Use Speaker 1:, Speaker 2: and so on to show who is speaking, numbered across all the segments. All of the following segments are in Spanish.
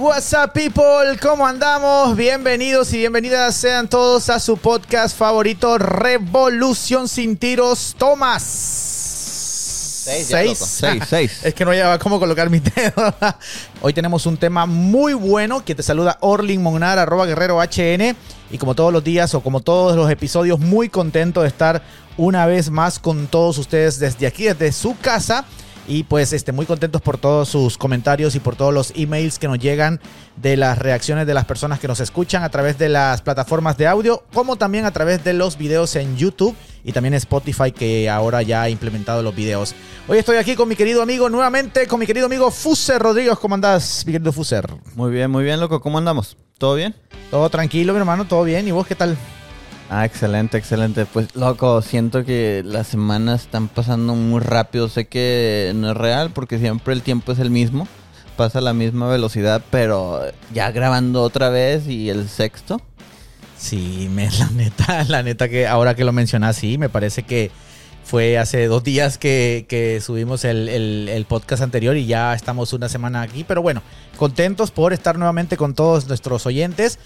Speaker 1: What's up, people? ¿Cómo andamos? Bienvenidos y bienvenidas sean todos a su podcast favorito, Revolución sin tiros. Tomás.
Speaker 2: Seis. Seis, seis.
Speaker 1: Es que no lleva cómo colocar mi dedo. Hoy tenemos un tema muy bueno que te saluda Orlin Monar, arroba guerrero HN. Y como todos los días o como todos los episodios, muy contento de estar una vez más con todos ustedes desde aquí, desde su casa. Y pues este, muy contentos por todos sus comentarios y por todos los emails que nos llegan de las reacciones de las personas que nos escuchan a través de las plataformas de audio, como también a través de los videos en YouTube y también Spotify que ahora ya ha implementado los videos. Hoy estoy aquí con mi querido amigo, nuevamente con mi querido amigo Fuser Rodríguez. ¿Cómo andás, mi querido Fuser?
Speaker 2: Muy bien, muy bien, loco. ¿Cómo andamos? ¿Todo bien?
Speaker 1: Todo tranquilo, mi hermano, todo bien. ¿Y vos qué tal?
Speaker 2: Ah, excelente, excelente. Pues, loco, siento que las semanas están pasando muy rápido. Sé que no es real porque siempre el tiempo es el mismo. Pasa a la misma velocidad, pero ya grabando otra vez y el sexto.
Speaker 1: Sí, me, la neta, la neta que ahora que lo mencionas, sí, me parece que fue hace dos días que, que subimos el, el- el podcast anterior y ya estamos una semana aquí. Pero bueno, contentos por estar nuevamente con todos nuestros oyentes.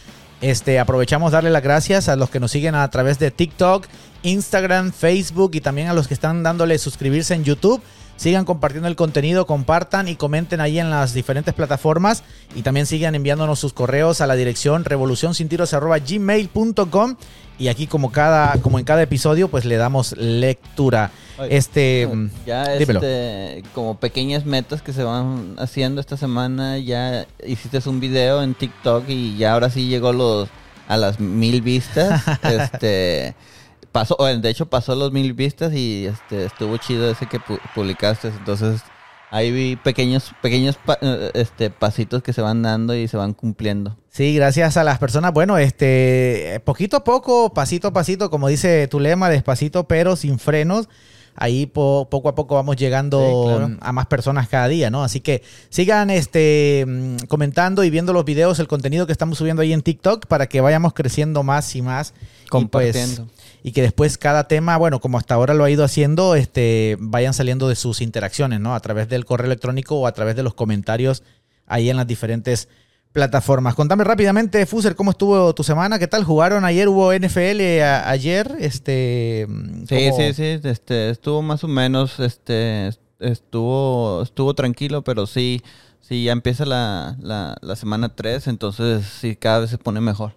Speaker 1: Este, aprovechamos darle las gracias a los que nos siguen a través de TikTok, Instagram, Facebook y también a los que están dándole suscribirse en YouTube. Sigan compartiendo el contenido, compartan y comenten ahí en las diferentes plataformas y también sigan enviándonos sus correos a la dirección revolucionsintiros@gmail.com y aquí como cada como en cada episodio pues le damos lectura.
Speaker 2: Oye,
Speaker 1: Este mm,
Speaker 2: Ya,
Speaker 1: dímelo.
Speaker 2: este, como pequeñas metas que se van haciendo esta semana. Ya hiciste un video en TikTok y ya ahora sí llegó los a las mil vistas. este pasó, de hecho pasó los mil vistas y este estuvo chido ese que pu- publicaste. Entonces ahí vi pequeños, pequeños pa- eh, este pasitos que se van dando y se van cumpliendo.
Speaker 1: Sí, gracias a las personas. Bueno, este, poquito a poco, pasito a pasito, como dice tu lema, despacito pero sin frenos. Ahí po- poco a poco vamos llegando
Speaker 2: Sí, claro.
Speaker 1: a más personas cada día, ¿no? Así que sigan este, mm, comentando y viendo los videos, el contenido que estamos subiendo ahí en TikTok para que vayamos creciendo más y más. Y, pues,
Speaker 2: Compartiendo.
Speaker 1: Y que después cada tema, bueno, como hasta ahora lo ha ido haciendo, este, vayan saliendo de sus interacciones, ¿no? A través del correo electrónico o a través de los comentarios ahí en las diferentes plataformas. Contame rápidamente, Fuser, ¿cómo estuvo tu semana? ¿Qué tal? ¿Jugaron ayer? ¿Hubo NFL a- ayer? Este,
Speaker 2: Sí,
Speaker 1: ¿cómo-
Speaker 2: sí, sí, este, estuvo más o menos, este, est- estuvo, estuvo tranquilo, pero sí, sí, ya empieza la, la, la semana 3, entonces sí, cada vez se pone mejor.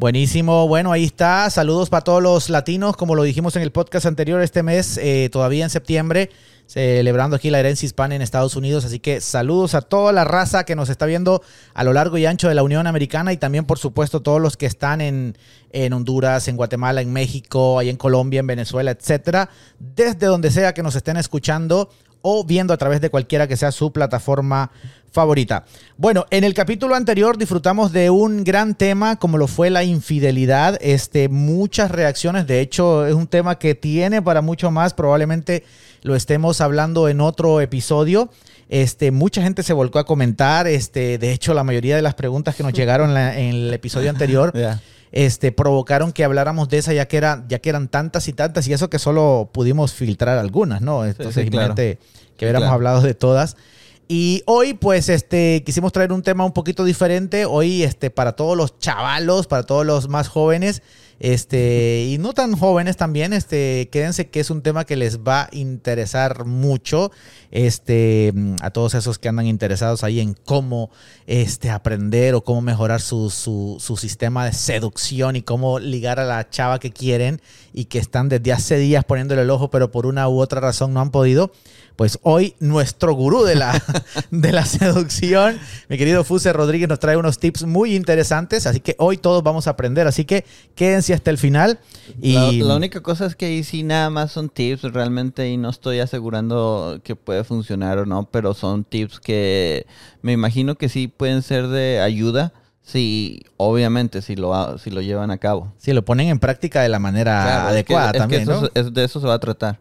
Speaker 1: Buenísimo, bueno, ahí está. Saludos para todos los latinos, como lo dijimos en el podcast anterior este mes, eh, todavía en septiembre, celebrando aquí la herencia hispana en Estados Unidos. Así que saludos a toda la raza que nos está viendo a lo largo y ancho de la Unión Americana y también, por supuesto, todos los que están en, en Honduras, en Guatemala, en México, ahí en Colombia, en Venezuela, etcétera, desde donde sea que nos estén escuchando o viendo a través de cualquiera que sea su plataforma favorita. Bueno, en el capítulo anterior disfrutamos de un gran tema como lo fue la infidelidad, este muchas reacciones, de hecho es un tema que tiene para mucho más, probablemente lo estemos hablando en otro episodio. Este, mucha gente se volcó a comentar, este, de hecho la mayoría de las preguntas que nos llegaron en, la- en el episodio anterior. este, provocaron que habláramos de esa ya que, era, ya que eran tantas y tantas y eso que solo pudimos filtrar algunas, ¿no? Entonces,
Speaker 2: sí, claro.
Speaker 1: que hubiéramos
Speaker 2: claro.
Speaker 1: hablado de todas. Y hoy, pues, este, quisimos traer un tema un poquito diferente. Hoy, este, para todos los chavalos, para todos los más jóvenes, este, y no tan jóvenes también, este, quédense que es un tema que les va a interesar mucho, este, a todos esos que andan interesados ahí en cómo, este, aprender o cómo mejorar su, su, sistema de seducción y cómo ligar a la chava que quieren y que están desde hace días poniéndole el ojo, pero por una u otra razón no han podido. Pues hoy nuestro gurú de la, de la seducción, mi querido Fuse Rodríguez, nos trae unos tips muy interesantes. Así que hoy todos vamos a aprender. Así que quédense hasta el final. Y
Speaker 2: La, la única cosa es que ahí sí nada más son tips realmente y no estoy asegurando que puede funcionar o no, pero son tips que me imagino que sí pueden ser de ayuda, sí, obviamente, si lo, si lo llevan a cabo.
Speaker 1: si lo ponen en práctica de la manera
Speaker 2: Claro, es que-
Speaker 1: adecuada
Speaker 2: es que
Speaker 1: también,
Speaker 2: eso
Speaker 1: ¿no?
Speaker 2: se- es- de eso se va a tratar.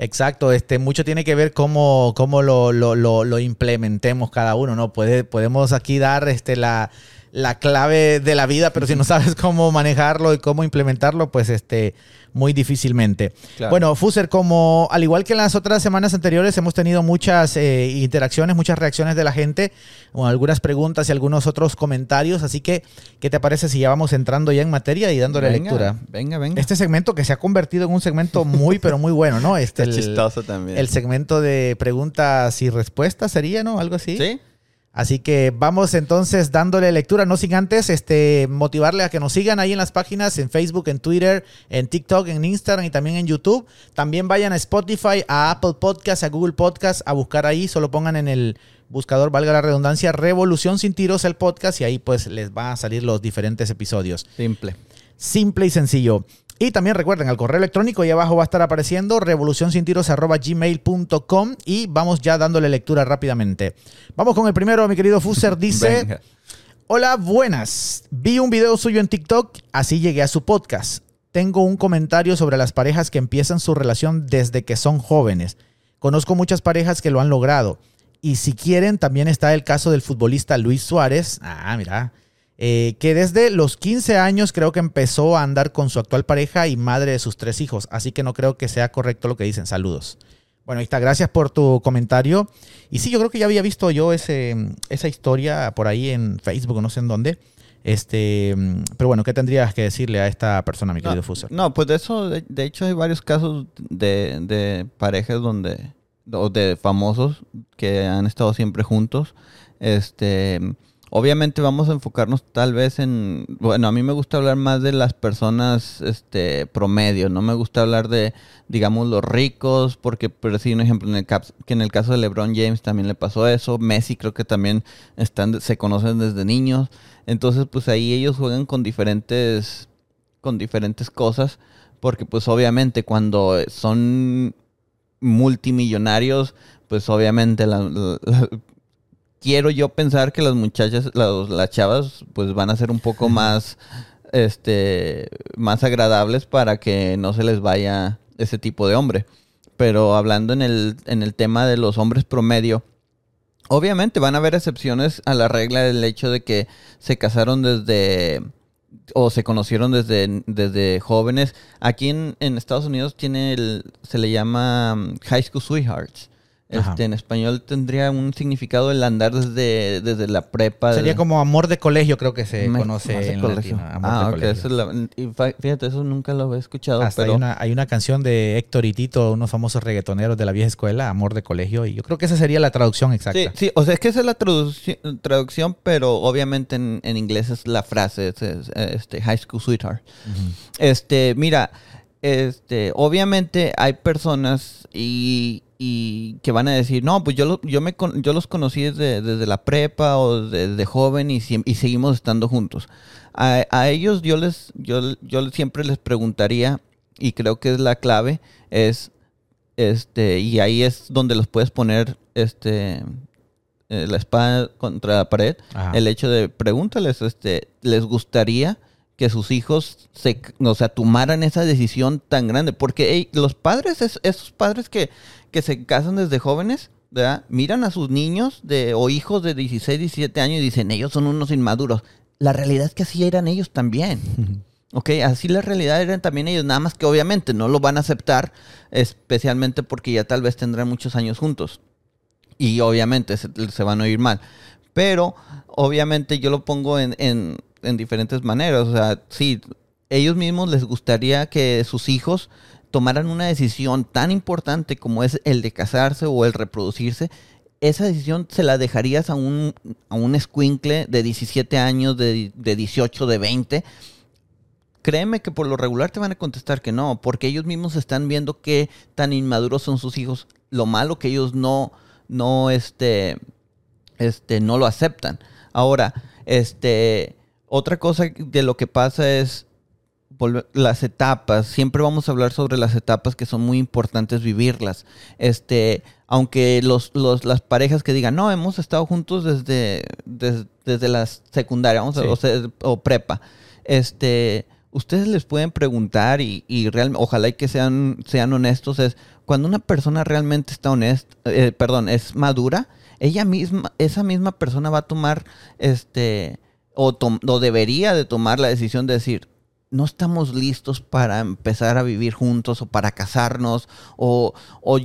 Speaker 1: Exacto, este, mucho tiene que ver cómo, cómo lo, lo- lo- lo implementemos cada uno, ¿no? Puede, podemos aquí dar este, la, la clave de la vida, pero si no sabes cómo manejarlo y cómo implementarlo, pues este, muy difícilmente.
Speaker 2: Claro.
Speaker 1: Bueno, Fuser, como al igual que en las otras semanas anteriores, hemos tenido muchas eh, interacciones, muchas reacciones de la gente, o algunas preguntas y algunos otros comentarios, así que, ¿qué te parece si ya vamos entrando ya en materia y dándole
Speaker 2: Venga,
Speaker 1: lectura?
Speaker 2: Venga, venga.
Speaker 1: Este segmento que se ha convertido en un segmento muy, pero muy bueno, ¿no? Este,
Speaker 2: Está
Speaker 1: el-
Speaker 2: chistoso también.
Speaker 1: el segmento de preguntas y respuestas sería, ¿no? Algo así.
Speaker 2: ¿Sí?
Speaker 1: Así que vamos entonces dándole lectura, no sin antes este, motivarle a que nos sigan ahí en las páginas, en Facebook, en Twitter, en TikTok, en Instagram y también en YouTube. También vayan a Spotify, a Apple Podcast, a Google Podcast, a buscar ahí, solo pongan en el buscador, valga la redundancia, Revolución sin tiros el podcast y ahí pues les van a salir los diferentes episodios.
Speaker 2: Simple.
Speaker 1: Simple y sencillo. Y también recuerden, al correo electrónico y abajo va a estar apareciendo revolucionsintiros.gmail.com y vamos ya dándole lectura rápidamente. Vamos con el primero, mi querido Fuser. Dice,
Speaker 2: Venga.
Speaker 1: hola, buenas. Vi un video suyo en TikTok, así llegué a su podcast. Tengo un comentario sobre las parejas que empiezan su relación desde que son jóvenes. Conozco muchas parejas que lo han logrado. Y si quieren, también está el caso del futbolista Luis Suárez. Ah, mira. Eh, que desde los 15 años creo que empezó a andar con su actual pareja y madre de sus tres hijos. Así que no creo que sea correcto lo que dicen. Saludos. Bueno, ahí está. Gracias por tu comentario. Y sí, yo creo que ya había visto yo ese, esa historia por ahí en Facebook, no sé en dónde. Este, pero bueno, ¿qué tendrías que decirle a esta persona, mi querido
Speaker 2: No,
Speaker 1: Fuser?
Speaker 2: no, pues de eso, de, de hecho hay varios casos de, de parejas donde, o de famosos que han estado siempre juntos. Este, obviamente vamos a enfocarnos tal vez en, bueno, a mí me gusta hablar más de las personas, este, promedio, no me gusta hablar de, digamos, los ricos, porque, por decir un ejemplo, en el que en el caso de LeBron James también le pasó eso, Messi creo que también están, se conocen desde niños, entonces pues ahí ellos juegan con diferentes con diferentes cosas, porque pues obviamente cuando son multimillonarios, pues obviamente la- quiero yo pensar que las muchachas, las, las chavas, pues van a ser un poco más, este, más agradables para que no se les vaya ese tipo de hombre. Pero hablando en el, en el tema de los hombres promedio, obviamente van a haber excepciones a la regla del hecho de que se casaron desde o se conocieron desde, desde jóvenes. Aquí en, en Estados Unidos tiene el, se le llama um, High School Sweethearts. Este, en español tendría un significado el andar desde, desde la prepa.
Speaker 1: Sería
Speaker 2: de-
Speaker 1: como amor de colegio, creo que se
Speaker 2: Me-
Speaker 1: conoce en
Speaker 2: colegio.
Speaker 1: latino, amor
Speaker 2: Ah,
Speaker 1: de
Speaker 2: ok,
Speaker 1: colegio.
Speaker 2: esa es la- y fa- fíjate, eso nunca lo he escuchado,
Speaker 1: Hasta
Speaker 2: pero
Speaker 1: hay, una, hay una canción de Héctor y Tito, unos famosos reggaetoneros de la vieja escuela, Amor de Colegio, y yo creo que esa sería la traducción exacta.
Speaker 2: Sí, sí, o sea, es que esa es la traducción, traducción pero obviamente en, en inglés es la frase, es, es, este, high school sweetheart. Este, mira, este, obviamente hay personas y, y que van a decir, no, pues yo, lo- yo, me, yo los conocí desde, desde la prepa o desde joven y, y seguimos estando juntos. A, a ellos yo les, yo, yo siempre les preguntaría, y creo que es la clave, es, este, y ahí es donde los puedes poner, este, eh, la espada contra la pared,
Speaker 1: Ajá.
Speaker 2: el hecho de pregúntales, este, ¿les gustaría que sus hijos se, o sea, tomaran esa decisión tan grande? Porque los padres, es- esos padres que, que se casan desde jóvenes, ¿verdad? Miran a sus niños de, o hijos de 16, 17 años y dicen, ellos son unos inmaduros. La realidad es que así eran ellos también. Ok, así la realidad eran también ellos, nada más que obviamente no lo van a aceptar, especialmente porque ya tal vez tendrán muchos años juntos. Y obviamente se, se van a oír mal. Pero obviamente yo lo pongo en, en- en diferentes maneras. O sea, sí, ellos mismos les gustaría que sus hijos tomaran una decisión tan importante como es el de casarse o el reproducirse. Esa decisión se la dejarías a un, a un escuincle de 17 años, de, de 18, de 20 créeme que por lo regular te van a contestar que no, porque ellos mismos están viendo qué tan inmaduros son sus hijos, lo malo que ellos no, no, este, este, no lo aceptan. Ahora, este, otra cosa de lo que pasa es las etapas. Siempre vamos a hablar sobre las etapas que son muy importantes vivirlas. Este, aunque los, los- las parejas que digan, no, hemos estado juntos desde, des- desde la secundaria, vamos a- o, sea, o prepa. Este, ustedes les pueden preguntar y, y real- ojalá y que sean, sean honestos, es cuando una persona realmente está honesta, eh, perdón, es madura, ella misma, esa misma persona va a tomar este o, o debería de tomar la decisión de decir, no estamos listos para empezar a vivir juntos o para casarnos o, o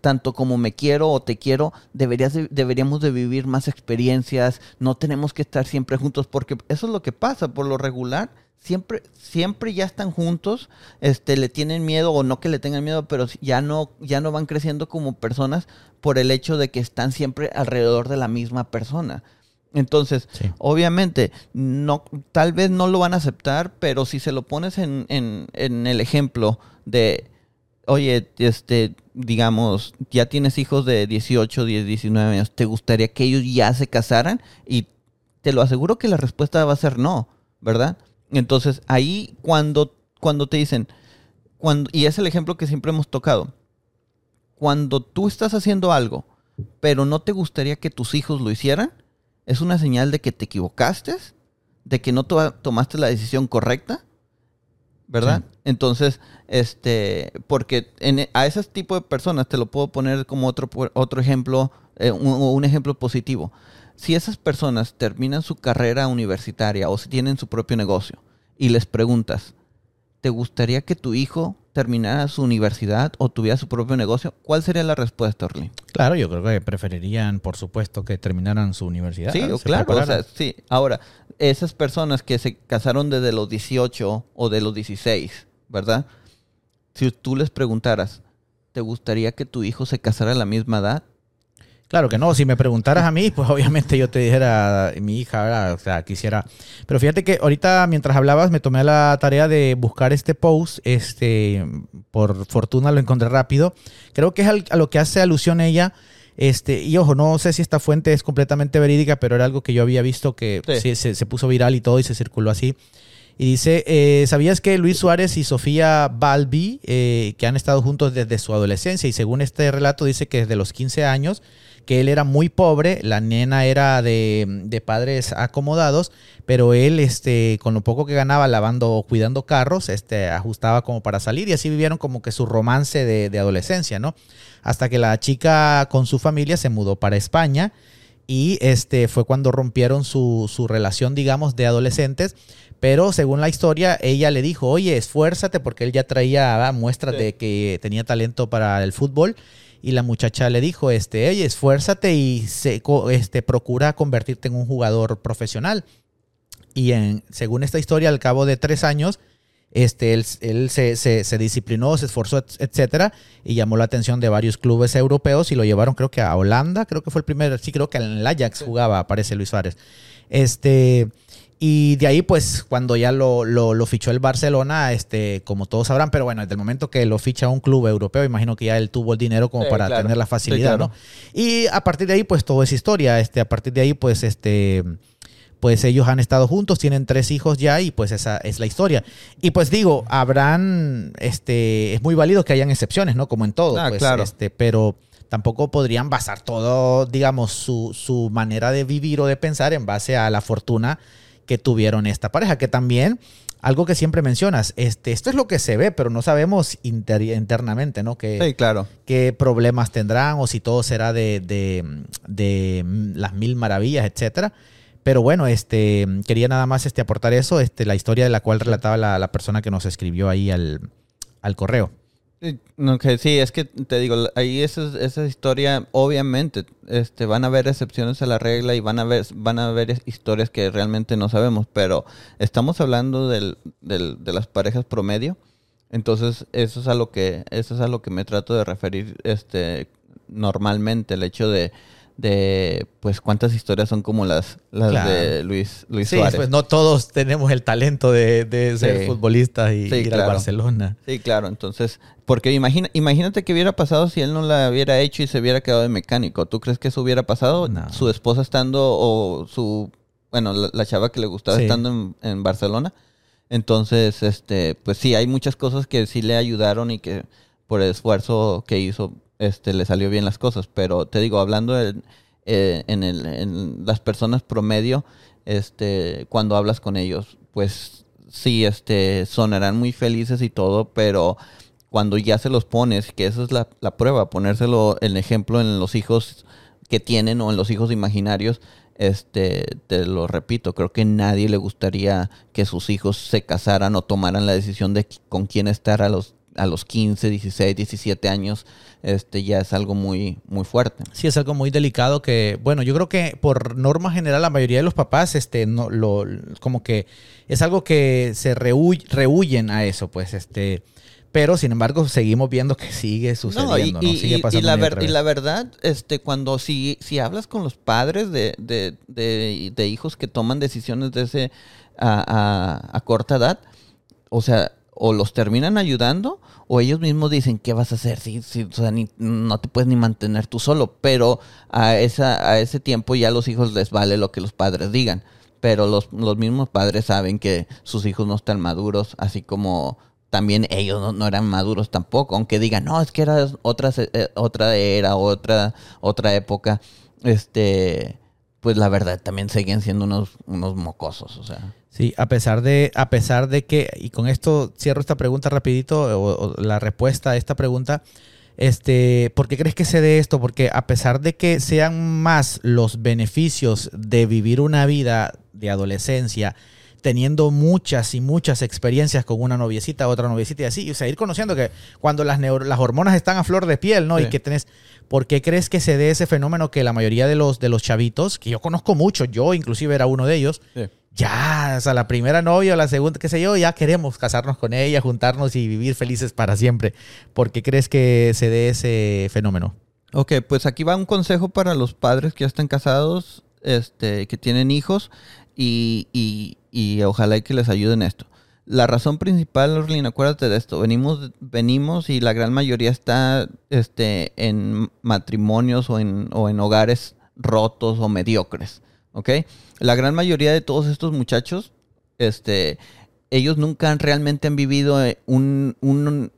Speaker 2: tanto como me quiero o te quiero, deberías deberíamos de vivir más experiencias, no tenemos que estar siempre juntos, porque eso es lo que pasa, por lo regular, siempre, siempre ya están juntos, este, le tienen miedo, o no que le tengan miedo, pero ya no, ya no van creciendo como personas por el hecho de que están siempre alrededor de la misma persona. Entonces, obviamente, no, tal vez no lo van a aceptar, pero si se lo pones en, en, en el ejemplo de oye, este, digamos, ya tienes hijos de 18, 10, 19 años, ¿te gustaría que ellos ya se casaran? Y te lo aseguro que la respuesta va a ser no, ¿verdad? Entonces, ahí cuando, cuando te dicen, cuando, y es el ejemplo que siempre hemos tocado, cuando tú estás haciendo algo, pero no te gustaría que tus hijos lo hicieran, es una señal de que te equivocaste, de que no tomaste la decisión correcta ¿verdad? Entonces, este, porque en, a ese tipo de personas te lo puedo poner como otro, otro ejemplo, eh, un, ejemplo positivo. Si esas personas terminan su carrera universitaria o si tienen su propio negocio y les preguntas, ¿te gustaría que tu hijo terminara su universidad o tuviera su propio negocio? ¿Cuál sería la respuesta, Orly?
Speaker 1: Claro, yo creo que preferirían, por supuesto, que terminaran su universidad.
Speaker 2: Sí, claro. O sea, sí. Ahora, esas personas que se casaron desde los 18 o de los 16, ¿verdad? Si tú les preguntaras, ¿te gustaría que tu hijo se casara a la misma edad?
Speaker 1: Claro que no, si me preguntaras a mí, pues obviamente yo te dijera, mi hija, o sea, quisiera. Pero fíjate que ahorita mientras hablabas me tomé la tarea de buscar este post, este, por fortuna lo encontré rápido. Creo que es a lo que hace alusión ella. Este, y ojo, no sé si esta fuente es completamente verídica, pero era algo que yo había visto que se, puso viral y todo y se circuló así. Y dice, eh, ¿sabías que Luis Suárez y Sofía Balbi, eh, que han estado juntos desde su adolescencia, y según este relato dice que desde los 15 años, que él era muy pobre, la nena era de, padres acomodados, pero él, este, con lo poco que ganaba lavando, cuidando carros, este, ajustaba como para salir y así vivieron como que su romance de, adolescencia, ¿no? Hasta que la chica con su familia se mudó para España y este fue cuando rompieron su, su relación, digamos, de adolescentes. Pero según la historia, ella le dijo, oye, esfuérzate porque él ya traía muestras de que tenía talento para el fútbol y la muchacha le dijo, este, oye, esfuérzate y se, este, procura convertirte en un jugador profesional. Y en, según esta historia, al cabo de tres años, este, él, se, disciplinó, se esforzó, etcétera, y llamó la atención de varios clubes europeos y lo llevaron, creo que a Holanda, creo que fue el primer, sí, creo que en el Ajax jugaba, aparece Luis Suárez. Este, y de ahí, pues, cuando ya lo, lo, fichó el Barcelona, este, como todos sabrán, pero bueno, desde el momento que lo ficha un club europeo, imagino que ya él tuvo el dinero como para tener la facilidad, ¿no? Y a partir de ahí, pues, todo es historia. Este, a partir de ahí, pues, este, pues ellos han estado juntos, tienen tres hijos ya y pues esa es la historia. Y pues digo, habrán, este, es muy válido que hayan excepciones, ¿no? Como en todo, ah, pues, claro. este, pero tampoco podrían basar todo, digamos, su, su manera de vivir o de pensar en base a la fortuna que tuvieron esta pareja, que también algo que siempre mencionas, este, esto es lo que se ve, pero no sabemos internamente, ¿no? Que,
Speaker 2: sí, claro.
Speaker 1: Qué problemas tendrán o si todo será de, de, las mil maravillas, etcétera. Pero bueno, este, quería nada más este, aportar eso, este, la historia de la cual relataba la, la persona que nos escribió ahí al, al correo.
Speaker 2: Sí, es que te digo, ahí esa, esa historia, obviamente, este, van a haber excepciones a la regla y van a haber, van a haber historias que realmente no sabemos, pero estamos hablando del, del, de las parejas promedio, entonces eso es a lo que, eso es a lo que me trato de referir, este, normalmente, el hecho de, de pues cuántas historias son como las, las de Luis, Luis sí, Pues
Speaker 1: no todos tenemos el talento de, ser futbolistas y ir a Barcelona.
Speaker 2: Sí, claro. Entonces, porque imagina, imagínate que hubiera pasado si él no la hubiera hecho y se hubiera quedado de mecánico. ¿Tú crees que eso hubiera pasado? Su esposa estando o su, bueno, la, chava que le gustaba estando en, en, Barcelona. Entonces, este, pues sí, hay muchas cosas que sí le ayudaron y que por el esfuerzo que hizo este, le salió bien las cosas. Pero te digo, hablando eh, en, el, en las personas promedio, este, cuando hablas con ellos, pues sí, este, sonarán muy felices y todo, pero cuando ya se los pones, que esa es la, la prueba, ponérselo en ejemplo en los hijos que tienen o en los hijos imaginarios, este, te lo repito, creo que nadie le gustaría que sus hijos se casaran o tomaran la decisión de con quién estar a los a los 15, 16, 17 años, este ya es algo muy muy fuerte.
Speaker 1: Sí, es algo muy delicado que, bueno, yo creo que por norma general la mayoría de los papás este no lo como que es algo que se rehuyen a eso, pues este pero sin embargo seguimos viendo que sigue sucediendo,
Speaker 2: y, Sigue pasando. Y la, y la, verdad, este, cuando si, si hablas con los padres de, de, de, hijos que toman decisiones de ese a, a, corta edad, o sea, o los terminan ayudando o ellos mismos dicen, ¿qué vas a hacer? Si, si o sea, ni, no te puedes ni mantener tú solo, pero a, esa, a ese tiempo ya a los hijos les vale lo que los padres digan. Pero los, los mismos padres saben que sus hijos no están maduros, así como también ellos no, eran maduros tampoco, aunque digan, no, es que era otra, eh, otra era, otra, otra época, este, pues la verdad también seguían siendo unos, unos mocosos, o sea.
Speaker 1: Sí, a pesar de, a pesar de que, y con esto cierro esta pregunta rapidito, o, la respuesta a esta pregunta, este, ¿por qué crees que se dé esto? Porque a pesar de que sean más los beneficios de vivir una vida de adolescencia, teniendo muchas y muchas experiencias con una noviecita, otra noviecita y así, o sea, ir conociendo que cuando las, las hormonas están a flor de piel, ¿no? Y que tenés, ¿por qué crees que se dé ese fenómeno que la mayoría de los, de los chavitos, que yo conozco mucho, yo inclusive era uno de ellos, ya, o sea, la primera novia o la segunda, qué sé yo, ya queremos casarnos con ella, juntarnos y vivir felices para siempre. ¿Por qué crees que se dé ese fenómeno?
Speaker 2: Ok, pues aquí va un consejo para los padres que ya están casados, este, que tienen hijos y, y, ojalá que les ayuden esto. La razón principal, Orlin, acuérdate de esto. Venimos, venimos y la gran mayoría está este, en matrimonios o en, o en hogares rotos o mediocres. ¿Ok? La gran mayoría de todos estos muchachos, este, ellos nunca han, realmente han vivido eh, un, un,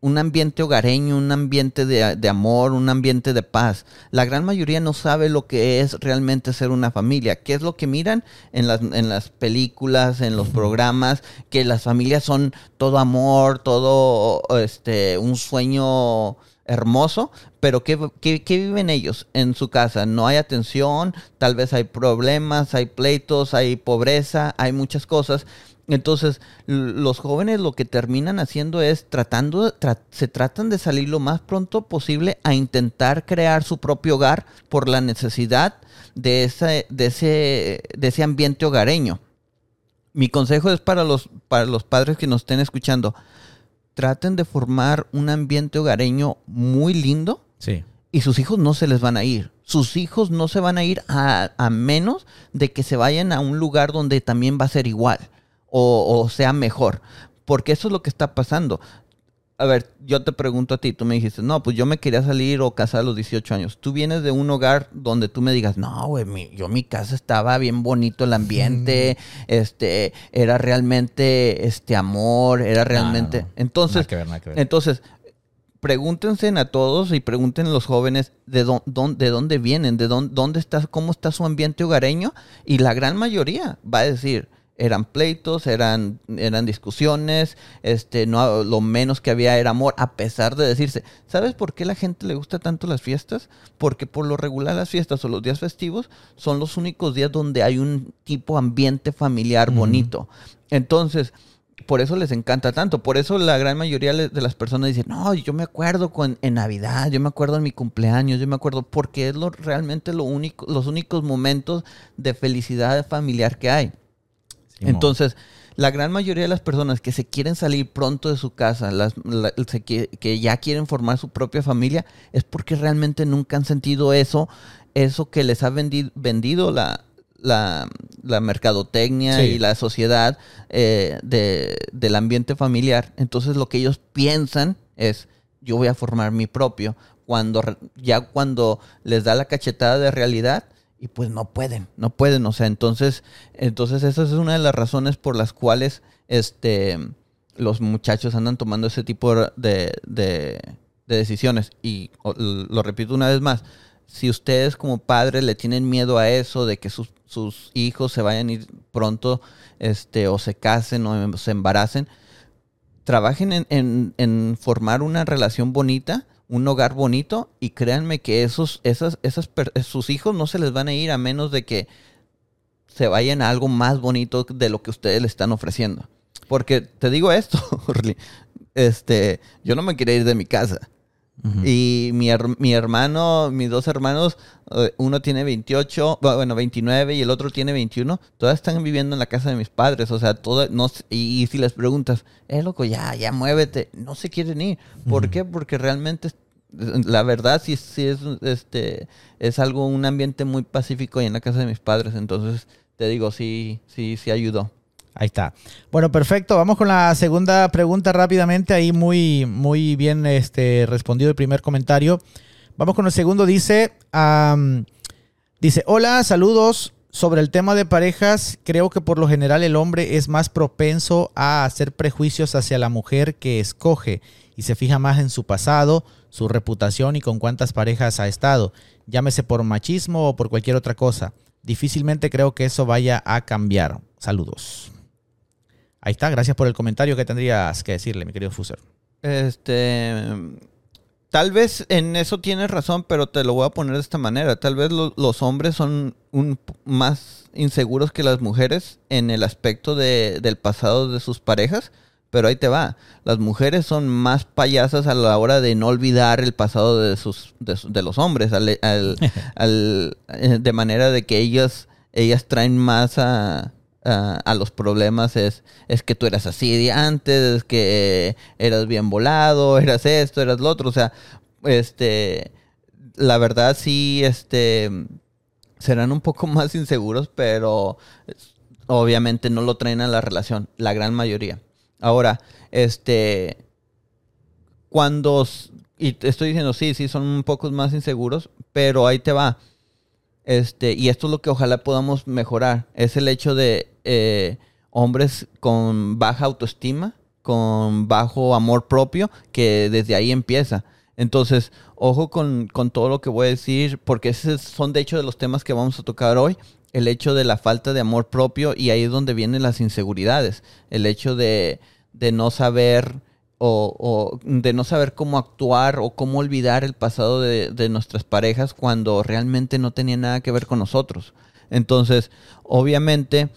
Speaker 2: un ambiente hogareño, un ambiente de, amor, un ambiente de paz. La gran mayoría no sabe lo que es realmente ser una familia. ¿Qué es lo que miran en las, en las películas, en los programas? Que las familias son todo amor, todo este, un sueño hermoso, pero ¿qué, ¿qué, viven ellos en su casa? No hay atención, tal vez hay problemas, hay pleitos, hay pobreza, hay muchas cosas entonces, los jóvenes lo que terminan haciendo es tratando, se tratan de salir lo más pronto posible a intentar crear su propio hogar por la necesidad de ese, de ese, de ese ambiente hogareño. Mi consejo es para los, para los padres que nos estén escuchando. Traten de formar un ambiente hogareño muy lindo.
Speaker 1: Sí.
Speaker 2: Y sus hijos no se les van a ir. Sus hijos no se van a ir a, a menos de que se vayan a un lugar donde también va a ser igual o, sea mejor. Porque eso es lo que está pasando. A ver, yo te pregunto a ti, tú me dijiste, no, pues yo me quería salir o casar a los 18 años. Tú vienes de un hogar donde tú me digas, no, güey, mi, yo mi casa estaba bien bonito el ambiente, este, era realmente este amor, era realmente. Entonces, entonces, pregúntense a todos y pregunten a los jóvenes de, dónde, de dónde vienen, de dónde, dónde está, cómo está su ambiente hogareño, y la gran mayoría va a decir, eran pleitos, eran, eran discusiones, este, no, lo menos que había era amor, a pesar de decirse, ¿sabes por qué la gente le gusta tanto las fiestas? Porque por lo regular las fiestas o los días festivos son los únicos días donde hay un tipo ambiente familiar bonito. Entonces, por eso les encanta tanto. Por eso la gran mayoría de las personas dicen, no, yo me acuerdo con, en Navidad, yo me acuerdo en mi cumpleaños, yo me acuerdo, porque es lo, realmente lo único, los únicos momentos de felicidad familiar que hay. Entonces, la gran mayoría de las personas que se quieren salir pronto de su casa, las, que, ya quieren formar su propia familia, es porque realmente nunca han sentido eso, eso que les ha vendido la, la, mercadotecnia y la sociedad eh, del ambiente familiar. Entonces lo que ellos piensan es, yo voy a formar mi propio. Cuando ya cuando les da la cachetada de realidad, y pues no pueden, no pueden, o sea, entonces, entonces esa es una de las razones por las cuales este, los muchachos andan tomando ese tipo de, de, decisiones. Y lo repito una vez más, si ustedes como padres le tienen miedo a eso, de que sus, sus hijos se vayan a ir pronto, este, o se casen o se embaracen, trabajen en, en, en formar una relación bonita un hogar bonito y créanme que esos, esas, esas, sus hijos no se les van a ir a menos de que se vayan a algo más bonito de lo que ustedes le están ofreciendo. Porque te digo esto, este, yo no me quería ir de mi casa. Y mi, mi, hermano, mis dos hermanos, eh, uno tiene 28, bueno, 29 y el otro tiene 21, todas están viviendo en la casa de mis padres. O sea, todo, no, y, si les preguntas, eh, loco, ya, ya muévete, no se quieren ir. ¿Por qué? Porque realmente, la verdad, sí, sí es, este, es algo, un ambiente muy pacífico ahí en la casa de mis padres. Entonces, te digo, sí, sí, sí ayudó.
Speaker 1: Ahí está. Bueno, perfecto. Vamos con la segunda pregunta rápidamente. Ahí muy, muy bien este, respondido el primer comentario. Vamos con el segundo. Dice, dice, hola, saludos. Sobre el tema de parejas, creo que por lo general el hombre es más propenso a hacer prejuicios hacia la mujer que escoge y se fija más en su pasado, su reputación y con cuántas parejas ha estado, llámese por machismo o por cualquier otra cosa. Difícilmente creo que eso vaya a cambiar. Saludos. Ahí está, gracias por el comentario. ¿Qué tendrías que decirle, mi querido Fuser?
Speaker 2: Este. Tal vez en eso tienes razón, pero te lo voy a poner de esta manera. Tal vez los hombres son un, más inseguros que las mujeres en el aspecto del pasado de sus parejas, pero ahí te va. Las mujeres son más payasas a la hora de no olvidar el pasado de, sus, de, los hombres, eh, de manera de que ellas, ellas traen más a, a los problemas es, es que tú eras así de antes, es que eras bien volado, eras esto, eras lo otro. O sea, este, la verdad sí, este, serán un poco más inseguros, pero obviamente no lo traen a la relación, la gran mayoría. Ahora, este, cuando, y te estoy diciendo, sí, sí, son un poco más inseguros, pero ahí te va. Este, y esto es lo que ojalá podamos mejorar, es el hecho de eh, hombres con baja autoestima, con bajo amor propio, que desde ahí empieza. Entonces, ojo con, todo lo que voy a decir, porque esos son de hecho de los temas que vamos a tocar hoy. El hecho de la falta de amor propio y ahí es donde vienen las inseguridades. El hecho de, no saber o, de no saber cómo actuar o cómo olvidar el pasado de, de, nuestras parejas cuando realmente no tenía nada que ver con nosotros. Entonces, obviamente,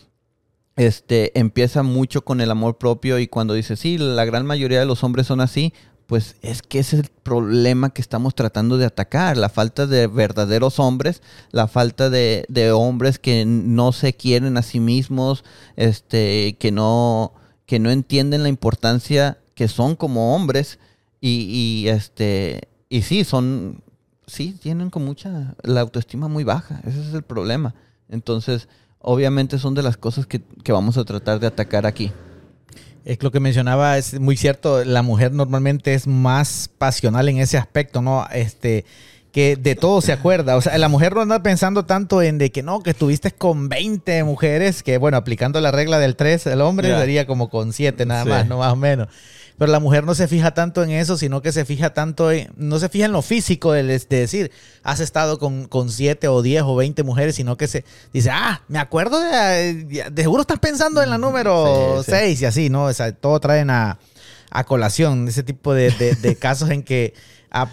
Speaker 2: este, empieza mucho con el amor propio y cuando dice, sí, la gran mayoría de los hombres son así, pues es que ese es el problema que estamos tratando de atacar, la falta de verdaderos hombres, la falta de, hombres que no se quieren a sí mismos, este, que no, que no entienden la importancia que son como hombres y, y este, y sí, son, sí, tienen con mucha, la autoestima muy baja, ese es el problema. Entonces, obviamente son de las cosas que, vamos a tratar de atacar aquí.
Speaker 1: Es lo que mencionaba, es muy cierto, la mujer normalmente es más pasional en ese aspecto, ¿no? Este, que de todo se acuerda. O sea, la mujer no anda pensando tanto en de que no, que estuviste con 20 mujeres, que bueno, aplicando la regla del 3, el hombre sería como con 7 nada más, no más o menos. Pero la mujer no se fija tanto en eso, sino que se fija tanto en, no se fija en lo físico de, decir, has estado con, con 7 o 10 o 20 mujeres, sino que se dice, ah, me acuerdo de, de seguro estás pensando en la número 6 y así, ¿no? O sea, todo traen a, a colación ese tipo de, de casos en que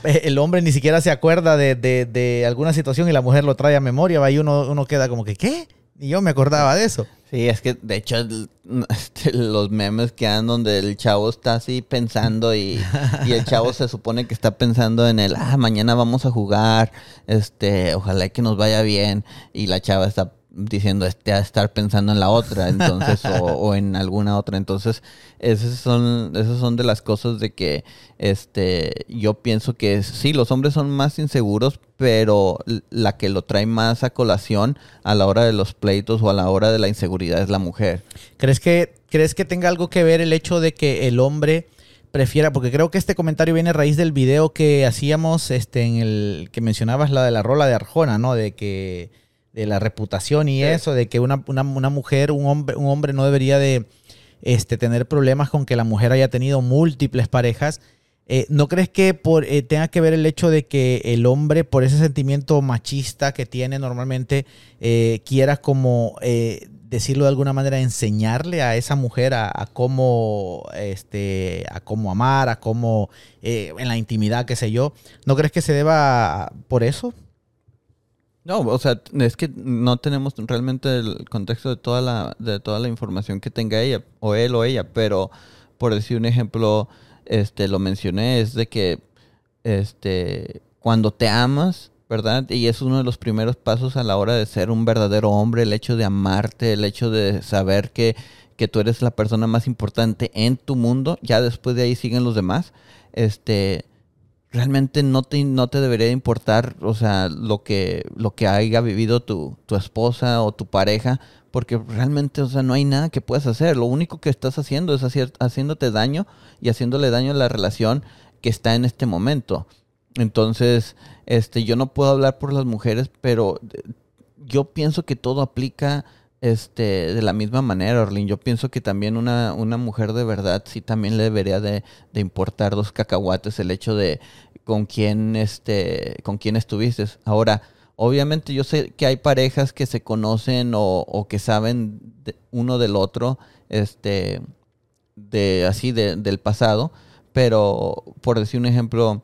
Speaker 1: el hombre ni siquiera se acuerda de, de, alguna situación y la mujer lo trae a memoria, y uno, uno queda como que, ¿qué? Y yo me acordaba de eso.
Speaker 2: Sí, es que de hecho este, los memes que han donde el chavo está así pensando y, y, el chavo se supone que está pensando en el, ah, mañana vamos a jugar, este, ojalá que nos vaya bien y la chava está diciendo este a estar pensando en la otra, entonces, o, en alguna otra. Entonces, esas son, esas son de las cosas de que este yo pienso que sí, los hombres son más inseguros, pero la que lo trae más a colación a la hora de los pleitos o a la hora de la inseguridad es la mujer.
Speaker 1: ¿Crees que, crees que tenga algo que ver el hecho de que el hombre prefiera, porque creo que este comentario viene a raíz del video que hacíamos, este, en el que mencionabas la de la rola de Arjona, ¿no? De que de la reputación y eso, de que una, mujer, un hombre, un hombre no debería de este, tener problemas con que la mujer haya tenido múltiples parejas. Eh, ¿No crees que por, eh, tenga que ver el hecho de que el hombre, por ese sentimiento machista que tiene normalmente, eh, quiera como decirlo de alguna manera, enseñarle a esa mujer a, cómo, este, a cómo amar, a cómo, en la intimidad, qué sé yo. ¿No crees que se deba por eso?
Speaker 2: No, o sea, es que no tenemos realmente el contexto de toda la, de toda la información que tenga ella, o él o ella, pero por decir un ejemplo, este, lo mencioné, es de que, este, cuando te amas, ¿verdad? Y es uno de los primeros pasos a la hora de ser un verdadero hombre, el hecho de amarte, el hecho de saber que, que tú eres la persona más importante en tu mundo, ya después de ahí siguen los demás, este, realmente no te, no te debería importar, o sea, lo que, lo que haya vivido tu, tu esposa o tu pareja, porque realmente, o sea, no hay nada que puedas hacer. Lo único que estás haciendo es hacer, haciéndote daño y haciéndole daño a la relación que está en este momento. Entonces, este, yo no puedo hablar por las mujeres, pero eh, yo pienso que todo aplica este, de la misma manera, Orlin. Yo pienso que también una, una mujer de verdad sí también le debería de, importar dos cacahuates el hecho de con quién, este, con quién estuviste. Ahora, obviamente yo sé que hay parejas que se conocen o, o que saben uno del otro, este, de así de, del pasado, pero por decir un ejemplo,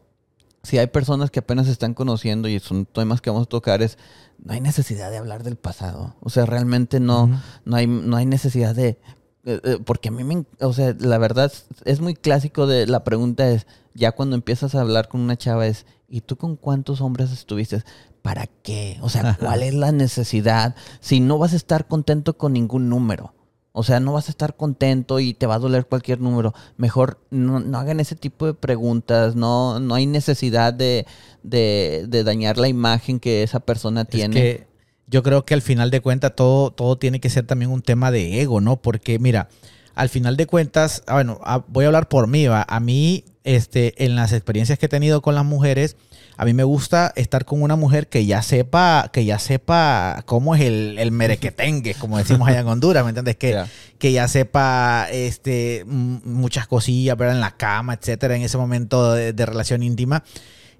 Speaker 2: si hay personas que apenas se están conociendo y son temas que vamos a tocar, es no hay necesidad de hablar del pasado. O sea, realmente no, no, hay, no hay necesidad de. Eh, eh, porque a mí me. O sea, la verdad es muy clásico de la pregunta es: ya cuando empiezas a hablar con una chava, es ¿y tú con cuántos hombres estuviste? ¿Para qué? O sea, ¿cuál es la necesidad? Si no vas a estar contento con ningún número. O sea, no vas a estar contento y te va a doler cualquier número. Mejor no, hagan ese tipo de preguntas. No, no hay necesidad de, dañar la imagen que esa persona tiene.
Speaker 1: que yo creo que al final de cuentas todo, todo tiene que ser también un tema de ego, ¿no? Porque mira, al final de cuentas, ah, bueno, ah, voy a hablar por mí, ¿va? A mí, este, en las experiencias que he tenido con las mujeres, a mí me gusta estar con una mujer que ya sepa, que ya sepa cómo es el, el merequetengue, como decimos allá en Honduras, ¿me entiendes? Que, que ya sepa este, muchas cosillas, ¿verdad? En la cama, etcétera, en ese momento de, relación íntima.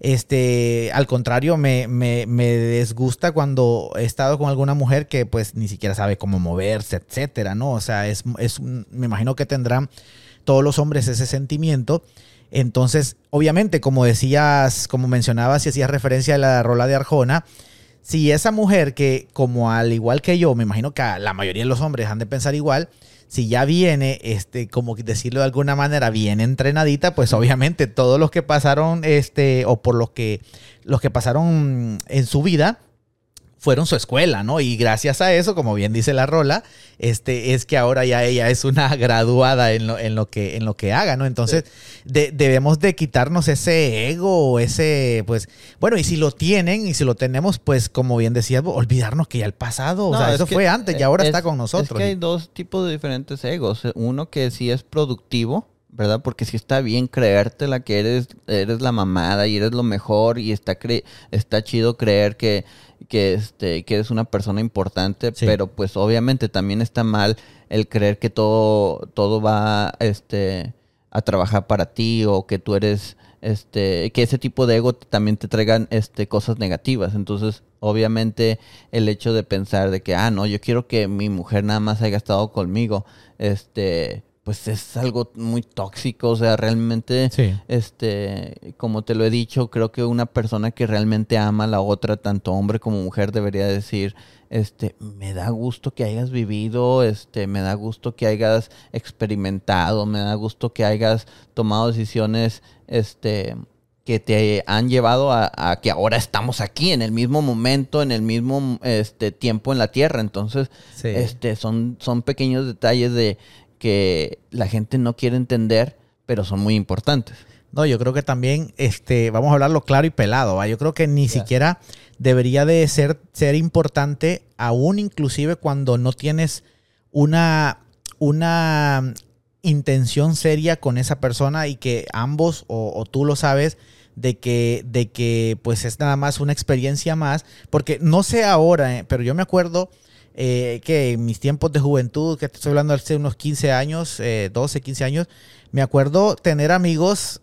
Speaker 1: Este, al contrario, me, me, me, desgusta cuando he estado con alguna mujer que pues ni siquiera sabe cómo moverse, etcétera, ¿no? O sea, es, es me imagino que tendrán todos los hombres ese sentimiento entonces, obviamente, como decías, como mencionabas y hacías referencia a la rola de Arjona, si esa mujer que, como al igual que yo, me imagino que la mayoría de los hombres han de pensar igual, si ya viene, este, como decirlo de alguna manera, bien entrenadita, pues obviamente todos los que pasaron, este, o por los que, los que pasaron en su vida, fueron su escuela, ¿no? Y gracias a eso, como bien dice la rola, este, es que ahora ya ella es una graduada en lo, en lo, que, en lo que haga, ¿no? Entonces, debemos de quitarnos ese ego, ese, pues, bueno, y si lo tienen y si lo tenemos, pues, como bien decía, olvidarnos que ya el pasado, o sea, eso fue antes y ahora está con nosotros. Es
Speaker 2: que hay dos tipos de diferentes egos. Uno que sí es productivo, ¿verdad? Porque si está bien creértela que eres, eres la mamada y eres lo mejor y está, cre está chido creer que que, este, que eres una persona importante, pero pues obviamente también está mal el creer que todo, todo va este, a trabajar para ti o que tú eres, este, que ese tipo de ego también te traigan este, cosas negativas. Entonces, obviamente, el hecho de pensar de que, ah, no, yo quiero que mi mujer nada más haya estado conmigo, este, pues es algo muy tóxico, o sea, realmente, este, como te lo he dicho, creo que una persona que realmente ama a la otra, tanto hombre como mujer, debería decir, este, me da gusto que hayas vivido, este, me da gusto que hayas experimentado, me da gusto que hayas tomado decisiones, este, que te han llevado a, que ahora estamos aquí en el mismo momento, en el mismo este tiempo en la tierra. Entonces, este son, son pequeños detalles de, que la gente no quiere entender, pero son muy importantes.
Speaker 1: No, yo creo que también, este, vamos a hablarlo claro y pelado, ¿va? yo creo que ni siquiera debería de ser, ser importante, aún inclusive cuando no tienes una, una intención seria con esa persona y que ambos o, tú lo sabes de que, de que pues es nada más una experiencia más, porque no sé ahora, eh, pero yo me acuerdo eh, que en mis tiempos de juventud, que estoy hablando hace unos 15 años, 12, eh, 15 años, me acuerdo tener amigos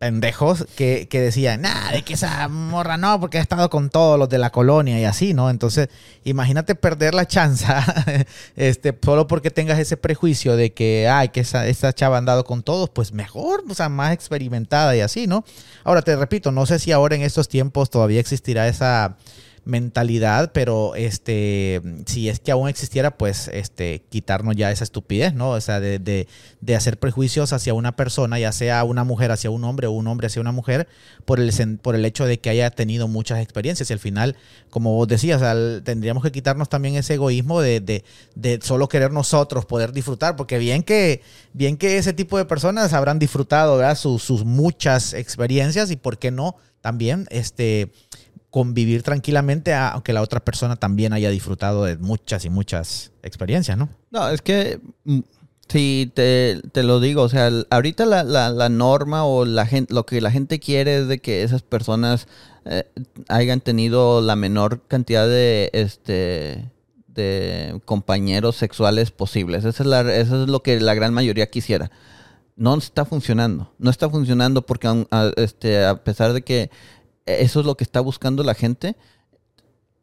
Speaker 1: pendejos que, que decían, nada, de que esa morra no, porque ha estado con todos los de la colonia y así, ¿no? Entonces, imagínate perder la chance este, solo porque tengas ese prejuicio de que, ay, que esa, esa chava ha andado con todos, pues mejor, o sea, más experimentada y así, ¿no? Ahora, te repito, no sé si ahora en estos tiempos todavía existirá esa mentalidad, pero este, si es que aún existiera, pues este, quitarnos ya esa estupidez, ¿no? O sea, de, de, de, hacer prejuicios hacia una persona, ya sea una mujer hacia un hombre o un hombre hacia una mujer, por el, por el hecho de que haya tenido muchas experiencias. Y al final, como vos decías, tendríamos que quitarnos también ese egoísmo de, de, de, solo querer nosotros poder disfrutar, porque bien que, bien que ese tipo de personas habrán disfrutado ¿verdad? Sus, sus muchas experiencias y por qué no también este convivir tranquilamente, aunque la otra persona también haya disfrutado de muchas y muchas experiencias, ¿no?
Speaker 2: No, es que mm, si te, lo digo, o sea, ahorita la, la, norma o la gente, lo que la gente quiere es de que esas personas eh, hayan tenido la menor cantidad de este de compañeros sexuales posibles. Eso es, la, eso es lo que la gran mayoría quisiera. No está funcionando. No está funcionando porque este, a pesar de que eso es lo que está buscando la gente.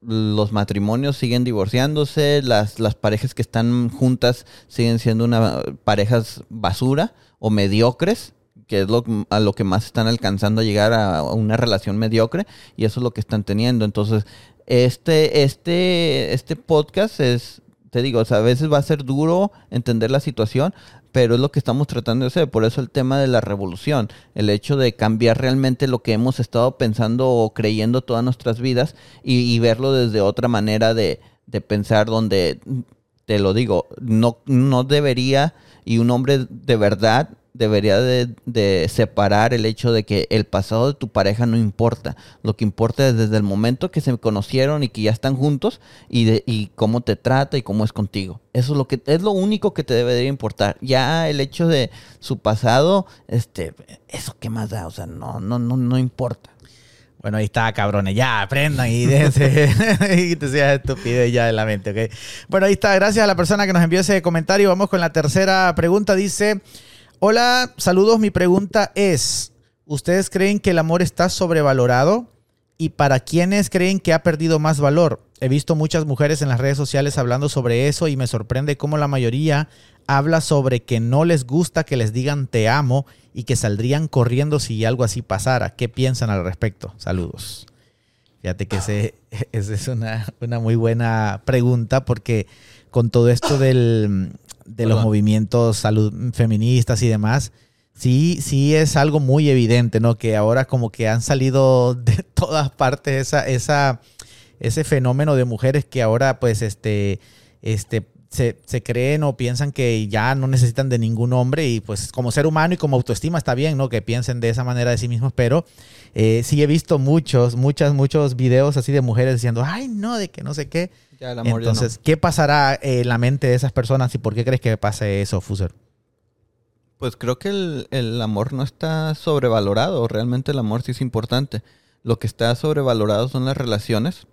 Speaker 2: Los matrimonios siguen divorciándose, las, las parejas que están juntas siguen siendo una, parejas basura o mediocres, que es lo, a lo que más están alcanzando a llegar a una relación mediocre, y eso es lo que están teniendo. Entonces, este, este, este podcast es, te digo, a veces va a ser duro entender la situación, pero es lo que estamos tratando de hacer. Por eso el tema de la revolución, el hecho de cambiar realmente lo que hemos estado pensando o creyendo todas nuestras vidas y, verlo desde otra manera de, de pensar donde, te lo digo, no, no debería, y un hombre de verdad debería de, separar el hecho de que el pasado de tu pareja no importa. Lo que importa es desde el momento que se conocieron y que ya están juntos y, de, y cómo te trata y cómo es contigo. Eso es lo que es lo único que te debería importar. Ya el hecho de su pasado, este, eso qué más da, o sea, no, no, no, no importa.
Speaker 1: Bueno, ahí está, cabrones. Ya, aprendan y déjense. y te seas estupidez ya de la mente, ¿ok? Bueno, ahí está. Gracias a la persona que nos envió ese comentario. Vamos con la tercera pregunta. Dice. Hola, saludos. Mi pregunta es, ¿ustedes creen que el amor está sobrevalorado? ¿Y para quiénes creen que ha perdido más valor? He visto muchas mujeres en las redes sociales hablando sobre eso y me sorprende cómo la mayoría habla sobre que no les gusta que les digan te amo y que saldrían corriendo si algo así pasara. ¿Qué piensan al respecto? Saludos. Fíjate que esa es una, una muy buena pregunta porque con todo esto del, de los movimientos salud feministas y demás, sí, sí es algo muy evidente, ¿no? Que ahora como que han salido de todas partes esa, esa, ese fenómeno de mujeres que ahora pues este, este, se, se, creen o piensan que ya no necesitan de ningún hombre y pues como ser humano y como autoestima está bien, ¿no? Que piensen de esa manera de sí mismos, pero eh, sí he visto muchos, muchas, muchos videos así de mujeres diciendo, ay, no, de que no sé qué. Entonces, ¿qué pasará en la mente de esas personas y por qué crees que pase eso, Fuser?
Speaker 2: Pues creo que el, amor no está sobrevalorado. Realmente el amor sí es importante. Lo que está sobrevalorado son las relaciones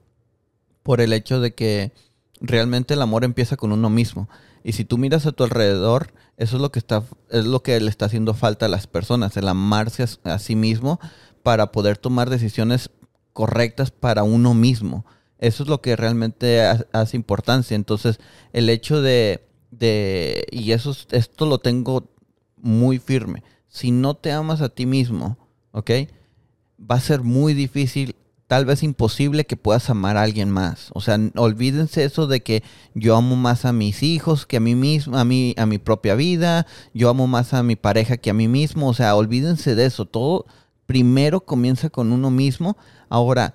Speaker 2: por el hecho de que realmente el amor empieza con uno mismo. Y si tú miras a tu alrededor, eso es lo que está, es lo que le está haciendo falta a las personas, el amarse a sí mismo para poder tomar decisiones correctas para uno mismo. Eso es lo que realmente hace importancia. Entonces, el hecho de, de y eso, esto lo tengo muy firme, si no te amas a ti mismo, ¿ok? Va a ser muy difícil, tal vez imposible que puedas amar a alguien más. O sea, olvídense eso de que yo amo más a mis hijos que a mí mismo, a mí, a mi propia vida, yo amo más a mi pareja que a mí mismo. O sea, olvídense de eso. Todo primero comienza con uno mismo. Ahora,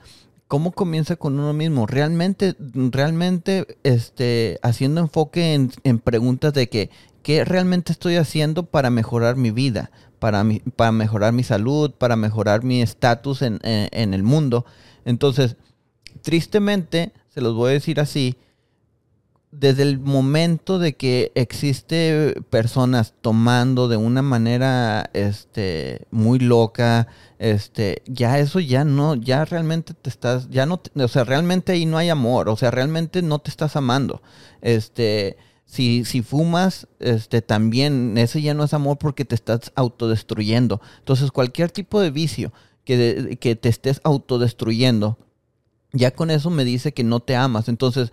Speaker 2: ¿cómo comienza con uno mismo? Realmente, realmente, este, haciendo enfoque en, preguntas de que, ¿qué realmente estoy haciendo para mejorar mi vida? Para, para mejorar mi salud, para mejorar mi estatus en, en el mundo. Entonces, tristemente, se los voy a decir así, desde el momento de que existe personas tomando de una manera este muy loca este ya eso ya no ya realmente te estás ya no o sea realmente ahí no hay amor o sea realmente no te estás amando este Si, si fumas, este, también, ese ya no es amor porque te estás autodestruyendo. Entonces, cualquier tipo de vicio que, que te estés autodestruyendo, ya con eso me dice que no te amas. Entonces,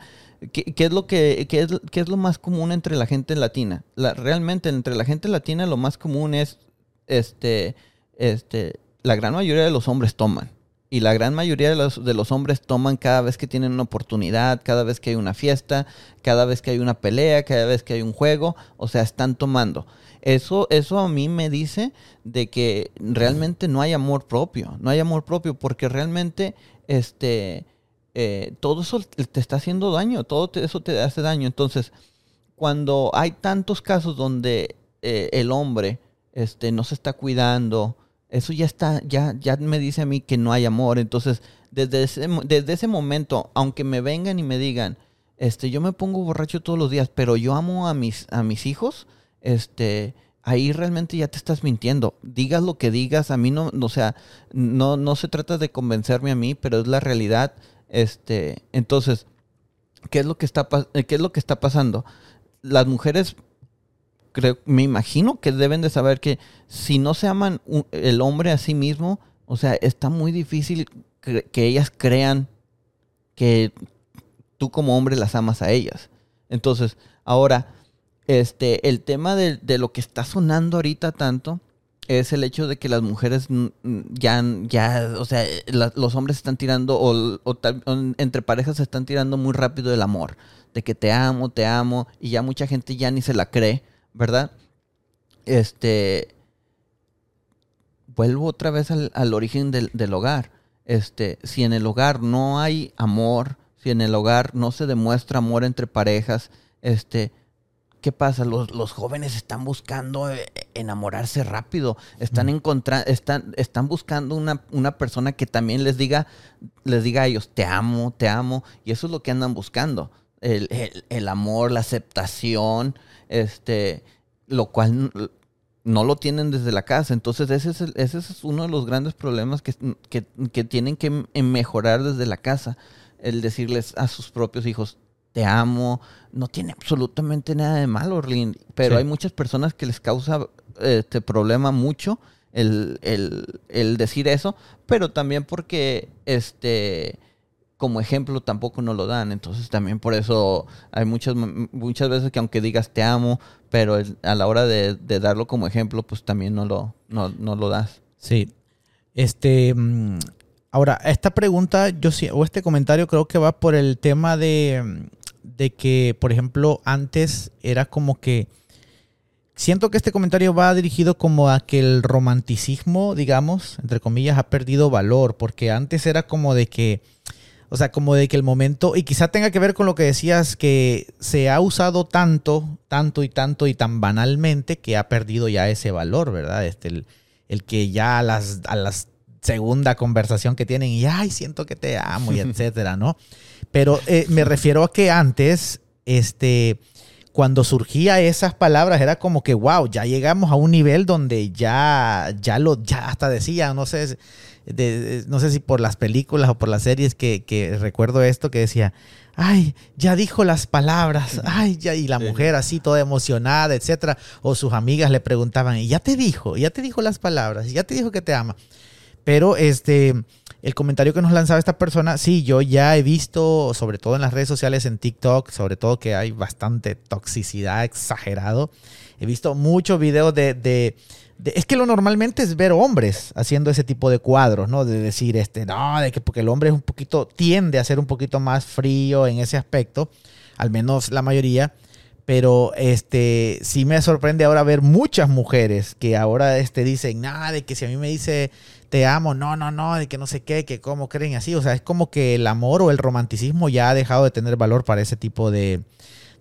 Speaker 2: ¿qué, es, lo que, qué es, qué es lo más común entre la gente latina? La, realmente, entre la gente latina lo más común es, este, este, la gran mayoría de los hombres toman. Y la gran mayoría de los, de los hombres toman cada vez que tienen una oportunidad, cada vez que hay una fiesta, cada vez que hay una pelea, cada vez que hay un juego, o sea, están tomando. Eso, eso a mí me dice de que realmente no hay amor propio, no hay amor propio porque realmente este, eh, todo eso te está haciendo daño, todo eso te hace daño. Entonces, cuando hay tantos casos donde eh, el hombre este, no se está cuidando, eso ya está, ya, ya me dice a mí que no hay amor. Entonces, desde ese, desde ese momento, aunque me vengan y me digan, este, yo me pongo borracho todos los días, pero yo amo a mis, a mis hijos, este, ahí realmente ya te estás mintiendo. Digas lo que digas, a mí no, o sea, no, no se trata de convencerme a mí, pero es la realidad. Este, entonces, ¿qué es lo que está, qué es lo que está pasando? Las mujeres me imagino que deben de saber que si no se aman el hombre a sí mismo, o sea, está muy difícil que ellas crean que tú como hombre las amas a ellas. Entonces, ahora, este, el tema de, lo que está sonando ahorita tanto es el hecho de que las mujeres ya, ya o sea, los hombres están tirando, o, entre parejas se están tirando muy rápido el amor, de que te amo, te amo, y ya mucha gente ya ni se la cree ¿verdad? Este, vuelvo otra vez al, origen del, hogar. Este, si en el hogar no hay amor, si en el hogar no se demuestra amor entre parejas, este, ¿qué pasa? Los, los jóvenes están buscando eh, enamorarse rápido, están encontrando, están, están buscando una, una, persona que también les diga, les diga a ellos, te amo, te amo, y eso es lo que andan buscando. El, el amor, la aceptación, este, lo cual no lo tienen desde la casa. Entonces ese es, ese es uno de los grandes problemas que, tienen que mejorar desde la casa. El decirles a sus propios hijos, te amo, no tiene absolutamente nada de malo, Orlin. Pero hay muchas personas que les causa este problema mucho el, el, el decir eso, pero también porque este como ejemplo tampoco no lo dan. Entonces también por eso hay muchas, muchas veces que aunque digas te amo, pero a la hora de, darlo como ejemplo, pues también no lo, no, lo das.
Speaker 1: Sí. Este, mm, ahora, esta pregunta, yo sí, o este comentario creo que va por el tema de, de que, por ejemplo, antes era como que... Siento que este comentario va dirigido como a que el romanticismo, digamos, entre comillas, ha perdido valor, porque antes era como de que o sea, como de que el momento, y quizá tenga que ver con lo que decías, que se ha usado tanto, tanto y tanto y tan banalmente que ha perdido ya ese valor, ¿verdad? Este, el, que ya a las, a las segunda conversación que tienen y, ay, siento que te amo y etcétera, ¿no? Pero eh, me refiero a que antes, este, cuando surgía esas palabras era como que, wow, ya llegamos a un nivel donde ya, ya lo, ya hasta decía, no sé no sé si por las películas o por las series que, recuerdo esto que decía, ay, ya dijo las palabras, ay, ya, y la mujer así toda emocionada, etcétera, o sus amigas le preguntaban, y ya te dijo, ya te dijo las palabras, ya te dijo que te ama. Pero este, el comentario que nos lanzaba esta persona, sí, yo ya he visto, sobre todo en las redes sociales, en TikTok, sobre todo que hay bastante toxicidad exagerado. He visto muchos videos de es que lo normalmente es ver hombres haciendo ese tipo de cuadros, ¿no? De decir, este, no, de que porque el hombre es un poquito, tiende a ser un poquito más frío en ese aspecto, al menos la mayoría, pero este, sí me sorprende ahora ver muchas mujeres que ahora este, dicen, nada, de que si a mí me dice te amo, no, no, no, de que no sé qué, que cómo creen así, o sea, es como que el amor o el romanticismo ya ha dejado de tener valor para ese tipo de,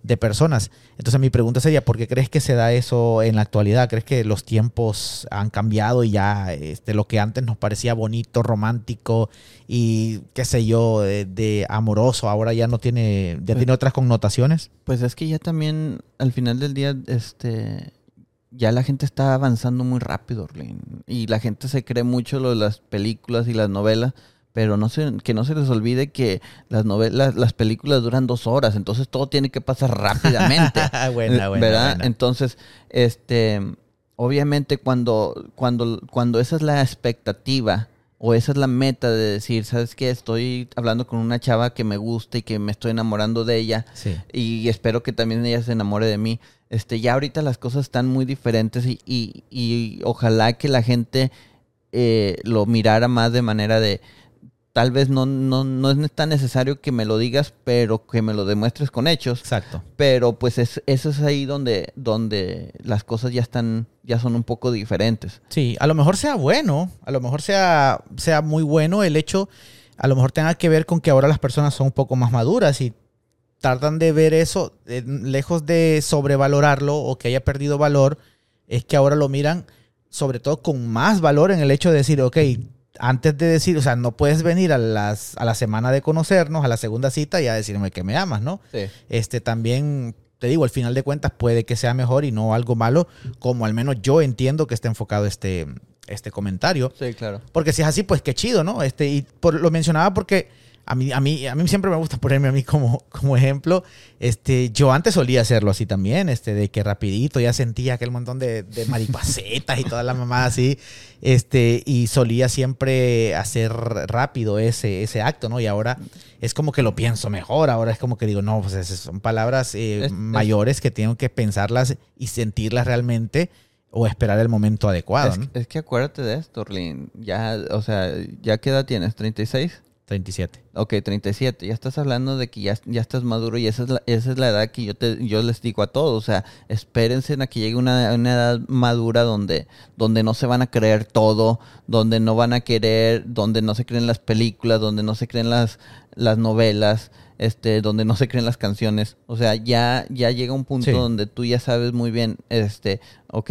Speaker 1: de personas. Entonces mi pregunta sería, ¿por qué crees que se da eso en la actualidad? ¿Crees que los tiempos han cambiado y ya este, lo que antes nos parecía bonito, romántico y qué sé yo, de, amoroso, ahora ya no tiene, ya tiene otras connotaciones?
Speaker 2: Pues es que ya también al final del día, este, ya la gente está avanzando muy rápido, y la gente se cree mucho lo de las películas y las novelas, pero no se, que no se les olvide que las novelas, las películas duran dos horas, entonces todo tiene que pasar rápidamente.
Speaker 1: buena, buena,
Speaker 2: ¿Verdad?
Speaker 1: buena.
Speaker 2: Entonces, este, obviamente cuando, cuando, cuando esa es la expectativa o esa es la meta de decir, ¿sabes qué? Estoy hablando con una chava que me gusta y que me estoy enamorando de ella
Speaker 1: Sí.
Speaker 2: y espero que también ella se enamore de mí. Este, ya ahorita las cosas están muy diferentes y, y- y ojalá que la gente eh, lo mirara más de manera de tal vez no, no, no es tan necesario que me lo digas, pero que me lo demuestres con hechos.
Speaker 1: Exacto.
Speaker 2: Pero pues es, eso es ahí donde, donde las cosas ya están, ya son un poco diferentes.
Speaker 1: Sí, a lo mejor sea bueno, a lo mejor sea, sea muy bueno el hecho, a lo mejor tenga que ver con que ahora las personas son un poco más maduras y tratan de ver eso, eh, lejos de sobrevalorarlo o que haya perdido valor, es que ahora lo miran sobre todo con más valor en el hecho de decir, ok, antes de decir, o sea, no puedes venir a, las, a la semana de conocernos, a la segunda cita y a decirme que me amas, ¿no?
Speaker 2: Sí.
Speaker 1: este también te digo, al final de cuentas puede que sea mejor y no algo malo, como al menos yo entiendo que está enfocado este, este comentario.
Speaker 2: Sí, claro.
Speaker 1: Porque si es así, pues qué chido, ¿no? Este, y por, lo mencionaba porque a mí, a, mí, a mí siempre me gusta ponerme a mí como, como ejemplo. Este, yo antes solía hacerlo así también, este, de que rapidito ya sentía aquel montón de, de maripacetas y toda la mamá así. Este, y solía siempre hacer rápido ese, ese acto, ¿no? Y ahora es como que lo pienso mejor. Ahora es como que digo, no, pues esas son palabras eh,
Speaker 2: Es- es-
Speaker 1: mayores que tengo que pensarlas y sentirlas realmente o esperar el momento adecuado,
Speaker 2: es,
Speaker 1: ¿no?
Speaker 2: es que acuérdate de esto, Orlin. Ya, o sea, ¿ya qué edad tienes? ¿36?
Speaker 1: 37.
Speaker 2: Ok, 37. Ya estás hablando de que ya, ya estás maduro y esa es la, esa es la edad que yo, te, yo les digo a todos. O sea, espérense a que llegue una, una edad madura donde, donde no se van a creer todo, donde no van a querer, donde no se creen las películas, donde no se creen las, las novelas, este, donde no se creen las canciones. O sea, ya, ya llega un punto
Speaker 1: Sí.
Speaker 2: donde tú ya sabes muy bien, este, ok,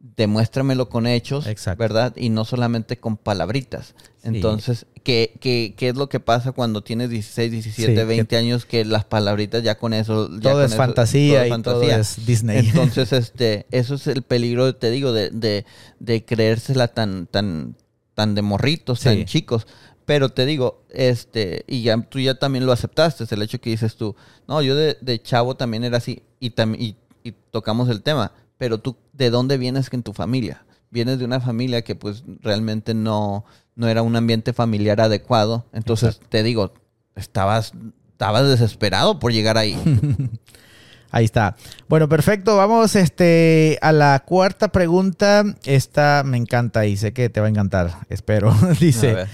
Speaker 2: demuéstramelo con hechos,
Speaker 1: Exacto.
Speaker 2: ¿verdad? Y no solamente con palabritas. Entonces, ¿qué, qué, qué es lo que pasa cuando tienes 16, 17,
Speaker 1: Sí, que-
Speaker 2: 20 años que las palabritas ya con eso... ya
Speaker 1: todo
Speaker 2: con
Speaker 1: es
Speaker 2: eso-
Speaker 1: fantasía
Speaker 2: todo
Speaker 1: y todo es Disney.
Speaker 2: Entonces, este, eso es el peligro, te digo, de, de, de creérsela tan, tan, tan de morritos,
Speaker 1: Sí.
Speaker 2: tan chicos. Pero te digo, este, y ya tú ya también lo aceptaste, el hecho que dices tú, no, yo de, de chavo también era así, y, tam- y, y tocamos el tema, pero tú, ¿de dónde vienes en tu familia? Vienes de una familia que pues realmente no, no era un ambiente familiar adecuado, entonces te digo, estabas, estabas desesperado por llegar ahí.
Speaker 1: Ahí está. Bueno, perfecto. Vamos este, a la cuarta pregunta. Esta me encanta y sé que te va a encantar. Espero. Dice.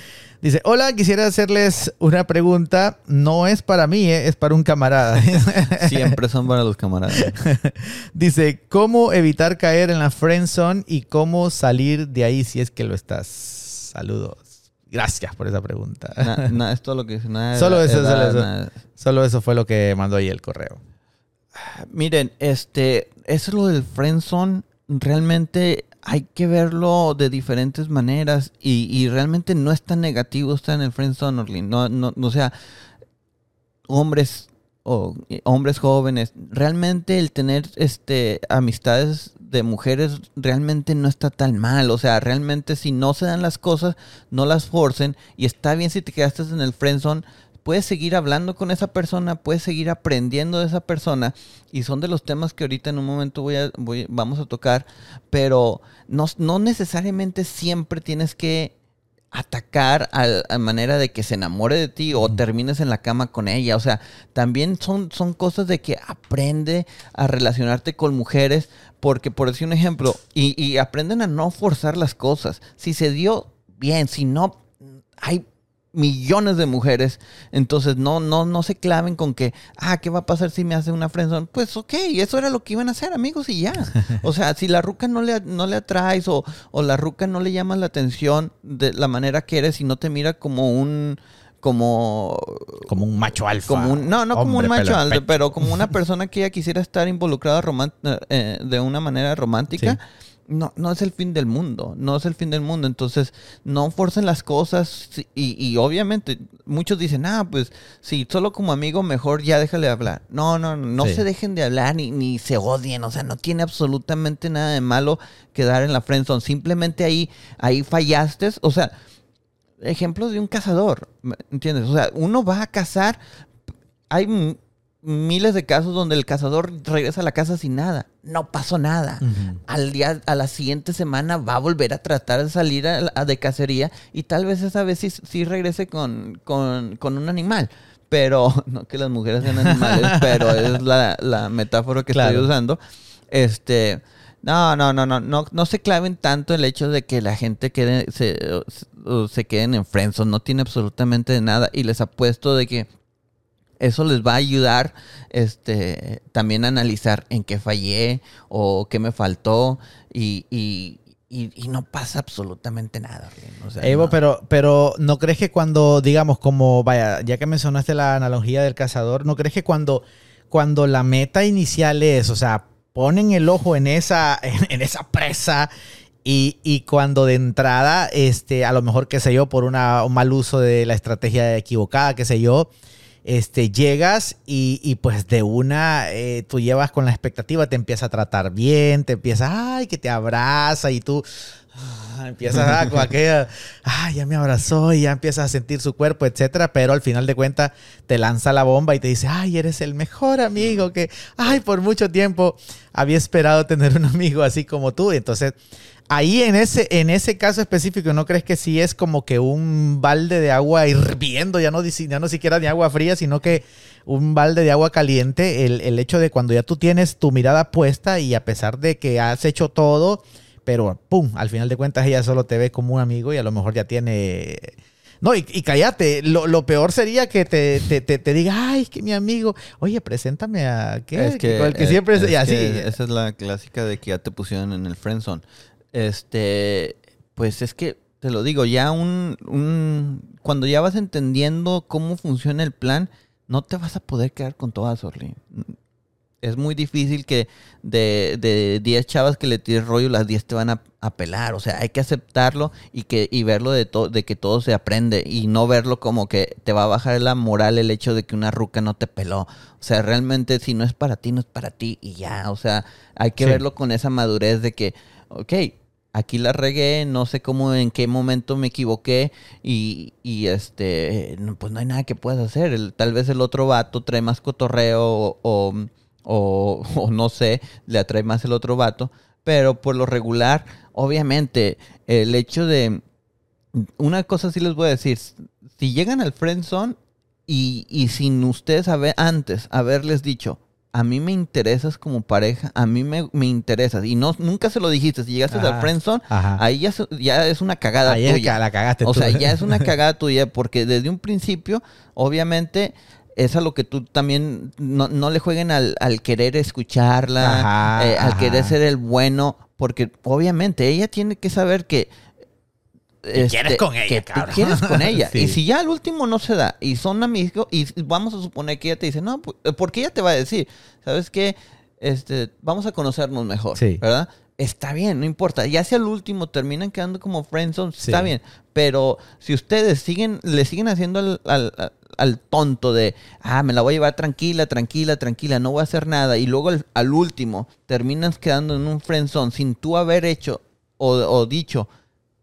Speaker 1: Dice, hola, quisiera hacerles una pregunta. No es para mí, eh, es para un camarada.
Speaker 2: Siempre son para los camaradas.
Speaker 1: dice, ¿cómo evitar caer en la friend zone y cómo salir de ahí si es que lo estás? Saludos. Gracias por esa pregunta.
Speaker 2: Na- na- es todo lo que dice. nada
Speaker 1: Solo
Speaker 2: edad,
Speaker 1: eso, solo eso.
Speaker 2: nada.
Speaker 1: Solo eso fue lo que mandó ahí el correo.
Speaker 2: Miren, este, eso es lo del friendzone. Realmente hay que verlo de diferentes maneras y, y realmente no es tan negativo estar en el friendzone, Orlin. No, no, o sea, hombres o hombres jóvenes, realmente el tener este amistades de mujeres realmente no está tan mal. O sea, realmente si no se dan las cosas, no las forcen. Y está bien si te quedaste en el friendzone. Puedes seguir hablando con esa persona, puedes seguir aprendiendo de esa persona. Y son de los temas que ahorita en un momento voy a, voy- vamos a tocar. Pero no, no necesariamente siempre tienes que atacar a, manera de que se enamore de ti o termines en la cama con ella. O sea, también son, son cosas de que aprende a relacionarte con mujeres, porque por decir un ejemplo, y, y aprenden a no forzar las cosas. Si se dio, bien, si no, hay millones de mujeres, entonces no, no, no se claven con que, ah, ¿qué va a pasar si me hace una friendzone? Pues ok, eso era lo que iban a hacer, amigos, y ya. O sea, si la ruca no le, no le atraes o, o la ruca no le llama la atención de la manera que eres y no te mira como un, como,
Speaker 1: Como un macho alfa.
Speaker 2: como un, no, no como un macho alto,
Speaker 1: perfecto.
Speaker 2: pero como una persona que ella quisiera estar involucrada eh, de una manera romántica.
Speaker 1: Sí.
Speaker 2: No, no es el fin del mundo, no es el fin del mundo. Entonces, no forcen las cosas sí, y, y obviamente muchos dicen, ah, pues si solo como amigo mejor ya déjale de hablar. No, no, no, no
Speaker 1: Sí.
Speaker 2: se dejen de hablar ni, ni se odien. O sea, no tiene absolutamente nada de malo quedar en la friendzone. Simplemente ahí, ahí fallaste. O sea, ejemplos de un cazador, ¿me ¿entiendes? O sea, uno va a cazar, hay miles de casos donde el cazador regresa a la casa sin nada, no pasó nada. Al día, a la siguiente semana va a volver a tratar de salir a, a de cacería y tal vez esa vez sí, sí regrese con, con, con un animal. Pero, no que las mujeres sean animales, pero es la, la metáfora que
Speaker 1: Claro.
Speaker 2: estoy usando. Este, no, no, no, no, no, no se claven tanto el hecho de que la gente quede, se, se queden en friendzone, no tiene absolutamente nada. Y les apuesto de que eso les va a ayudar este, también a analizar en qué fallé o qué me faltó y, y, y- y no pasa absolutamente nada. Arlene. O sea,
Speaker 1: Evo,
Speaker 2: no.
Speaker 1: pero, pero ¿no crees que cuando, digamos, como, vaya, ya que mencionaste la analogía del cazador, ¿no crees que cuando, cuando la meta inicial es, o sea, ponen el ojo en esa, en, en esa presa y, y cuando de entrada, este, a lo mejor, qué sé yo, por una, un mal uso de la estrategia equivocada, qué sé yo, este, llegas y, y pues de una eh, tú llevas con la expectativa, te empieza a tratar bien, te empieza, ay, que te abraza y tú ah, empiezas a, con aquella, ay, ya me abrazó y ya empiezas a sentir su cuerpo, etcétera, pero al final de cuentas te lanza la bomba y te dice, ay, eres el mejor amigo que, ay, por mucho tiempo había esperado tener un amigo así como tú. Entonces, ahí en ese, en ese caso específico, ¿no crees que sí es como que un balde de agua hirviendo, ya no, ya no siquiera ni agua fría, sino que un balde de agua caliente, el, el hecho de cuando ya tú tienes tu mirada puesta y a pesar de que has hecho todo, pero pum, al final de cuentas ella solo te ve como un amigo y a lo mejor ya tiene... No, y, y cállate, lo, lo peor sería que te, te, te- te diga, ay, es que mi amigo, oye, preséntame a... ¿qué?
Speaker 2: Es que,
Speaker 1: el que siempre... es-
Speaker 2: es
Speaker 1: y así.
Speaker 2: que esa es la clásica de que ya te pusieron en el friendzone. Este, pues es que te lo digo, ya un, un cuando ya vas entendiendo cómo funciona el plan, no te vas a poder quedar con todas, Orly. Es muy difícil que de, de 10 chavas que le tires rollo, las 10 te van a, a pelar. O sea, hay que aceptarlo y que y verlo de, to- de que todo se aprende y no verlo como que te va a bajar la moral el hecho de que una ruca no te peló. O sea, realmente si no es para ti, no es para ti y ya. O sea, hay que
Speaker 1: Sí.
Speaker 2: verlo con esa madurez de que, ok, aquí la regué, no sé cómo, en qué momento me equivoqué y, y, este, pues no hay nada que puedas hacer. El- tal vez el otro vato trae más cotorreo o, o, o- no sé, le atrae más el otro vato, pero por lo regular, obviamente, el hecho de, una cosa sí les voy a decir, si llegan al friendzone y, y sin ustedes haber, antes haberles dicho, a mí me interesas como pareja, a mí me, me interesas, y no, nunca se lo dijiste, si llegaste
Speaker 1: Ajá.
Speaker 2: al friendzone,
Speaker 1: Ajá.
Speaker 2: ahí ya, es una cagada
Speaker 1: Ahí es
Speaker 2: tuya.
Speaker 1: que la cagaste
Speaker 2: O
Speaker 1: tú.
Speaker 2: sea, ya es una cagada tuya porque desde un principio, obviamente, es a lo que tú también no, no le jueguen al, al querer escucharla,
Speaker 1: Ajá,
Speaker 2: eh, al querer ser el bueno, porque obviamente ella tiene que saber que... este,
Speaker 1: quieres con ella,
Speaker 2: que tú
Speaker 1: cabrón.
Speaker 2: quieres con ella.
Speaker 1: Sí.
Speaker 2: Y si ya al último no se da y son amigos, y vamos a suponer que ella te dice, no, pues, porque ella te va a decir, ¿sabes qué? Este, vamos a conocernos mejor,
Speaker 1: Sí.
Speaker 2: ¿verdad? Está bien, no importa. Ya si al último terminan quedando como friendzone, está
Speaker 1: Sí.
Speaker 2: bien. Pero si ustedes siguen, le siguen haciendo al, al- al- al tonto de, ah, me la voy a llevar tranquila, tranquila, tranquila, no voy a hacer nada, y luego al, al último terminas quedando en un friendzone sin tú haber hecho o, o dicho,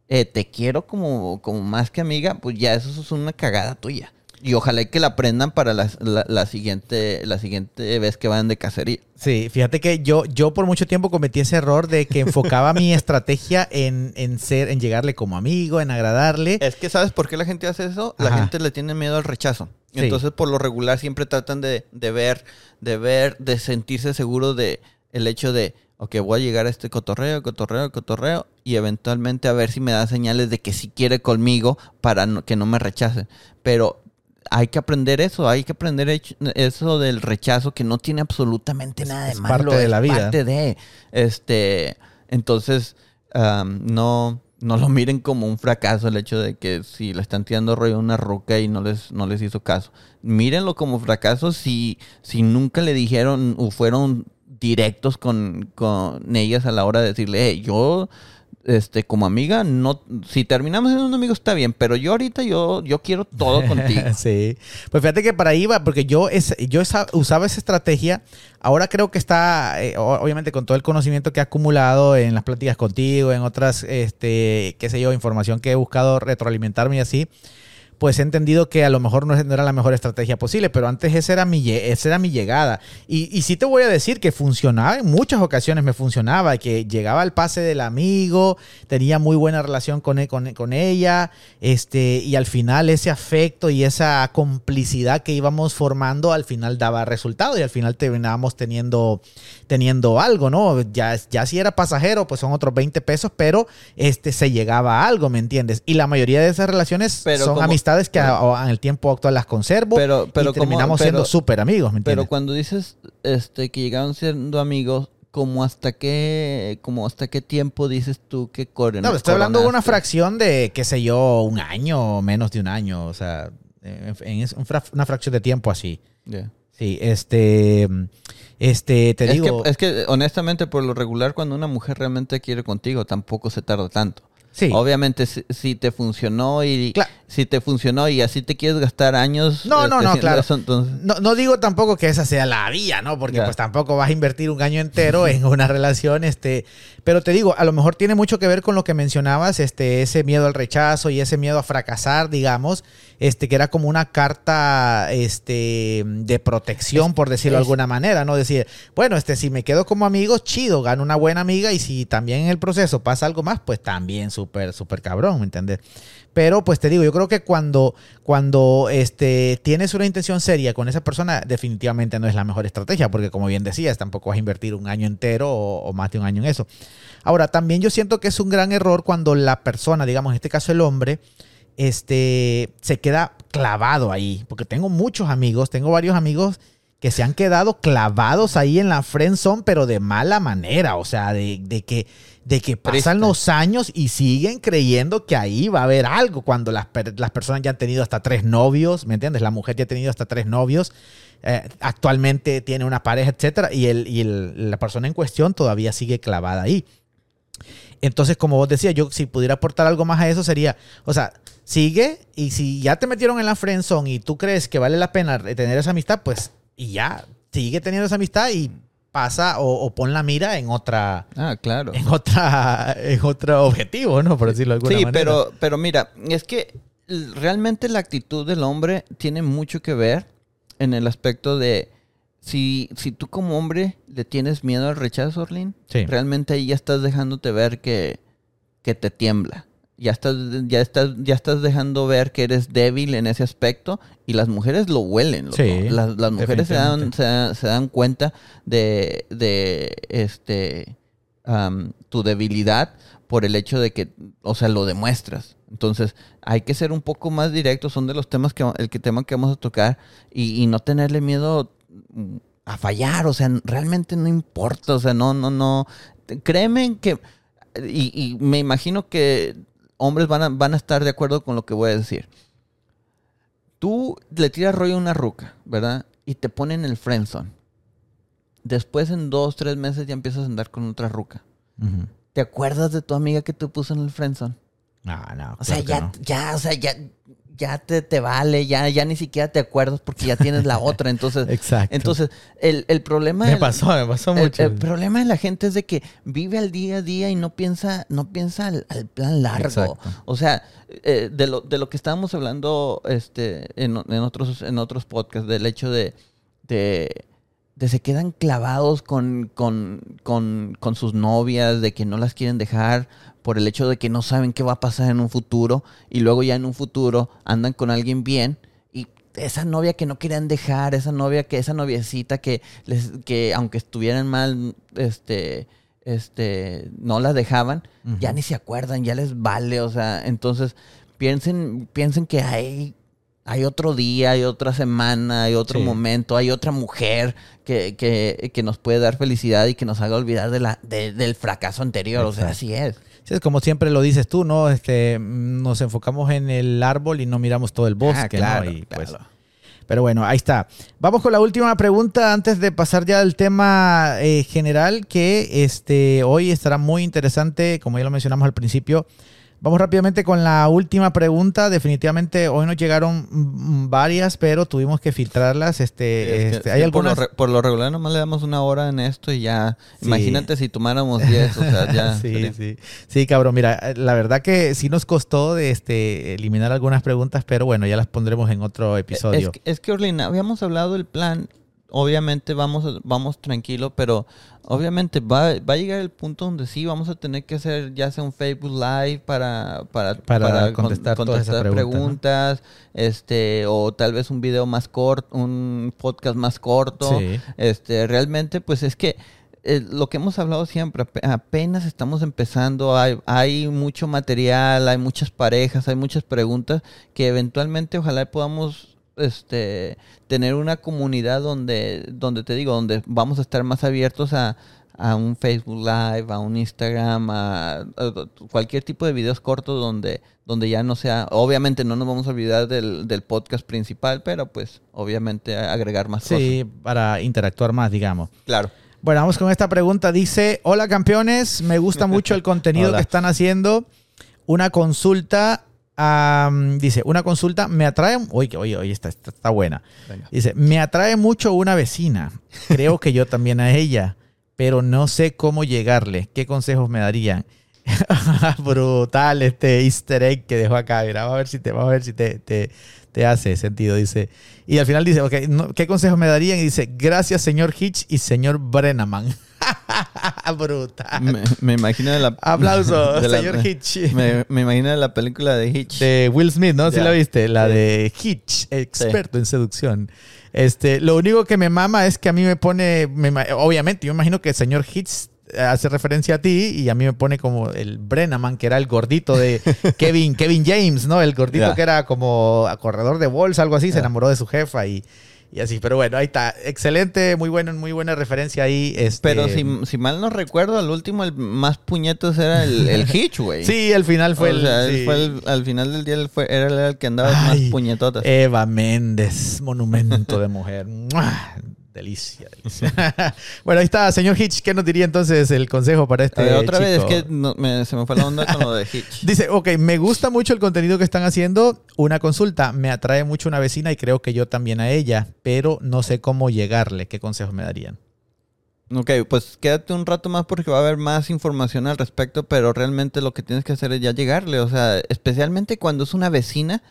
Speaker 2: eh, te quiero como, como más que amiga, pues ya eso es una cagada tuya. Y ojalá que la aprendan para la, la- la siguiente, la siguiente vez que vayan de cacería.
Speaker 1: Sí, fíjate que yo, yo por mucho tiempo cometí ese error de que enfocaba mi estrategia en, en ser, en llegarle como amigo, en agradarle.
Speaker 2: Es que ¿sabes por qué la gente hace eso? La
Speaker 1: Ajá.
Speaker 2: gente le tiene miedo al rechazo.
Speaker 1: Sí.
Speaker 2: Entonces, por lo regular, siempre tratan de, de ver, de ver, de sentirse seguro de el hecho de, ok, voy a llegar a este cotorreo, cotorreo, cotorreo, y eventualmente a ver si me da señales de que sí quiere conmigo para no- que no me rechacen. Pero hay que aprender eso, hay que aprender eso del rechazo que no tiene absolutamente nada de
Speaker 1: es
Speaker 2: malo.
Speaker 1: parte de
Speaker 2: es
Speaker 1: la vida.
Speaker 2: parte de, este, entonces, am, no, no lo miren como un fracaso el hecho de que si le están tirando rollo a una ruca y no les, no les hizo caso. Mírenlo como fracaso si, si nunca le dijeron o fueron directos con, con ellas a la hora de decirle, "Hey, yo este, como amiga, no, si terminamos siendo amigos está bien, pero yo ahorita yo, yo quiero todo contigo.
Speaker 1: sí. Pues fíjate que para ahí va, porque yo, es, yo usaba esa estrategia, ahora creo que está, eh, obviamente con todo el conocimiento que he acumulado en las pláticas contigo, en otras, este, qué sé yo, información que he buscado retroalimentarme y así, pues he entendido que a lo mejor no era la mejor estrategia posible, pero antes esa era mi, esa era mi llegada. Y, y sí te voy a decir que funcionaba, en muchas ocasiones me funcionaba, que llegaba al pase del amigo, tenía muy buena relación con, e, con, con ella, este, y al final ese afecto y esa complicidad que íbamos formando, al final daba resultado y al final terminábamos teniendo, teniendo algo, ¿no? Ya, ya si era pasajero, pues son otros 20 pesos, pero este, se llegaba a algo, ¿me entiendes? Y la mayoría de esas relaciones son amistades que en el tiempo actual las conservo
Speaker 2: pero, pero
Speaker 1: y terminamos siendo súper amigos, ¿me
Speaker 2: Pero cuando dices este, que llegaron siendo amigos, como hasta qué como hasta qué tiempo dices tú que corren
Speaker 1: no estoy hablando de una fracción de qué sé yo un año o menos de un año o sea en, una fracción de tiempo así sí este este te digo
Speaker 2: es que honestamente por lo regular cuando una mujer realmente quiere contigo tampoco se tarda tanto Sí. Obviamente si, te funcionó y si te funcionó y así te quieres gastar años.
Speaker 1: No, no, no, claro. no, digo tampoco que esa sea la vía, ¿no? Porque pues tampoco vas a invertir un año entero en una relación, este, pero te digo, a lo mejor tiene mucho que ver con lo que mencionabas, este, ese miedo al rechazo y ese miedo a fracasar, digamos, este, que era como una carta, este, de protección, por decirlo de alguna manera, ¿no? Decir, bueno, este, si me quedo como amigo, chido, gano una buena amiga y si también en el proceso pasa algo más, pues también súper, súper cabrón, ¿me entiendes? Pero pues te digo, yo creo que cuando, cuando este, tienes una intención seria con esa persona, definitivamente no es la mejor estrategia, porque como bien decías, tampoco vas a invertir un año entero o, más de un año en eso. Ahora, también yo siento que es un gran error cuando la persona, digamos en este caso el hombre, este, se queda clavado ahí, porque tengo muchos amigos, tengo varios amigos que se han quedado clavados ahí en la friend zone, pero de mala manera, o sea, de, de que de que pasan los años y siguen creyendo que ahí va a haber algo cuando las, las, personas ya han tenido hasta tres novios, ¿me entiendes? La mujer ya ha tenido hasta tres novios, eh, actualmente tiene una pareja, etcétera, y, el, y el, la persona en cuestión todavía sigue clavada ahí. Entonces, como vos decías, yo si pudiera aportar algo más a eso sería, o sea, sigue y si ya te metieron en la friendzone y tú crees que vale la pena tener esa amistad, pues y ya, sigue teniendo esa amistad y pasa o, pon la mira en otra.
Speaker 2: Ah, claro.
Speaker 1: En otra, en otro objetivo, ¿no? Por decirlo de alguna
Speaker 2: manera.
Speaker 1: Sí,
Speaker 2: pero, pero mira, es que realmente la actitud del hombre tiene mucho que ver en el aspecto de si, si tú como hombre le tienes miedo al rechazo, Orlin, realmente ahí ya estás dejándote ver que, que te tiembla ya estás, ya estás, ya estás dejando ver que eres débil en ese aspecto y las mujeres lo huelen. las, mujeres se dan, se, dan cuenta de, de este tu debilidad por el hecho de que, o sea, lo demuestras. Entonces, hay que ser un poco más directos, son de los temas que el que tema que vamos a tocar y, y no tenerle miedo a fallar, o sea, realmente no importa, o sea, no, no, no. Créeme que y, y, me imagino que hombres van a, van a estar de acuerdo con lo que voy a decir. Tú le tiras rollo a una ruca, ¿verdad? Y te ponen el friendzone. Después en dos, tres meses ya empiezas a andar con otra ruca. ¿Te acuerdas de tu amiga que te puso en el friendzone?
Speaker 1: No, no.
Speaker 2: O sea, ya, ya, o sea, ya, ya te, te, vale, ya, ya ni siquiera te acuerdas porque ya tienes la otra. Entonces,
Speaker 1: Exacto.
Speaker 2: entonces el, el problema.
Speaker 1: Me pasó, me pasó mucho.
Speaker 2: El, problema de la gente es de que vive al día a día y no piensa, no piensa al, plan largo. O sea, eh, de, lo, de lo que estábamos hablando este, en, en, otros, en otros podcasts, del hecho de, de de se quedan clavados con, con, con, con, sus novias, de que no las quieren dejar por el hecho de que no saben qué va a pasar en un futuro y luego ya en un futuro andan con alguien bien y esa novia que no querían dejar, esa novia que esa noviecita que les que aunque estuvieran mal este este no la dejaban, ya ni se acuerdan, ya les vale, o sea, entonces piensen piensen que hay hay otro día, hay otra semana, hay otro momento, hay otra mujer que, que, que, nos puede dar felicidad y que nos haga olvidar de la, del fracaso anterior. O sea, así es.
Speaker 1: Sí, es como siempre lo dices tú, ¿no? Este, nos enfocamos en el árbol y no miramos todo el bosque,
Speaker 2: ah, claro,
Speaker 1: ¿no? Y, pues, Pero bueno, ahí está. Vamos con la última pregunta antes de pasar ya al tema eh, general, que este, hoy estará muy interesante, como ya lo mencionamos al principio. Vamos rápidamente con la última pregunta. Definitivamente hoy nos llegaron varias, pero tuvimos que filtrarlas. Este, este hay algunas.
Speaker 2: Por lo, por lo, regular nomás le damos una hora en esto y ya. Imagínate si tomáramos 10, o sea, ya.
Speaker 1: sí, sí. Sí, cabrón. Mira, la verdad que sí nos costó de este eliminar algunas preguntas, pero bueno, ya las pondremos en otro episodio.
Speaker 2: Es que, es que Orlina, habíamos hablado del plan obviamente vamos, vamos tranquilo, pero obviamente va, va, a llegar el punto donde sí vamos a tener que hacer ya sea un Facebook Live para, para,
Speaker 1: para, contestar, todas esas
Speaker 2: preguntas, este, o tal vez un video más corto, un podcast más corto. Este, realmente, pues es que eh, lo que hemos hablado siempre, apenas estamos empezando, hay, hay mucho material, hay muchas parejas, hay muchas preguntas que eventualmente ojalá podamos este, tener una comunidad donde, donde te digo, donde vamos a estar más abiertos a, un Facebook Live, a un Instagram, a, cualquier tipo de videos cortos donde, donde ya no sea, obviamente no nos vamos a olvidar del, podcast principal, pero pues obviamente agregar más cosas.
Speaker 1: Sí, para interactuar más, digamos.
Speaker 2: Claro.
Speaker 1: Bueno, vamos con esta pregunta. Dice, hola campeones, me gusta mucho el contenido que están haciendo. Una consulta dice, una consulta me atrae. Oye, oye, oye, está, está, buena. Dice, me atrae mucho una vecina. Creo que yo también a ella, pero no sé cómo llegarle. ¿Qué consejos me darían? Brutal este easter egg que dejó acá. vamos a ver si te, vamos a ver si te, te, te hace sentido. Dice, y al final dice, okay, ¿qué consejos me darían? Y dice, gracias señor Hitch y señor Brennaman. Brutal.
Speaker 2: Me, me, imagino la...
Speaker 1: Aplauso, señor Hitch.
Speaker 2: Me, me, imagino la película de Hitch.
Speaker 1: De Will Smith, ¿no? ¿Sí la viste? La de Hitch, experto en seducción. Este, lo único que me mama es que a mí me pone, obviamente, yo imagino que el señor Hitch hace referencia a ti y a mí me pone como el Brennaman, que era el gordito de Kevin, Kevin James, ¿no? El gordito que era como corredor de bolsa, algo así, se enamoró de su jefa y y así. Pero bueno, ahí está. Excelente, muy bueno, muy buena referencia ahí. Este...
Speaker 2: Pero si, si, mal no recuerdo, al último el más puñetos era el, el Hitch, güey.
Speaker 1: sí, al final fue, el,
Speaker 2: fue el, Al final del día fue, era el que andaba más puñetotas.
Speaker 1: Eva Méndez, monumento de mujer. Delicia, delicia. bueno, ahí está, señor Hitch. ¿Qué nos diría entonces el consejo para este
Speaker 2: Otra vez, es que se me fue la onda con lo de Hitch.
Speaker 1: Dice, ok, me gusta mucho el contenido que están haciendo. Una consulta, me atrae mucho una vecina y creo que yo también a ella, pero no sé cómo llegarle. ¿Qué consejos me darían?
Speaker 2: Ok, pues quédate un rato más porque va a haber más información al respecto, pero realmente lo que tienes que hacer es ya llegarle. O sea, especialmente cuando es una vecina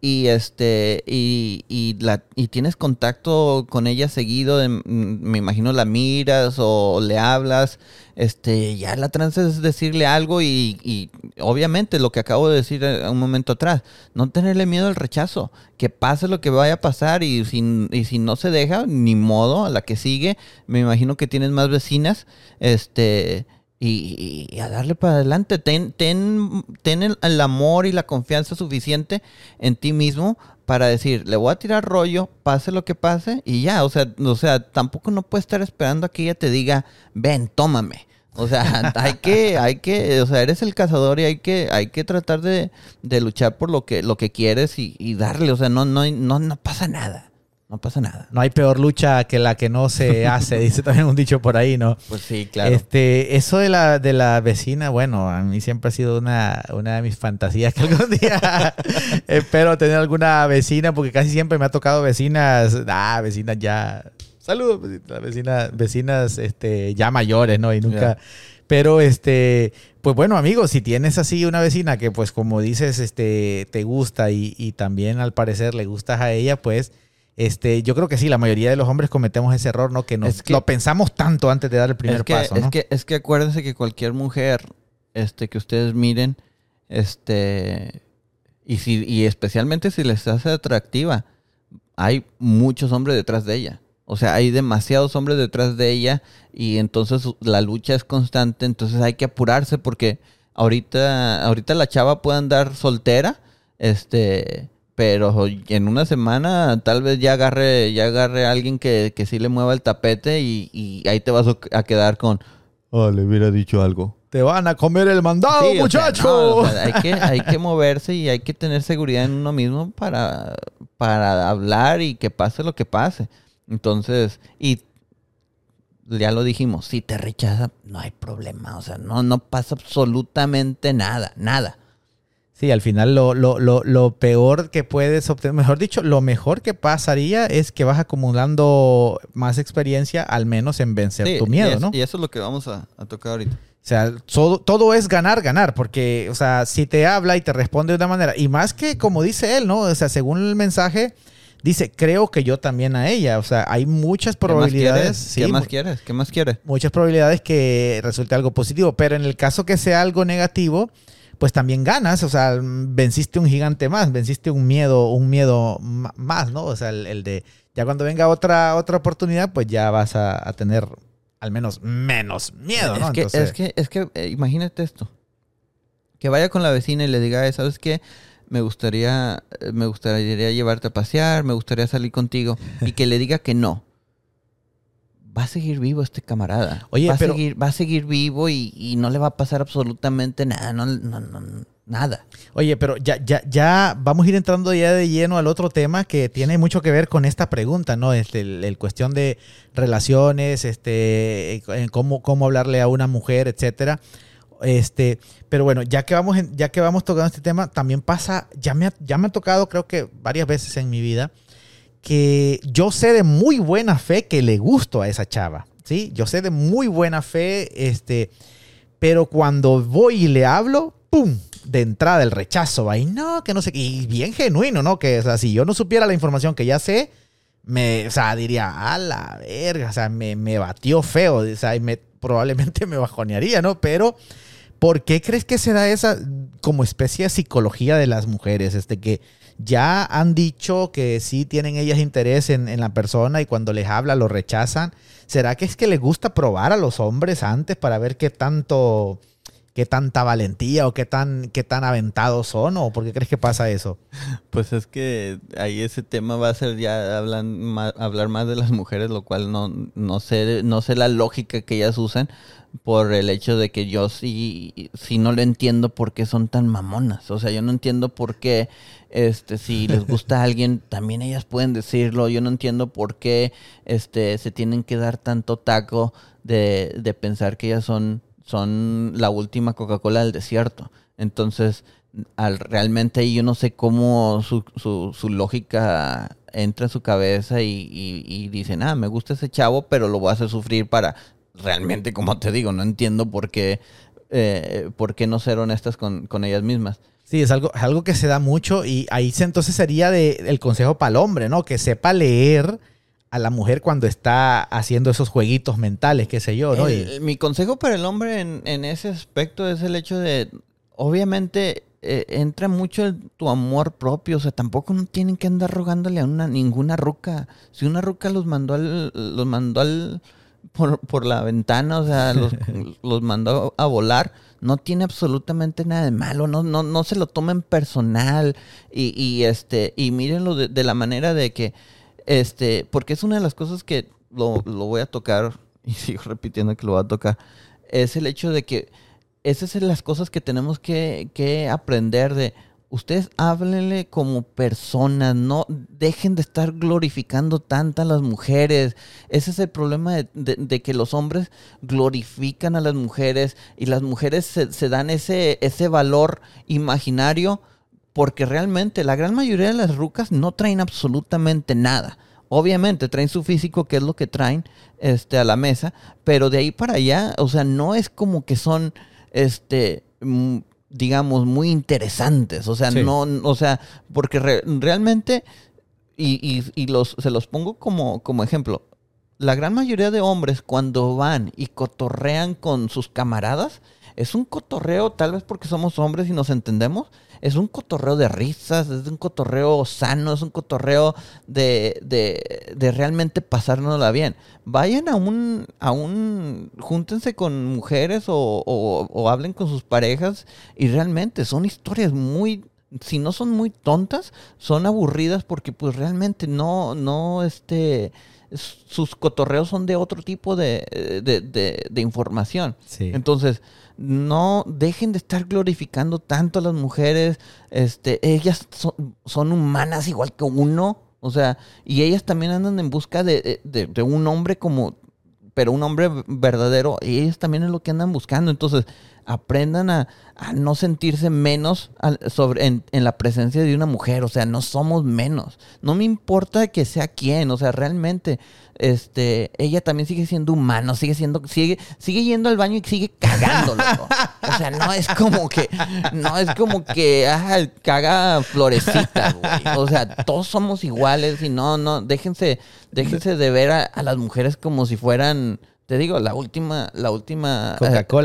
Speaker 2: y este y, y, la y tienes contacto con ella seguido mm, me imagino la miras o le hablas este ya la trance es decirle algo y, y, obviamente lo que acabo de decir un momento atrás no tenerle miedo al rechazo que pase lo que vaya a pasar y si, y si no se deja ni modo a la que sigue me imagino que tienes más vecinas este y, a darle para adelante. Ten, ten, ten el, amor y la confianza suficiente en ti mismo para decir, le voy a tirar rollo, pase lo que pase, y ya, o sea, o sea, tampoco no puedes estar esperando a que ella te diga, ven, tómame. O sea, hay que, hay que, o sea, eres el cazador y hay que, hay que tratar de, de luchar por lo que, lo que quieres y, y darle, o sea, no, no, no, no pasa nada. No pasa nada.
Speaker 1: No hay peor lucha que la que no se hace, dice también un dicho por ahí, ¿no?
Speaker 2: Pues sí, claro.
Speaker 1: Este, eso de la, de la vecina, bueno, a mí siempre ha sido una, una de mis fantasías que algún día espero tener alguna vecina, porque casi siempre me ha tocado vecinas, ah, vecinas ya, saludos, vecinas, vecinas este, ya mayores, ¿no? Y nunca... Pero este, pues bueno, amigos, si tienes así una vecina que pues como dices, este, te gusta y, y también al parecer le gustas a ella, pues este, yo creo que sí, la mayoría de los hombres cometemos ese error, ¿no? Que, nos, lo pensamos tanto antes de dar el primer paso,
Speaker 2: ¿no? Es que, es que acuérdense que cualquier mujer este, que ustedes miren, este, y, si, y especialmente si les hace atractiva, hay muchos hombres detrás de ella. O sea, hay demasiados hombres detrás de ella y entonces la lucha es constante, entonces hay que apurarse porque ahorita, ahorita la chava puede andar soltera, este, pero en una semana tal vez ya agarre, ya agarre a alguien que, que sí le mueva el tapete y, ahí te vas a quedar con, oh, le hubiera dicho algo.
Speaker 1: Te van a comer el mandado,
Speaker 2: Sí, o sea,
Speaker 1: muchacho.
Speaker 2: no, o sea, hay, que, hay que moverse y hay que tener seguridad en uno mismo para, para hablar y que pase lo que pase. Entonces, y ya lo dijimos, si te rechaza, no hay problema. O sea, no, no pasa absolutamente nada, nada.
Speaker 1: Sí, al final lo, lo, lo, lo peor que puedes obtener, mejor dicho, lo mejor que pasaría es que vas acumulando más experiencia, al menos en vencer
Speaker 2: Sí,
Speaker 1: tu miedo,
Speaker 2: y es-
Speaker 1: ¿no?
Speaker 2: Y eso es lo que vamos a, a tocar ahorita.
Speaker 1: O sea, todo, todo es ganar, ganar, porque, o sea, si te habla y te responde de una manera, y más que como dice él, ¿no? O sea, según el mensaje, dice, creo que yo también a ella. O sea, hay muchas
Speaker 2: ¿Qué más
Speaker 1: probabilidades.
Speaker 2: quieres? ¿Qué más quieres? ¿Qué más quieres?
Speaker 1: muchas probabilidades que resulte algo positivo, pero en el caso que sea algo negativo, pues también ganas, o sea, venciste un gigante más, venciste un miedo, un miedo más, ¿no? O sea, el, el de, ya cuando venga otra, otra oportunidad, pues ya vas a, a tener al menos menos miedo, ¿no?
Speaker 2: Es que,
Speaker 1: Entonces-
Speaker 2: es que, es que eh, imagínate esto. Que vaya con la vecina y le diga, "Eh, ¿sabes qué? Me gustaría, eh, me gustaría llevarte a pasear, me gustaría salir contigo. Y que le diga que no. Va a seguir vivo este camarada.
Speaker 1: Oye,
Speaker 2: va a seguir, va a seguir vivo y, y no le va a pasar absolutamente nada. No, no, no, nada.
Speaker 1: Oye, pero ya, ya, ya vamos a ir entrando ya de lleno al otro tema que tiene mucho que ver con esta pregunta, ¿no? Este, el, el cuestión de relaciones, este, cómo, cómo hablarle a una mujer, etcétera. Este, pero bueno, ya que vamos, en- ya que vamos tocando este tema, también pasa, ya me, ha, ya me ha tocado, creo que varias veces en mi vida, que yo sé de muy buena fe que le gusto a esa chava, ¿sí? Yo sé de muy buena fe, este, pero cuando voy y le hablo, ¡pum! De entrada el rechazo, y no, que no sé, y bien genuino, ¿no? Que, o sea, si yo no supiera la información que ya sé, me, o sea, diría, a la verga, o sea, me, me batió feo, o sea, me, probablemente me bajonearía, ¿no? Pero, ¿por qué crees que se da esa como especie de psicología de las mujeres? Este, que ya han dicho que sí tienen ellas interés en, en la persona y cuando les habla lo rechazan. ¿Será que es que les gusta probar a los hombres antes para ver qué tanto, qué tanta valentía o qué tan, qué tan aventados son? ¿O por qué crees que pasa eso?
Speaker 2: Pues es que ahí ese tema va a ser ya hablan hablar más de las mujeres, lo cual no, no sé, no sé la lógica que ellas usan por el hecho de que yo sí, sí no lo entiendo por qué son tan mamonas. O sea, yo no entiendo por qué, este, si les gusta a alguien, también ellas pueden decirlo. Yo no entiendo por qué, este, se tienen que dar tanto taco de, de pensar que ellas son, son la última Coca-Cola del desierto. Entonces, al, realmente yo no sé cómo su, su, su lógica entra a su cabeza y, y, y dicen, ah, me gusta ese chavo, pero lo voy a hacer sufrir para realmente, como te digo, no entiendo por qué, eh, por qué no ser honestas con, con ellas mismas.
Speaker 1: Sí, es algo, es algo que se da mucho y ahí se- entonces sería de, el consejo para el hombre, ¿no? Que sepa leer a la mujer cuando está haciendo esos jueguitos mentales, qué sé yo, ¿no? Y-
Speaker 2: El- mi consejo para el hombre en, en ese aspecto es el hecho de, obviamente, eh, entra mucho el- tu amor propio, o sea, tampoco no tienen que andar rogándole a una ninguna ruca. Si una ruca los mandó al, los mandó al por, por la ventana, o sea, los, los mandó a volar, no tiene absolutamente nada de malo, no, no, no se lo tomen personal. Y, y este, y mírenlo de, de la manera de que, este, porque es una de las cosas que lo, lo voy a tocar, y sigo repitiendo que lo voy a tocar, es el hecho de que esas son las cosas que tenemos que, que aprender de ustedes háblenle como personas, no dejen de estar glorificando tanto a las mujeres. Ese es el problema de, que los hombres glorifican a las mujeres y las mujeres se, se dan ese, ese valor imaginario porque realmente la gran mayoría de las rucas no traen absolutamente nada. Obviamente traen su físico, que es lo que traen este, a la mesa, pero de ahí para allá, o sea, no es como que son, este, mm, digamos, muy interesantes. O sea,
Speaker 1: Sí.
Speaker 2: no, o sea, porque re- realmente, y, y- y los, se los pongo como, como ejemplo, la gran mayoría de hombres cuando van y cotorrean con sus camaradas, es un cotorreo, tal vez porque somos hombres y nos entendemos, es un cotorreo de risas, es un cotorreo sano, es un cotorreo de, de, de realmente pasárnosla bien. Vayan a un, a un, júntense con mujeres o, o- o hablen con sus parejas y realmente son historias muy, si no son muy tontas, son aburridas porque pues realmente no, no, este, sus cotorreos son de otro tipo de, de, de, de información.
Speaker 1: Sí.
Speaker 2: Entonces, no dejen de estar glorificando tanto a las mujeres. Este, ellas son, son humanas igual que uno. O sea, y ellas también andan en busca de, de- de un hombre como, pero un hombre verdadero. Y ellas también es lo que andan buscando. Entonces, aprendan a, a no sentirse menos al- sobre, en, en la presencia de una mujer. O sea, no somos menos. No me importa que sea quién. O sea, realmente, este, ella también sigue siendo humano, sigue siendo, sigue, sigue yendo al baño y sigue cagándolo. O sea, no es como que, no es como que ah, caga florecita, güey. O sea, todos somos iguales y no, no, déjense, déjense de ver a, a las mujeres como si fueran, te digo, la última, la última eh,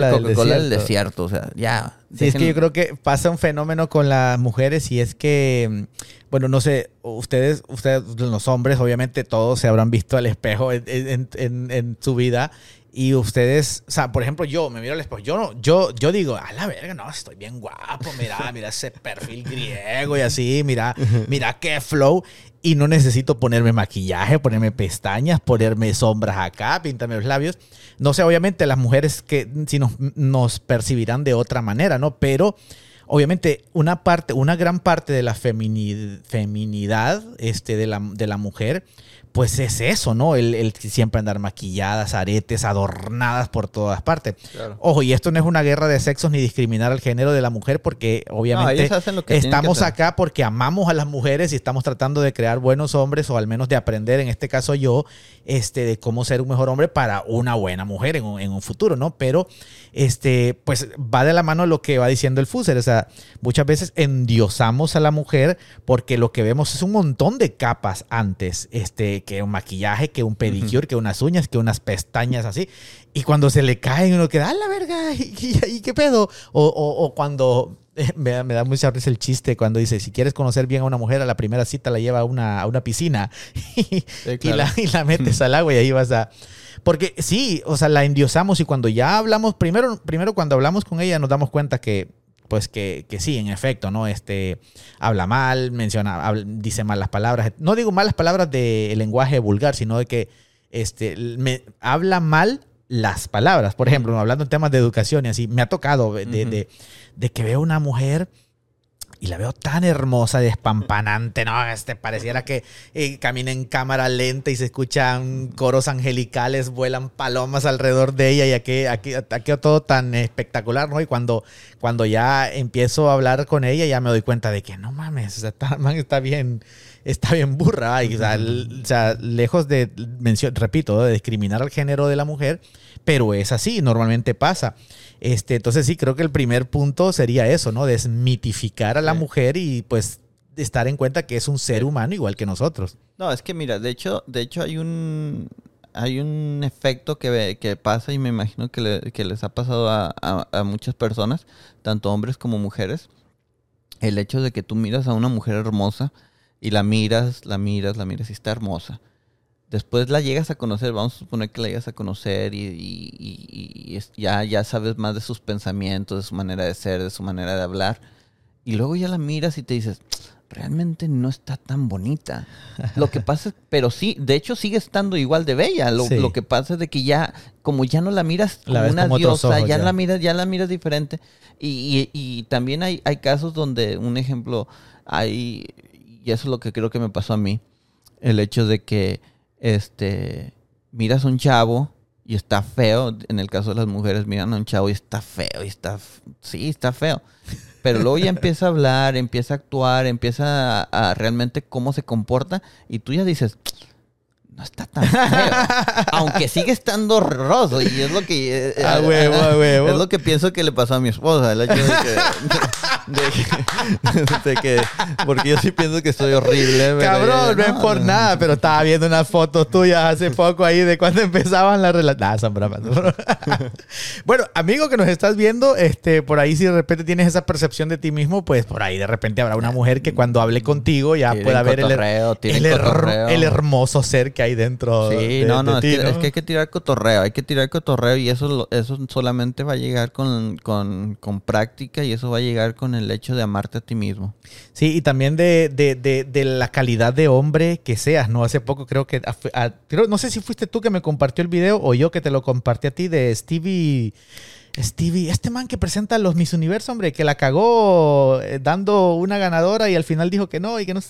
Speaker 1: Coca-Cola del
Speaker 2: desierto. O sea, ya.
Speaker 1: Sí, es que yo creo que pasa un fenómeno con las mujeres y es que, mm, bueno, no sé, ustedes, ustedes, los hombres, obviamente todos se habrán visto al espejo en, en- en- en su vida y ustedes, o sea, por ejemplo, yo me miro al espejo, yo no, yo, yo digo, a la verga, no, estoy bien guapo, mira, mira ese perfil griego y así, mira, mira qué flow. Y no necesito ponerme maquillaje, ponerme pestañas, ponerme sombras acá, pintarme los labios. No sé, obviamente las mujeres que si nos, nos percibirán de otra manera, ¿no? Pero obviamente una parte, una gran parte de la femini- feminidad este, de, la, de la mujer, pues es eso, ¿no? El, el siempre andar maquilladas, aretes, adornadas por todas partes.
Speaker 2: Claro.
Speaker 1: Ojo, y esto no es una guerra de sexos ni discriminar al género de la mujer, porque obviamente estamos acá porque amamos a las mujeres y estamos tratando de crear buenos hombres, o al menos de aprender, en este caso yo, este, de cómo ser un mejor hombre para una buena mujer en un, en un futuro, ¿no? Pero, este, pues va de la mano lo que va diciendo el Fuser. O sea, muchas veces endiosamos a la mujer porque lo que vemos es un montón de capas antes, este, que un maquillaje, que un pedicure, que unas uñas, que unas pestañas así. Y cuando se le caen, uno queda, ¡a la verga! ¿Y, y- y qué pedo? O, o- o cuando. Me, da- me da mucha risa el chiste cuando dice: si quieres conocer bien a una mujer, a la primera cita la lleva a una, a una piscina y,
Speaker 2: claro.
Speaker 1: la, y la metes al agua y ahí vas a. Porque sí, o sea, la endiosamos y cuando ya hablamos, primero, primero cuando hablamos con ella nos damos cuenta que, pues que, que sí, en efecto, ¿no? Este, habla mal, menciona, habla- dice malas palabras. No digo malas palabras de lenguaje vulgar, sino de que este, me, habla mal las palabras. Por ejemplo, hablando en temas de educación y así, me ha tocado de, de-
Speaker 2: Ujú.
Speaker 1: de- de que veo una mujer y la veo tan hermosa, despampanante, ¿no? Este, pareciera que eh, camina en cámara lenta y se escuchan coros angelicales, vuelan palomas alrededor de ella y aquí, aquí, todo tan espectacular, ¿no? Y cuando, cuando ya empiezo a hablar con ella, ya me doy cuenta de que no mames, o está, bien, está bien burra. ay, o, sea, lejos de, repito, de discriminar al género de la mujer, pero es así, normalmente pasa. Este, entonces sí, creo que el primer punto sería eso, ¿no? Desmitificar a la
Speaker 2: Sí.
Speaker 1: mujer y pues estar en cuenta que es un ser humano igual que nosotros.
Speaker 2: No, es que mira, de hecho, de hecho hay un hay un efecto que, que pasa y me imagino que, le- que les ha pasado a, a- a muchas personas, tanto hombres como mujeres. El hecho de que tú miras a una mujer hermosa y la miras, la miras, la miras y está hermosa. Después la llegas a conocer, vamos a suponer que la llegas a conocer y, y- y- ya, ya sabes más de sus pensamientos, de su manera de ser, de su manera de hablar. Y luego ya la miras y te dices, realmente no está tan bonita. Lo que pasa es, pero sí, de hecho sigue estando igual de bella. Lo,
Speaker 1: Sí.
Speaker 2: lo que pasa es de que ya, como ya no la miras como
Speaker 1: La
Speaker 2: una
Speaker 1: como
Speaker 2: diosa,
Speaker 1: ojos,
Speaker 2: ya,
Speaker 1: ya.
Speaker 2: la miras, ya la miras diferente. Y también hay, hay casos donde, un ejemplo, hay, y eso es lo que creo que me pasó a mí, el hecho de que este miras a un chavo y está feo, en el caso de las mujeres miran a un chavo y está feo, y está, sí, está feo. Pero luego ya empieza a hablar, empieza a actuar, empieza a, a realmente cómo se comporta y tú ya dices, no está tan feo. Aunque sigue estando horroroso y es lo que...
Speaker 1: A
Speaker 2: eh,
Speaker 1: huevo, a huevo.
Speaker 2: Es lo que pienso que le pasó a mi esposa, el hecho de que... de que- de que- porque yo sí pienso que estoy horrible.
Speaker 1: Cabrón, no es por nada, pero estaba viendo unas fotos tuyas hace poco ahí de cuando empezaban las relaciones. Nah, bueno, amigo que nos estás viendo, este, por ahí si de repente tienes esa percepción de ti mismo, pues por ahí de repente habrá una mujer que cuando hable contigo ya pueda ver el, el el hermoso ser que hay dentro.
Speaker 2: Sí,
Speaker 1: de-
Speaker 2: no,
Speaker 1: de
Speaker 2: no, es,
Speaker 1: ti,
Speaker 2: que, es que hay que tirar cotorreo, hay que tirar cotorreo y eso, eso solamente va a llegar con, con, con práctica y eso va a llegar con el hecho de amarte a ti mismo.
Speaker 1: Sí, y también de, de- de- de la calidad de hombre que seas, ¿no? Hace poco creo que, a- a- creo- no sé si fuiste tú que me compartió el video o yo que te lo compartí a ti de Stevie, Stevie, este man que presenta los Miss Universo, hombre, que la cagó eh, dando una ganadora y al final dijo que no y que no...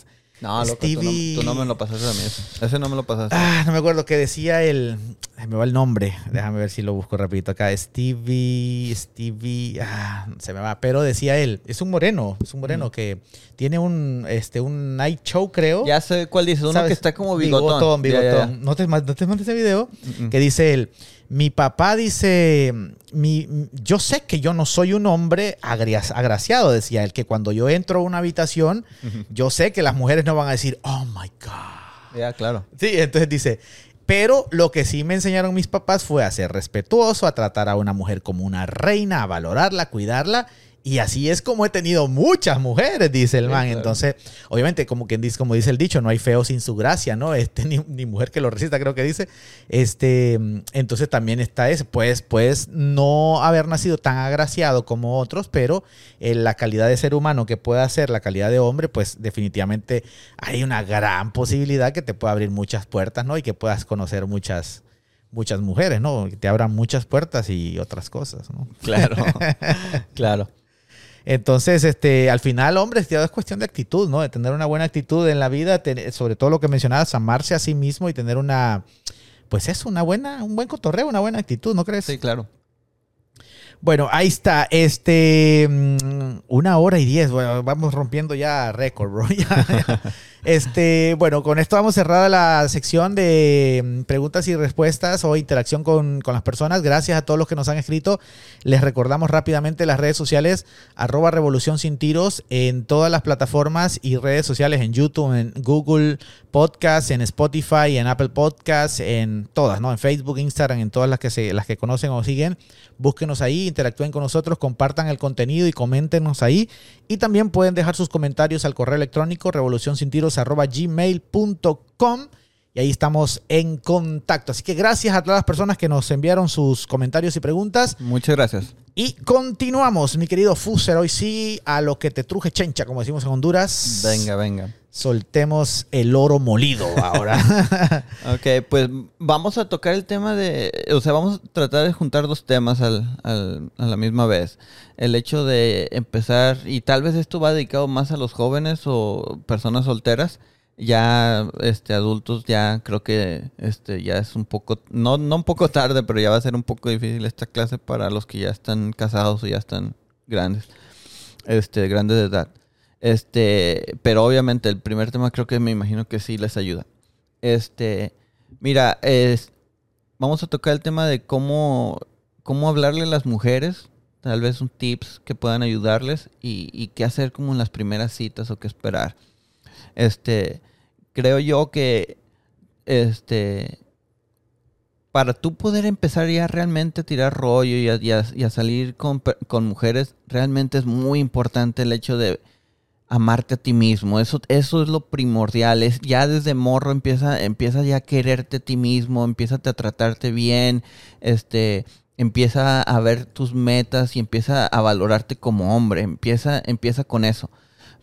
Speaker 2: No, loco, tú no-
Speaker 1: Stevie-
Speaker 2: tú, no, me lo pasaste a mí ese. Ese no me lo pasaste.
Speaker 1: Ah, no me acuerdo que decía el... ay, Me va el nombre, déjame ver si lo busco rapidito acá. Stevie, Stevie, ah, se me va, pero decía él, es un moreno, es un moreno que tiene un, este, un night show, creo.
Speaker 2: Ya sé cuál dices, uno
Speaker 1: ¿Sabes?
Speaker 2: que está como bigotón.
Speaker 1: Bigotón,
Speaker 2: Ya, ya, ya.
Speaker 1: bigotón. ¿No te, no te mandes ese video?
Speaker 2: Mm, mm.
Speaker 1: Que dice él, mi papá dice, mi, yo sé que yo no soy un hombre agraciado, decía él, que cuando yo entro a una habitación, yo sé que las mujeres no van a decir, oh my God.
Speaker 2: Ya, claro.
Speaker 1: Sí, entonces dice, pero lo que sí me enseñaron mis papás fue a ser respetuoso, a tratar a una mujer como una reina, a valorarla, a cuidarla. Y así es como he tenido muchas mujeres, dice el man. Entonces, obviamente, como quien dice, como dice el dicho, no hay feo sin su gracia, ¿no? Este, ni, ni mujer que lo resista, creo que dice. Este, entonces también está ese. Pues, pues no haber nacido tan agraciado como otros, pero eh, la calidad de ser humano que pueda ser la calidad de hombre, pues definitivamente hay una gran posibilidad que te pueda abrir muchas puertas, ¿no? Y que puedas conocer muchas, muchas mujeres, ¿no? Que te abran muchas puertas y otras cosas, ¿no?
Speaker 2: Claro. claro.
Speaker 1: Entonces, este, al final, hombre, es cuestión de actitud, ¿no? De tener una buena actitud en la vida, tener- sobre todo lo que mencionabas, amarse a sí mismo y tener una, pues eso, una buena, un buen cotorreo, una buena actitud, ¿no crees?
Speaker 2: Sí, claro.
Speaker 1: Bueno, ahí está, este, mm, una hora y diez, bueno, vamos rompiendo ya récord, bro. Ya, ya. Este, bueno, con esto vamos cerrada la sección de mm, preguntas y respuestas o interacción con, con las personas. Gracias a todos los que nos han escrito. Les recordamos rápidamente las redes sociales, arroba revolución sin tiros en todas las plataformas y redes sociales, en YouTube, en Google Podcast, en Spotify, en Apple Podcast, en todas, ¿no? En Facebook, Instagram, en todas las que se, las que conocen o siguen. Búsquenos ahí, interactúen con nosotros, compartan el contenido y coméntenos ahí. Y también pueden dejar sus comentarios al correo electrónico revolucionsintiros.gmail.com y ahí estamos en contacto. Así que gracias a todas las personas que nos enviaron sus comentarios y preguntas.
Speaker 2: Muchas gracias.
Speaker 1: Y continuamos, mi querido Fuser. Hoy sí, a lo que te truje chencha, como decimos en Honduras.
Speaker 2: Venga, venga.
Speaker 1: Soltemos el oro molido ahora.
Speaker 2: Ok, pues vamos a tocar el tema de, o sea, vamos a tratar de juntar dos temas al, al- a la misma vez. El hecho de empezar, y tal vez esto va dedicado más a los jóvenes o personas solteras, ya este adultos ya creo que este ya es un poco no no un poco tarde, pero ya va a ser un poco difícil esta clase para los que ya están casados o ya están grandes. Este, grandes de edad. Este, pero obviamente el primer tema creo que me imagino que sí les ayuda. Este, mira, es, vamos a tocar el tema de cómo, cómo hablarle a las mujeres, tal vez un tips que puedan ayudarles y, y qué hacer como en las primeras citas o qué esperar. Este, creo yo que, este, para tú poder empezar ya realmente a tirar rollo y a, salir con, con mujeres, realmente es muy importante el hecho de amarte a ti mismo. Eso, eso es lo primordial. Es, ya desde morro empieza, empieza ya a quererte a ti mismo, empieza a tratarte bien, este, empieza a ver tus metas y empieza a valorarte como hombre. Empieza, empieza con eso.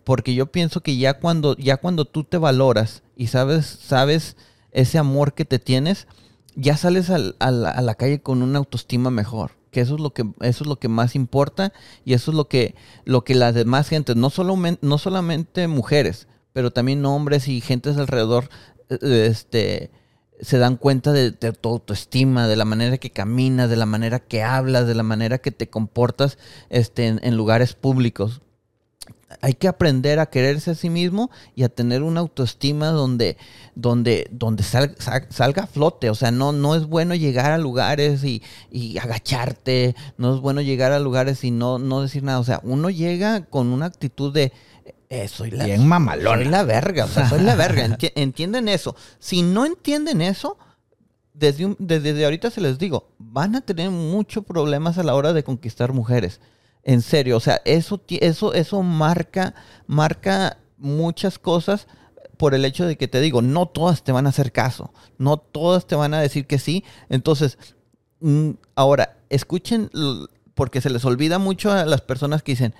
Speaker 2: Porque yo pienso que ya cuando, ya cuando tú te valoras y sabes, sabes ese amor que te tienes, ya sales al- a, la, a la calle con una autoestima mejor. Eso es lo que, eso es lo que más importa y eso es lo que, lo que las demás gentes, no, solo, no solamente mujeres, pero también hombres y gentes alrededor, eh, este, se dan cuenta de, tu autoestima, de la manera que caminas, de la manera que hablas, de la manera que te comportas este, en lugares públicos hay que aprender a quererse a sí mismo y a tener una autoestima donde, donde, donde sal- sal- salga a flote. O sea, no, no es bueno llegar a lugares y, y agacharte, no es bueno llegar a lugares y no, no decir nada. O sea, uno llega con una actitud de eh, soy la,
Speaker 1: Bien mamalona.
Speaker 2: soy la verga, o sea, soy la verga. Enti- entienden eso. Si no entienden eso, desde, un- desde, desde ahorita se les digo, van a tener muchos problemas a la hora de conquistar mujeres. En serio, o sea, eso, eso, eso marca, marca muchas cosas por el hecho de que te digo, no todas te van a hacer caso, no todas te van a decir que sí. Entonces, mm, ahora, escuchen, porque se les olvida mucho a las personas que dicen,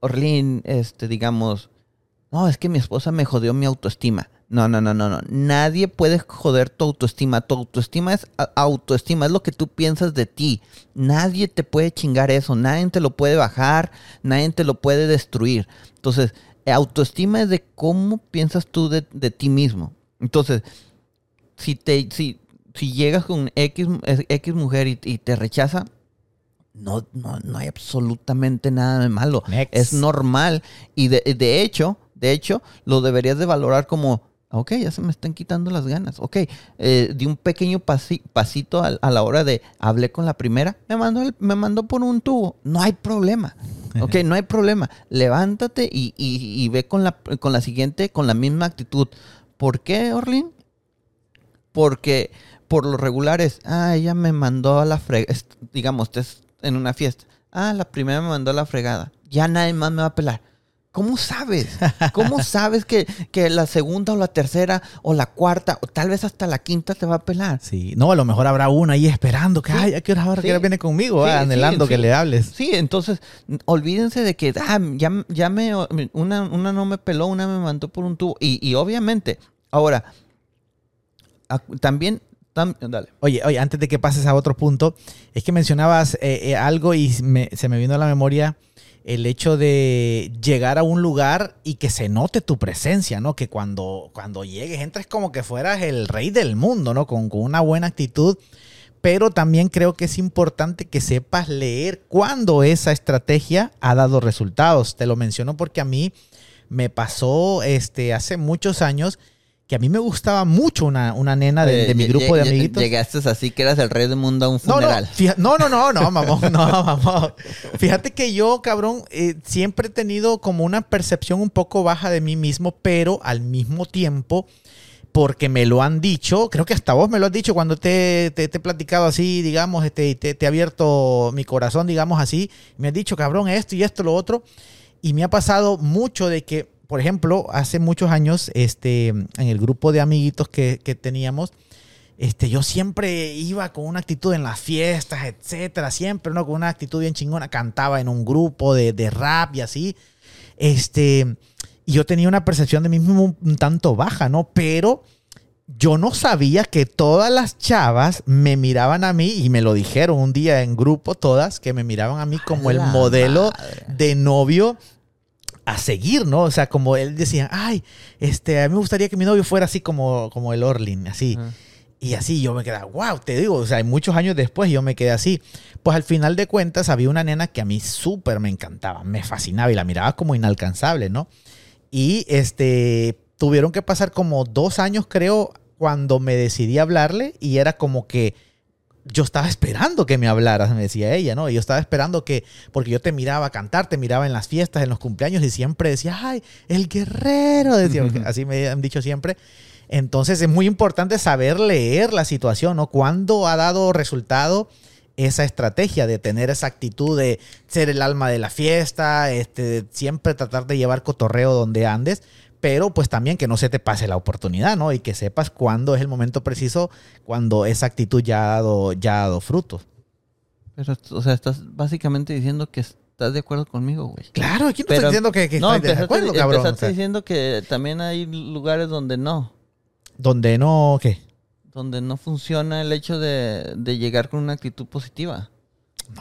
Speaker 2: Orlin, este, digamos, no, es que mi esposa me jodió mi autoestima. No, no, no, no, no. Nadie puede joder tu autoestima. Tu autoestima es autoestima, es lo que tú piensas de ti. Nadie te puede chingar eso, nadie te lo puede bajar, nadie te lo puede destruir. Entonces, autoestima es de cómo piensas tú de, ti mismo. Entonces, si te, si, si llegas con X, X mujer y, te rechaza, no, no, no, hay absolutamente nada de malo. Es normal. Y de, de hecho, de hecho, lo deberías de valorar como, ok, ya se me están quitando las ganas. Ok, eh, di un pequeño pasito a, la hora de hablé con la primera, me mandó, me mandó por un tubo. No hay problema. Ok, no hay problema. Levántate y, ve con la, con la siguiente con la misma actitud. ¿Por qué, Orlin? Porque por lo regular es, ah, ella me mandó a la fregada, digamos, estés en una fiesta. Ah, la primera me mandó a la fregada. Ya nadie más me va a pelar ¿Cómo sabes? ¿Cómo sabes que, la segunda o la tercera o la cuarta o tal vez hasta la quinta te va a pelar?
Speaker 1: Sí, no, a lo mejor habrá una ahí esperando que, ay, ¿a qué hora, que viene conmigo? anhelando que le hables.
Speaker 2: Sí, entonces olvídense de que ah, ya, ya me, una, una no me peló, una me mandó por un tubo. Y, obviamente, ahora, también Dale.
Speaker 1: Oye, oye, antes de que pases a otro punto, es que mencionabas eh, eh, algo y se me vino a la memoria el hecho de llegar a un lugar y que se note tu presencia, ¿no? Que cuando, cuando llegues entres como que fueras el rey del mundo, ¿no? Con, una buena actitud. Pero también creo que es importante que sepas leer cuándo esa estrategia ha dado resultados. Te lo menciono porque a mí me pasó este, hace muchos años que a mí me gustaba mucho una, una nena de, mi grupo de amiguitos.
Speaker 2: Llegaste así que eras el rey del mundo a un funeral.
Speaker 1: No, no, no, no, no, mamón, no, mamón. Fíjate que yo, cabrón, eh, siempre he tenido como una percepción un poco baja de mí mismo, pero al mismo tiempo, porque me lo han dicho, creo que hasta vos me lo has dicho cuando te, te, he platicado así, digamos, este, te, te he abierto mi corazón, digamos así, me has dicho, cabrón, esto y esto, lo otro, y me ha pasado mucho de que por ejemplo, hace muchos años, este, en el grupo de amiguitos que, teníamos, este, yo siempre iba con una actitud en las fiestas, etcétera, siempre, ¿no? Con una actitud bien chingona, cantaba en un grupo de, rap y así. Este, y yo tenía una percepción de mí mismo un tanto baja, ¿no? Pero yo no sabía que todas las chavas me miraban a mí y me lo dijeron un día en grupo todas que me miraban a mí como el modelo de novio a seguir, ¿no? O sea, como él decía, ay, este, a mí me gustaría que mi novio fuera así como, como el Orlin, así. Y así yo me quedaba, wow, te digo, o sea, muchos años después yo me quedé así. Pues al final de cuentas había una nena que a mí súper me encantaba, me fascinaba y la miraba como inalcanzable, ¿no? Y este, tuvieron que pasar como dos años, creo, cuando me decidí a hablarle y era como que yo estaba esperando que me hablaras, me decía ella, ¿no? Y yo estaba esperando que, porque yo te miraba cantar, te miraba en las fiestas, en los cumpleaños y siempre decía, ay, el guerrero, decía, así me han dicho siempre. Entonces es muy importante saber leer la situación, ¿no? Cuándo ha dado resultado esa estrategia de tener esa actitud de ser el alma de la fiesta, este, siempre tratar de llevar cotorreo donde andes, pero pues también que no se te pase la oportunidad, ¿no? Y que sepas cuándo es el momento preciso, cuando esa actitud ya ha dado, ya ha dado frutos.
Speaker 2: Pero, o sea, estás básicamente diciendo que estás de acuerdo conmigo, güey.
Speaker 1: Claro, aquí no estoy diciendo que, que no, de acuerdo, cabrón.
Speaker 2: Estás diciendo que también hay lugares donde no.
Speaker 1: ¿Donde no qué?
Speaker 2: Donde no funciona el hecho de, de llegar con una actitud positiva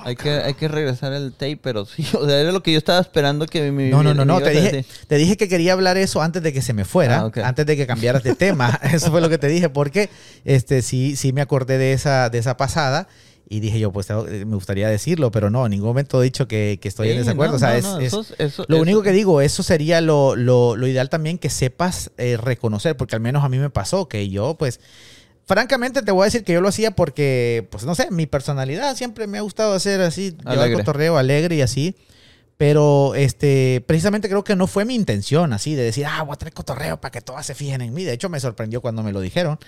Speaker 2: hay, que, hay que regresar el tape, pero sí, o sea, era lo que yo estaba esperando que mi...
Speaker 1: No, no, no, no, te dije, te dije que quería hablar eso antes de que se me fuera, ah, antes de que cambiaras de tema. eso fue lo que te dije, porque este, sí, sí me acordé de esa, de esa pasada y dije yo, pues me gustaría decirlo, pero no, en ningún momento he dicho que, estoy en desacuerdo. o sea, es, lo único que digo, eso sería lo, lo, lo ideal también que sepas eh, reconocer, porque al menos a mí me pasó que yo, pues francamente te voy a decir que yo lo hacía porque, pues no sé, mi personalidad siempre me ha gustado hacer así, llevar cotorreo alegre y así. Pero este, precisamente creo que no fue mi intención así de decir, ah, voy a traer cotorreo para que todas se fijen en mí. De hecho, me sorprendió cuando me lo dijeron.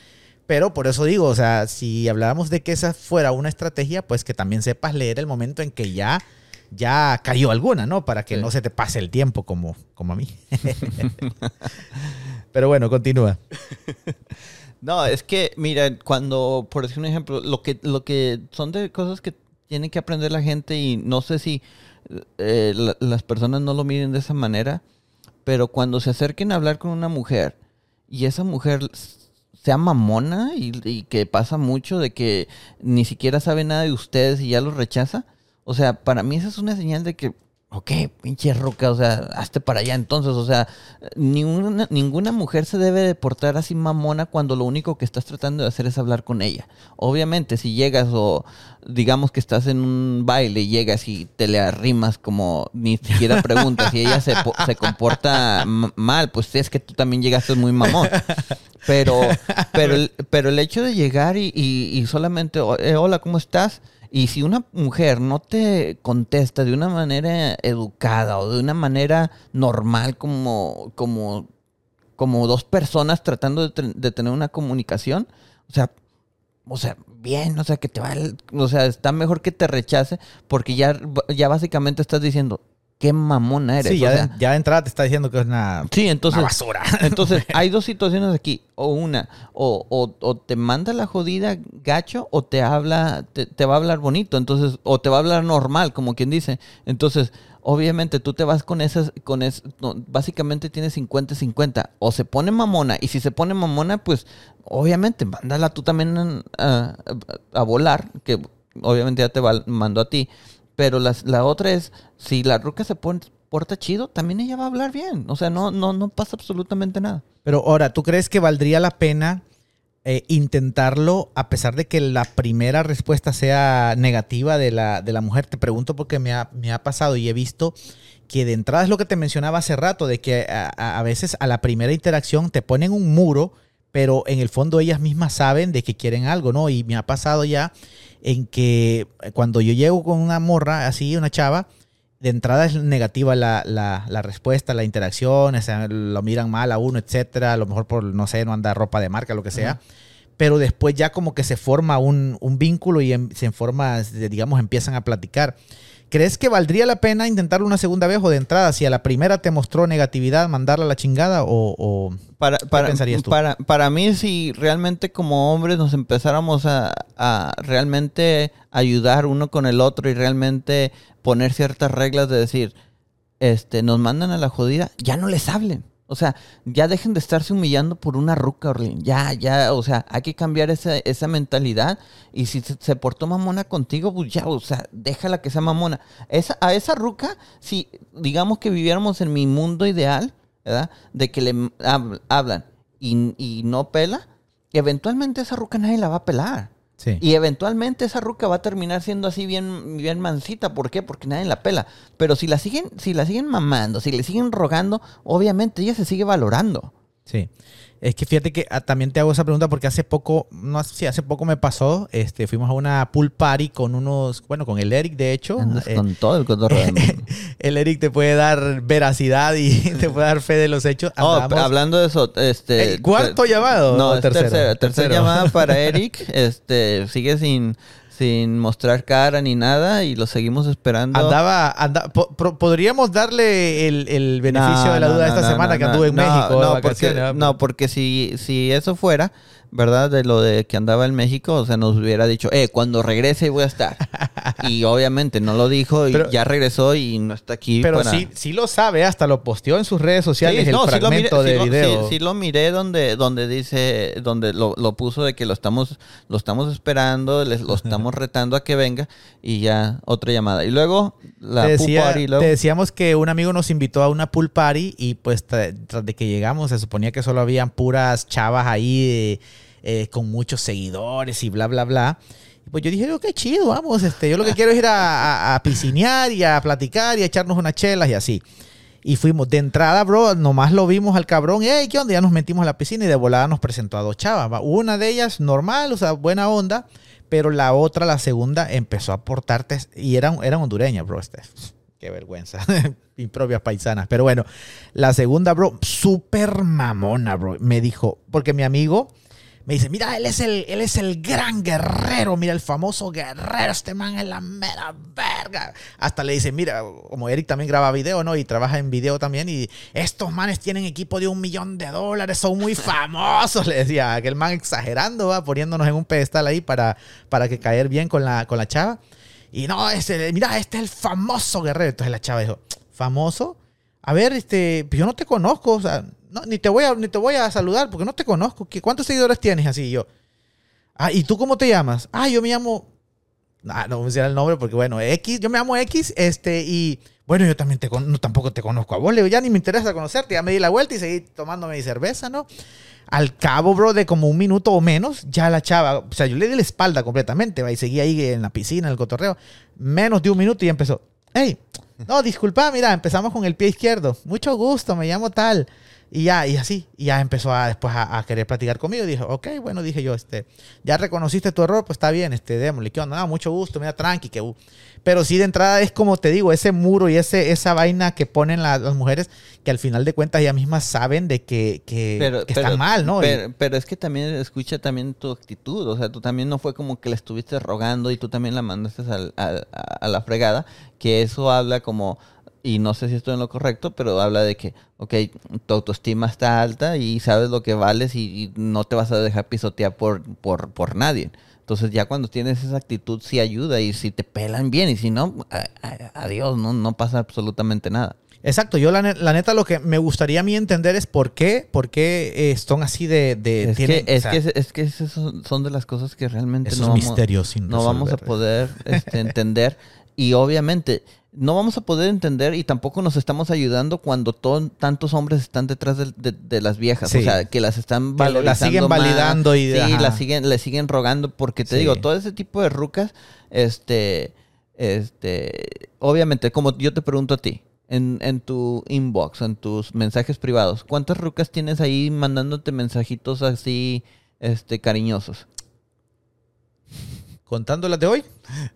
Speaker 1: Pero por eso digo, o sea, si hablábamos de que esa fuera una estrategia, pues que también sepas leer el momento en que ya, ya cayó alguna, ¿no? Para que no se te pase el tiempo como, como a mí. Pero bueno, continúa.
Speaker 2: No, es que, mira, cuando, por decir un ejemplo, lo que, lo que son de cosas que tiene que aprender la gente y no sé si eh, la- las personas no lo miren de esa manera, pero cuando se acerquen a hablar con una mujer y esa mujer sea mamona y, y que pasa mucho de que ni siquiera sabe nada de ustedes y ya los rechaza, o sea, para mí esa es una señal de que, ok, pinche roca, o sea, hazte para allá entonces, o sea, ninguna, ninguna mujer se debe de portar así mamona cuando lo único que estás tratando de hacer es hablar con ella. Obviamente, si llegas o digamos que estás en un baile y llegas y te le arrimas como ni siquiera preguntas y ella se, se comporta mal, pues es que tú también llegaste muy mamón. Pero, pero, el, pero el hecho de llegar y, y- y solamente, "O- eh, hola, ¿cómo estás? Y si una mujer no te contesta de una manera educada o de una manera normal como, como, como dos personas tratando de, ten- de tener una comunicación, o sea, o sea, bien, o sea, que te va, el- o sea, está mejor que te rechace porque ya, ya básicamente estás diciendo, qué mamona eres.
Speaker 1: Sí,
Speaker 2: o
Speaker 1: ya,
Speaker 2: sea,
Speaker 1: de, ya de entrada te está diciendo que es una,
Speaker 2: sí, entonces,
Speaker 1: una basura.
Speaker 2: entonces, hay dos situaciones aquí. O una, o, o- o te manda la jodida gacho, o te habla, te, te va a hablar bonito. Entonces, o te va a hablar normal, como quien dice. Entonces, obviamente tú te vas con esas, con es, no, básicamente tienes 50-50. O se pone mamona, y si se pone mamona, pues, obviamente, mándala tú también a, a- a volar, que obviamente ya te va- mandó a ti. Pero las- la otra es, si la ruca se pone, porta chido, también ella va a hablar bien. O sea, no, no, no pasa absolutamente nada.
Speaker 1: Pero ahora, ¿tú crees que valdría la pena eh, intentarlo a pesar de que la primera respuesta sea negativa de la, de la mujer? Te pregunto porque me ha, me ha pasado y he visto que de entrada es lo que te mencionaba hace rato, de que a, veces a la primera interacción te ponen un muro, pero en el fondo ellas mismas saben de que quieren algo, ¿no? Y me ha pasado ya en que cuando yo llego con una morra así, una chava, de entrada es negativa la, la- la respuesta, la interacción, o sea, lo miran mal a uno, etcétera, a lo mejor por, no sé, no anda ropa de marca, lo que sea. Pero después ya como que se forma un, un vínculo y em- se forma, digamos, empiezan a platicar. ¿Crees que valdría la pena intentarlo una segunda vez o de entrada? Si a la primera te mostró negatividad, mandarla a la chingada o... o-
Speaker 2: Para, para,
Speaker 1: pensarías tú?
Speaker 2: Para, para mí, si realmente como hombres nos empezáramos a, a realmente ayudar uno con el otro y realmente poner ciertas reglas de decir, este, nos mandan a la jodida, ya no les hablen. O sea, ya dejen de estarse humillando por una ruca, Orlin. Ya, ya, o sea, hay que cambiar esa, esa mentalidad. Y si se, se portó mamona contigo, pues ya, o sea, déjala que sea mamona. Esa, a esa ruca, si digamos que viviéramos en mi mundo ideal, ¿verdad? De que le hab- hablan y, y no pela, eventualmente esa ruca nadie la va a pelar.
Speaker 1: Sí.
Speaker 2: Y eventualmente esa ruca va a terminar siendo así bien, bien mansita. ¿Por qué? Porque nadie la pela. Pero si la siguen, si la siguen mamando, si le siguen rogando, obviamente ella se sigue valorando.
Speaker 1: Sí. Es que fíjate que ah, también te hago esa pregunta porque hace poco, no sé si hace poco me pasó, este, fuimos a una pool party con unos, bueno, con el Eric de hecho. Eh,
Speaker 2: con todo el cotorreo.
Speaker 1: el Eric te puede dar veracidad y te puede dar fe de los hechos.
Speaker 2: Oh, hablando de eso, este...
Speaker 1: ¿El cuarto llamado
Speaker 2: No,
Speaker 1: tercero?
Speaker 2: tercera, tercera llamada para Eric. Este, sigue sin, sin mostrar cara ni nada y lo seguimos esperando.
Speaker 1: Andaba, anda- po- pro- podríamos darle el, el beneficio
Speaker 2: No,
Speaker 1: de la duda
Speaker 2: no,
Speaker 1: esta
Speaker 2: no,
Speaker 1: semana que anduve en México.
Speaker 2: No, porque, no, porque si, si eso fuera, ¿verdad? De lo de que andaba en México, o sea, nos hubiera dicho, eh, cuando regrese voy a estar. y obviamente no lo dijo y
Speaker 1: Pero-
Speaker 2: ya regresó y no está aquí.
Speaker 1: Pero
Speaker 2: para-
Speaker 1: sí, sí lo sabe, hasta lo posteó en sus redes sociales
Speaker 2: Sí,
Speaker 1: el
Speaker 2: no, sí lo miré,
Speaker 1: fragmento
Speaker 2: sí
Speaker 1: de
Speaker 2: lo-
Speaker 1: video.
Speaker 2: sí- sí lo miré donde, donde dice, donde lo, lo puso de que lo estamos, lo estamos esperando, les, lo estamos retando a que venga y ya otra llamada. Y luego la
Speaker 1: te,
Speaker 2: pool
Speaker 1: decía-
Speaker 2: party, y luego-
Speaker 1: te decíamos que un amigo nos invitó a una pool party y pues tra- tras de que llegamos se suponía que solo habían puras chavas ahí eh, eh, con muchos seguidores y bla, bla, bla. Pues yo dije, oh, qué chido, vamos, este, yo lo que quiero es ir a, a, piscinear y a platicar y a echarnos unas chelas y así. Y fuimos de entrada, bro, nomás lo vimos al cabrón. Hey, ¿qué onda? Ya nos metimos a la piscina y de volada nos presentó a dos chavas. va. Una de ellas normal, o sea, buena onda. Pero la otra, la segunda, empezó a portarte. Y eran, eran hondureñas, bro. Este, qué vergüenza. Impropias paisanas. Pero bueno, la segunda, bro, súper mamona, bro. Me dijo, porque mi amigo me dice, mira, él es el, él es el gran guerrero, mira, el famoso guerrero, este man es la mera verga. Hasta le dice, mira, como Eric también graba video, ¿no? Y trabaja en video también, y estos manes tienen equipo de un millón de dólares, son muy famosos, le decía, aquel man exagerando, va, poniéndonos en un pedestal ahí para, para que caer bien con la, con la chava. Y no, este, mira, este es el famoso guerrero. Entonces la chava dijo, ¿famoso? A ver, este, pues yo no te conozco, o sea, no, ni, te voy a, ni te voy a saludar porque no te conozco. ¿Cuántos seguidores tienes? Así yo. Ah, ¿y tú cómo te llamas? Ah, yo me llamo. Ah, no voy a el nombre porque, bueno, X, yo me llamo X, este, y bueno, yo también te no, tampoco te conozco a vos, le ya ni me interesa conocerte, ya me di la vuelta y seguí tomándome mi cerveza, ¿no? Al cabo, bro, de como un minuto o menos, ya la chava, o sea, yo le di la espalda completamente, va, y seguí ahí en la piscina, en el cotorreo, menos de un minuto y empezó, hey, no, disculpa, mira, empezamos con el pie izquierdo, mucho gusto, me llamo tal. Y ya, y así, y ya empezó a, después a, querer platicar conmigo. Y dijo, ok, bueno, dije yo, este, ya reconociste tu error, pues está bien, este, démosle, ¿qué onda? mucho gusto, mira, tranqui, que... Uh". Pero sí, de entrada es como te digo, ese muro y ese, esa vaina que ponen las mujeres, que al final de cuentas ellas mismas saben de que, que, están mal, ¿no?
Speaker 2: Pero, es que también escucha también tu actitud, o sea, tú también no fue como que le estuviste rogando y tú también la mandaste a la fregada, que eso habla como y no sé si estoy en lo correcto, pero habla de que, ok, tu autoestima está alta y sabes lo que vales y, no te vas a dejar pisotear por, por, por, nadie. Entonces ya cuando tienes esa actitud sí ayuda y si te pelan bien y si no, adiós, no, no pasa absolutamente nada.
Speaker 1: Exacto, yo la, neta lo que me gustaría a mí entender es por qué, por qué eh, son así de...
Speaker 2: es, que, es, que, es que son de las cosas que realmente
Speaker 1: no, vamos,
Speaker 2: no vamos a poder este, entender. Y obviamente no vamos a poder entender y tampoco nos estamos ayudando cuando tantos hombres están detrás de, las viejas. O sea, que las están
Speaker 1: valorizando. Las siguen validando y
Speaker 2: Sí, las siguen, le siguen rogando. Porque te digo, todo ese tipo de rucas, este, este, obviamente, como yo te pregunto a ti, en, en tu inbox, en tus mensajes privados, ¿cuántas rucas tienes ahí mandándote mensajitos así, este, cariñosos?
Speaker 1: ¿Contando las de hoy?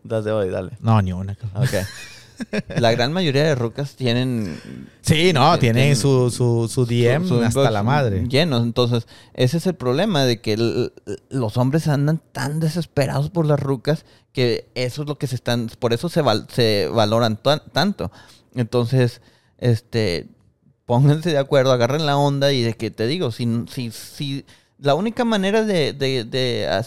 Speaker 2: Las de hoy, dale.
Speaker 1: No, ni una.
Speaker 2: Ok. La gran mayoría de rucas tienen.
Speaker 1: Sí, no, tienen, su, su, DM hasta la madre.
Speaker 2: Llenos. Entonces, ese es el problema de que los hombres andan tan desesperados por las rucas que eso es lo que se están. Por eso se, se valoran tanto. Entonces, este. Pónganse de acuerdo, agarren la onda y de que te digo, si, si, si la única manera de, de,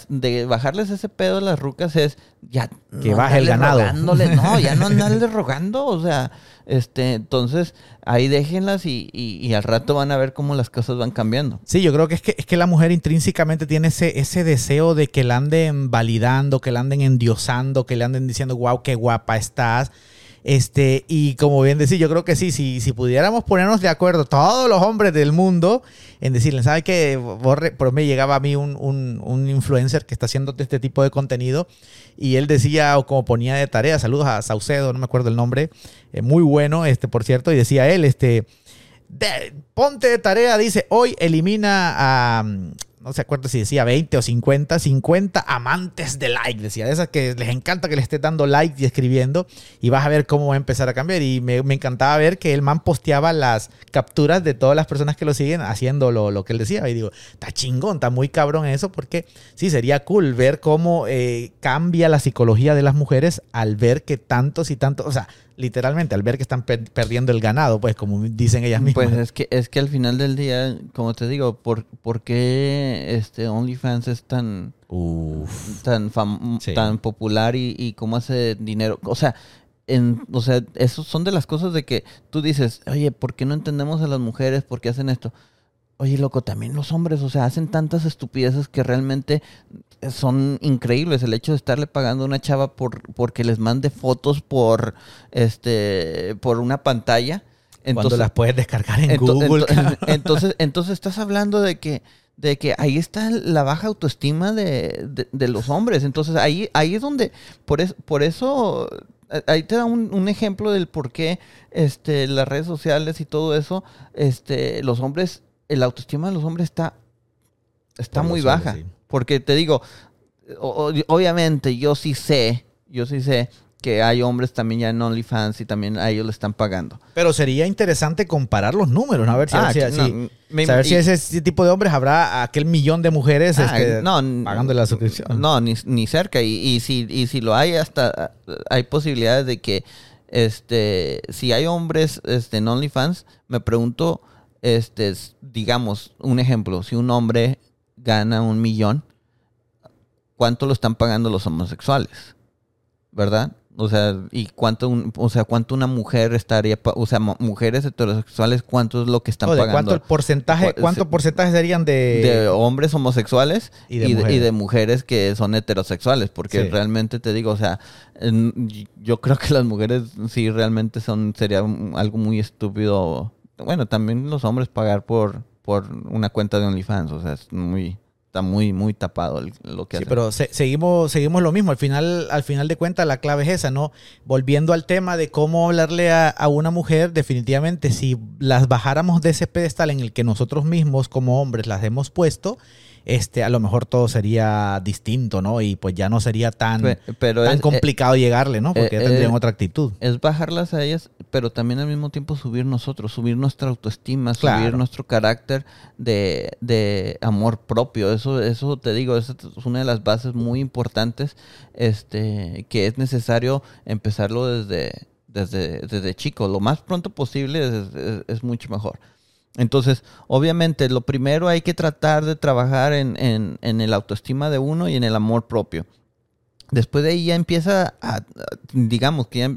Speaker 2: de, bajarles ese pedo a las rucas es ya
Speaker 1: que baje el ganado.
Speaker 2: No, ya no andarle rogando, o sea, este, entonces ahí déjenlas y, y, al rato van a ver cómo las cosas van cambiando.
Speaker 1: Sí, yo creo que es que, es que la mujer intrínsecamente tiene ese, ese deseo de que la anden validando, que la anden endiosando, que le anden diciendo, wow, qué guapa estás este, y como bien decía, yo creo que sí, si, si pudiéramos ponernos de acuerdo todos los hombres del mundo en decirle, ¿sabe qué? Por me llegaba a mí un, un, influencer que está haciendo este tipo de contenido y él decía, o como ponía de tarea, saludos a Saucedo, no me acuerdo el nombre, eh, muy bueno, este, por cierto, y decía él, este, ponte de tarea, dice, hoy elimina a no se acuerda si decía 20 o 50, 50 amantes de like, decía, de esas que les encanta que le esté dando like y escribiendo y vas a ver cómo va a empezar a cambiar. Y me, encantaba ver que el man posteaba las capturas de todas las personas que lo siguen haciendo lo, que él decía. Y digo, está chingón, está muy cabrón eso porque sí, sería cool ver cómo eh, cambia la psicología de las mujeres al ver que tantos y tantos, o sea, literalmente al ver que están perdiendo el ganado, pues como dicen ellas mismas.
Speaker 2: Pues es que es que al final del día, como te digo, ¿por, por qué este OnlyFans es tan tan tan popular y, cómo hace dinero? O sea, en, o sea, eso son de las cosas de que tú dices, oye, ¿por qué no entendemos a las mujeres? ¿Por qué hacen esto? Oye, loco, también los hombres, o sea, hacen tantas estupideces que realmente son increíbles. El hecho de estarle pagando a una chava por porque les mande fotos por este por una pantalla.
Speaker 1: Entonces, Cuando las puedes descargar en Google.
Speaker 2: entonces, entonces estás hablando de que de que ahí está la baja autoestima de, los hombres. Entonces ahí, ahí es donde, por, eso por eso, ahí te da un, ejemplo del por qué este, las redes sociales y todo eso, este, los hombres el autoestima de los hombres está, está muy baja. Porque te digo, obviamente yo sí sé, yo sí sé que hay hombres también ya en OnlyFans y también a ellos le están pagando.
Speaker 1: Pero sería interesante comparar los números, ¿no? A ver si,
Speaker 2: Ah,
Speaker 1: a ver si-
Speaker 2: no,
Speaker 1: si-
Speaker 2: me-
Speaker 1: saber si
Speaker 2: y-
Speaker 1: ese tipo de hombres habrá aquel millón de mujeres
Speaker 2: Ah,
Speaker 1: este,
Speaker 2: no,
Speaker 1: pagando la suscripción.
Speaker 2: No, ni, ni cerca. Y, y si, y si lo hay, hasta uh, hay posibilidades de que, este, si hay hombres este, en OnlyFans, me pregunto, este, digamos, un ejemplo, si un hombre gana un millón, ¿cuánto lo están pagando los homosexuales? ¿Verdad? O sea, ¿y cuánto, un- o sea, cuánto una mujer estaría, o sea, mu- mujeres heterosexuales, cuánto es lo que están
Speaker 1: ¿de
Speaker 2: pagando?
Speaker 1: cuánto el porcentaje,
Speaker 2: Cu-
Speaker 1: cuánto porcentaje serían de,
Speaker 2: de hombres homosexuales
Speaker 1: Y de
Speaker 2: y
Speaker 1: mujeres.
Speaker 2: de mujeres que son heterosexuales, porque
Speaker 1: Sí.
Speaker 2: realmente te digo, o sea, yo creo que las mujeres sí realmente son, sería algo muy estúpido. Bueno, también los hombres pagar por, por una cuenta de OnlyFans, o sea, es muy, está muy, muy tapado el- lo que
Speaker 1: Sí,
Speaker 2: hacen.
Speaker 1: pero se- seguimos, seguimos lo mismo. Al final, al final de cuentas, la clave es esa, ¿no? Volviendo al tema de cómo hablarle a, a una mujer, definitivamente, si las bajáramos de ese pedestal en el que nosotros mismos, como hombres, las hemos puesto, este, a lo mejor todo sería distinto, ¿no? Y pues ya no sería tan,
Speaker 2: pero
Speaker 1: tan
Speaker 2: es-
Speaker 1: complicado llegarle, ¿no? Porque
Speaker 2: eh,
Speaker 1: ya tendrían
Speaker 2: eh,
Speaker 1: otra actitud.
Speaker 2: es bajarlas a ellas, pero también al mismo tiempo subir nosotros, subir nuestra autoestima,
Speaker 1: Claro.
Speaker 2: subir nuestro carácter de, de amor propio. Eso, eso te digo, esa es una de las bases muy importantes, este, que es necesario empezarlo desde, desde, desde chico. Lo más pronto posible es, es- es mucho mejor. Entonces, obviamente, lo primero hay que tratar de trabajar en, en, el autoestima de uno y en el amor propio. Después de ahí ya empieza a, digamos que ya,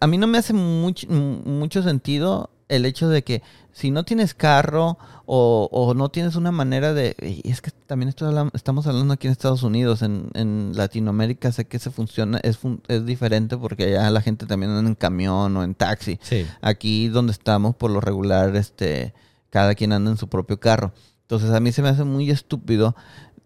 Speaker 2: a mí no me hace mucho sentido el hecho de que si no tienes carro o, o no tienes una manera de... Y es que también estoy hablan- estamos hablando aquí en Estados Unidos, en, en Latinoamérica sé que se funciona, es, es diferente porque allá la gente también anda en camión o en taxi.
Speaker 1: Sí.
Speaker 2: Aquí donde estamos, por lo regular, este, cada quien anda en su propio carro. Entonces a mí se me hace muy estúpido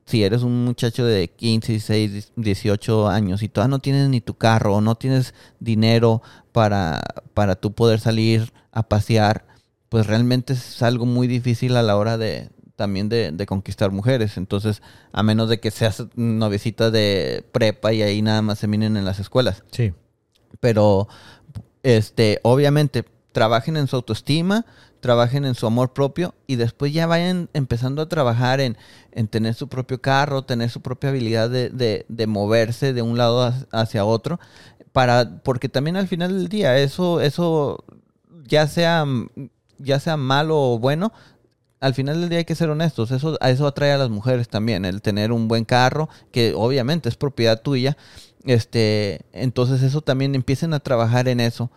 Speaker 2: si eres un muchacho de 15, 16, 18 años y todavía no tienes ni tu carro o no tienes dinero para, para tú poder salir a pasear, pues realmente es algo muy difícil a la hora de también de, de conquistar mujeres. Entonces, a menos de que seas novicita de prepa y ahí nada más se miren en las escuelas
Speaker 1: Sí.
Speaker 2: pero este obviamente trabajen en su autoestima trabajen en su amor propio y después ya vayan empezando a trabajar en, en tener su propio carro tener su propia habilidad de, de- de moverse de un lado hacia- hacia otro para porque también al final del día eso eso ya sea ya sea malo o bueno al final del día hay que ser honestos, eso, a eso atrae a las mujeres también, el tener un buen carro, que obviamente es propiedad tuya, este, entonces eso también empiecen a trabajar en eso,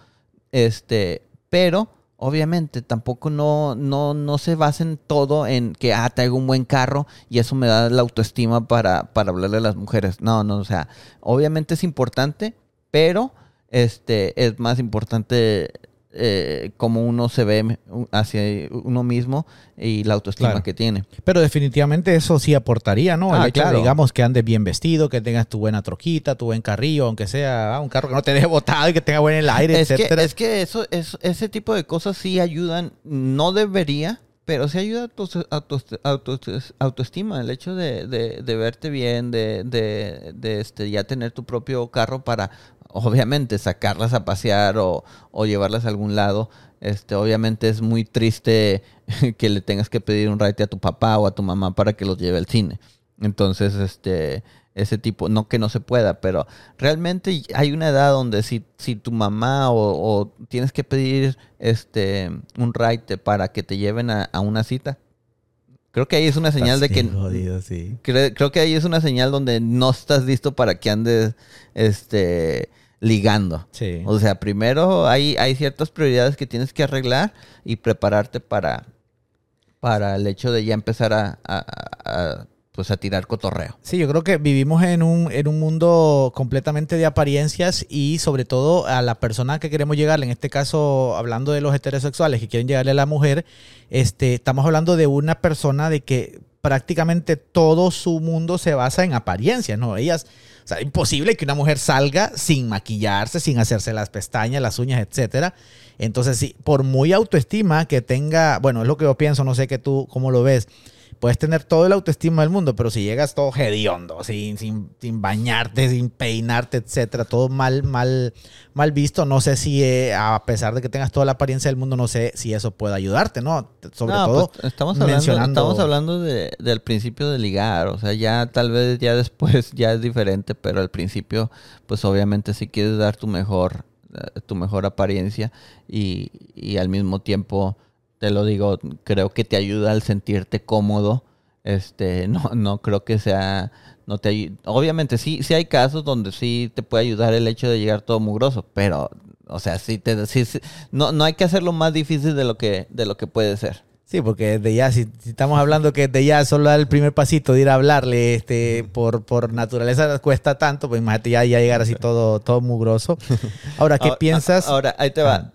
Speaker 2: este, pero obviamente tampoco no, no, no se basen todo en que, ah, traigo un buen carro y eso me da la autoestima para, para hablarle a las mujeres, no, no, o sea, obviamente es importante, pero este, es más importante eh, cómo uno se ve hacia uno mismo y la autoestima
Speaker 1: Claro.
Speaker 2: que tiene.
Speaker 1: Pero definitivamente eso sí aportaría, ¿no? El
Speaker 2: Ah,
Speaker 1: hecho
Speaker 2: claro.
Speaker 1: digamos, que andes bien vestido, que tengas tu buena troquita, tu buen carrillo, aunque sea ah, un carro que no te deje botado y que tenga buen el aire,
Speaker 2: Es que,
Speaker 1: etcétera.
Speaker 2: es que eso, es, ese tipo de cosas sí ayudan, no debería, pero sí ayuda a tu auto- auto- autoestima, el hecho de, de- de verte bien, de, de- de, este, ya tener tu propio carro para, obviamente, sacarlas a pasear o, llevarlas a algún lado. Este, obviamente es muy triste que le tengas que pedir un ride a tu papá o a tu mamá para que los lleve al cine. Entonces, este, ese tipo, no que no se pueda, pero realmente hay una edad donde si, si tu mamá o, tienes que pedir este un ride para que te lleven a una cita, creo que ahí es una señal de que
Speaker 1: jodido, sí.
Speaker 2: creo que ahí es una señal donde no estás listo para que andes este ligando.
Speaker 1: Sí.
Speaker 2: O sea, primero hay, hay ciertas prioridades que tienes que arreglar y prepararte para, para el hecho de ya empezar a, a- a- a, pues a tirar cotorreo.
Speaker 1: Sí, yo creo que vivimos en un, en un mundo completamente de apariencias y sobre todo a la persona que queremos llegarle, en este caso hablando de los heterosexuales que quieren llegarle a la mujer, este, estamos hablando de una persona de que prácticamente todo su mundo se basa en apariencias, ¿no? Ellas, o sea, imposible que una mujer salga sin maquillarse, sin hacerse las pestañas, las uñas, etcétera. Entonces, sí, por muy autoestima que tenga, bueno, es lo que yo pienso, no sé que tú cómo lo ves, puedes tener todo el autoestima del mundo, pero si llegas todo hediondo, sin, sin, sin bañarte, sin peinarte, etcétera, todo mal, mal, mal visto, no sé si eh, a pesar de que tengas toda la apariencia del mundo, no sé si eso puede ayudarte, ¿no?
Speaker 2: Sobre todo pues, estamos hablando, estamos hablando de, del principio de ligar, o sea, ya tal vez ya después ya es diferente, pero al principio, pues obviamente si quieres dar tu mejor, eh, tu mejor apariencia y, y al mismo tiempo te lo digo, creo que te ayuda al sentirte cómodo. Este, no, no creo que sea, no te obviamente sí, sí hay casos donde sí te puede ayudar el hecho de llegar todo mugroso, pero, o sea, sí te, sí, no, no hay que hacerlo más difícil de lo que, de lo que puede ser.
Speaker 1: Sí, porque de ya, si, estamos hablando que de ya solo dar el primer pasito de ir a hablarle, este, por, por naturaleza cuesta tanto, pues imagínate ya, ya llegar así todo, todo mugroso. Ahora, ¿qué piensas?
Speaker 2: Ahora, ahí te va.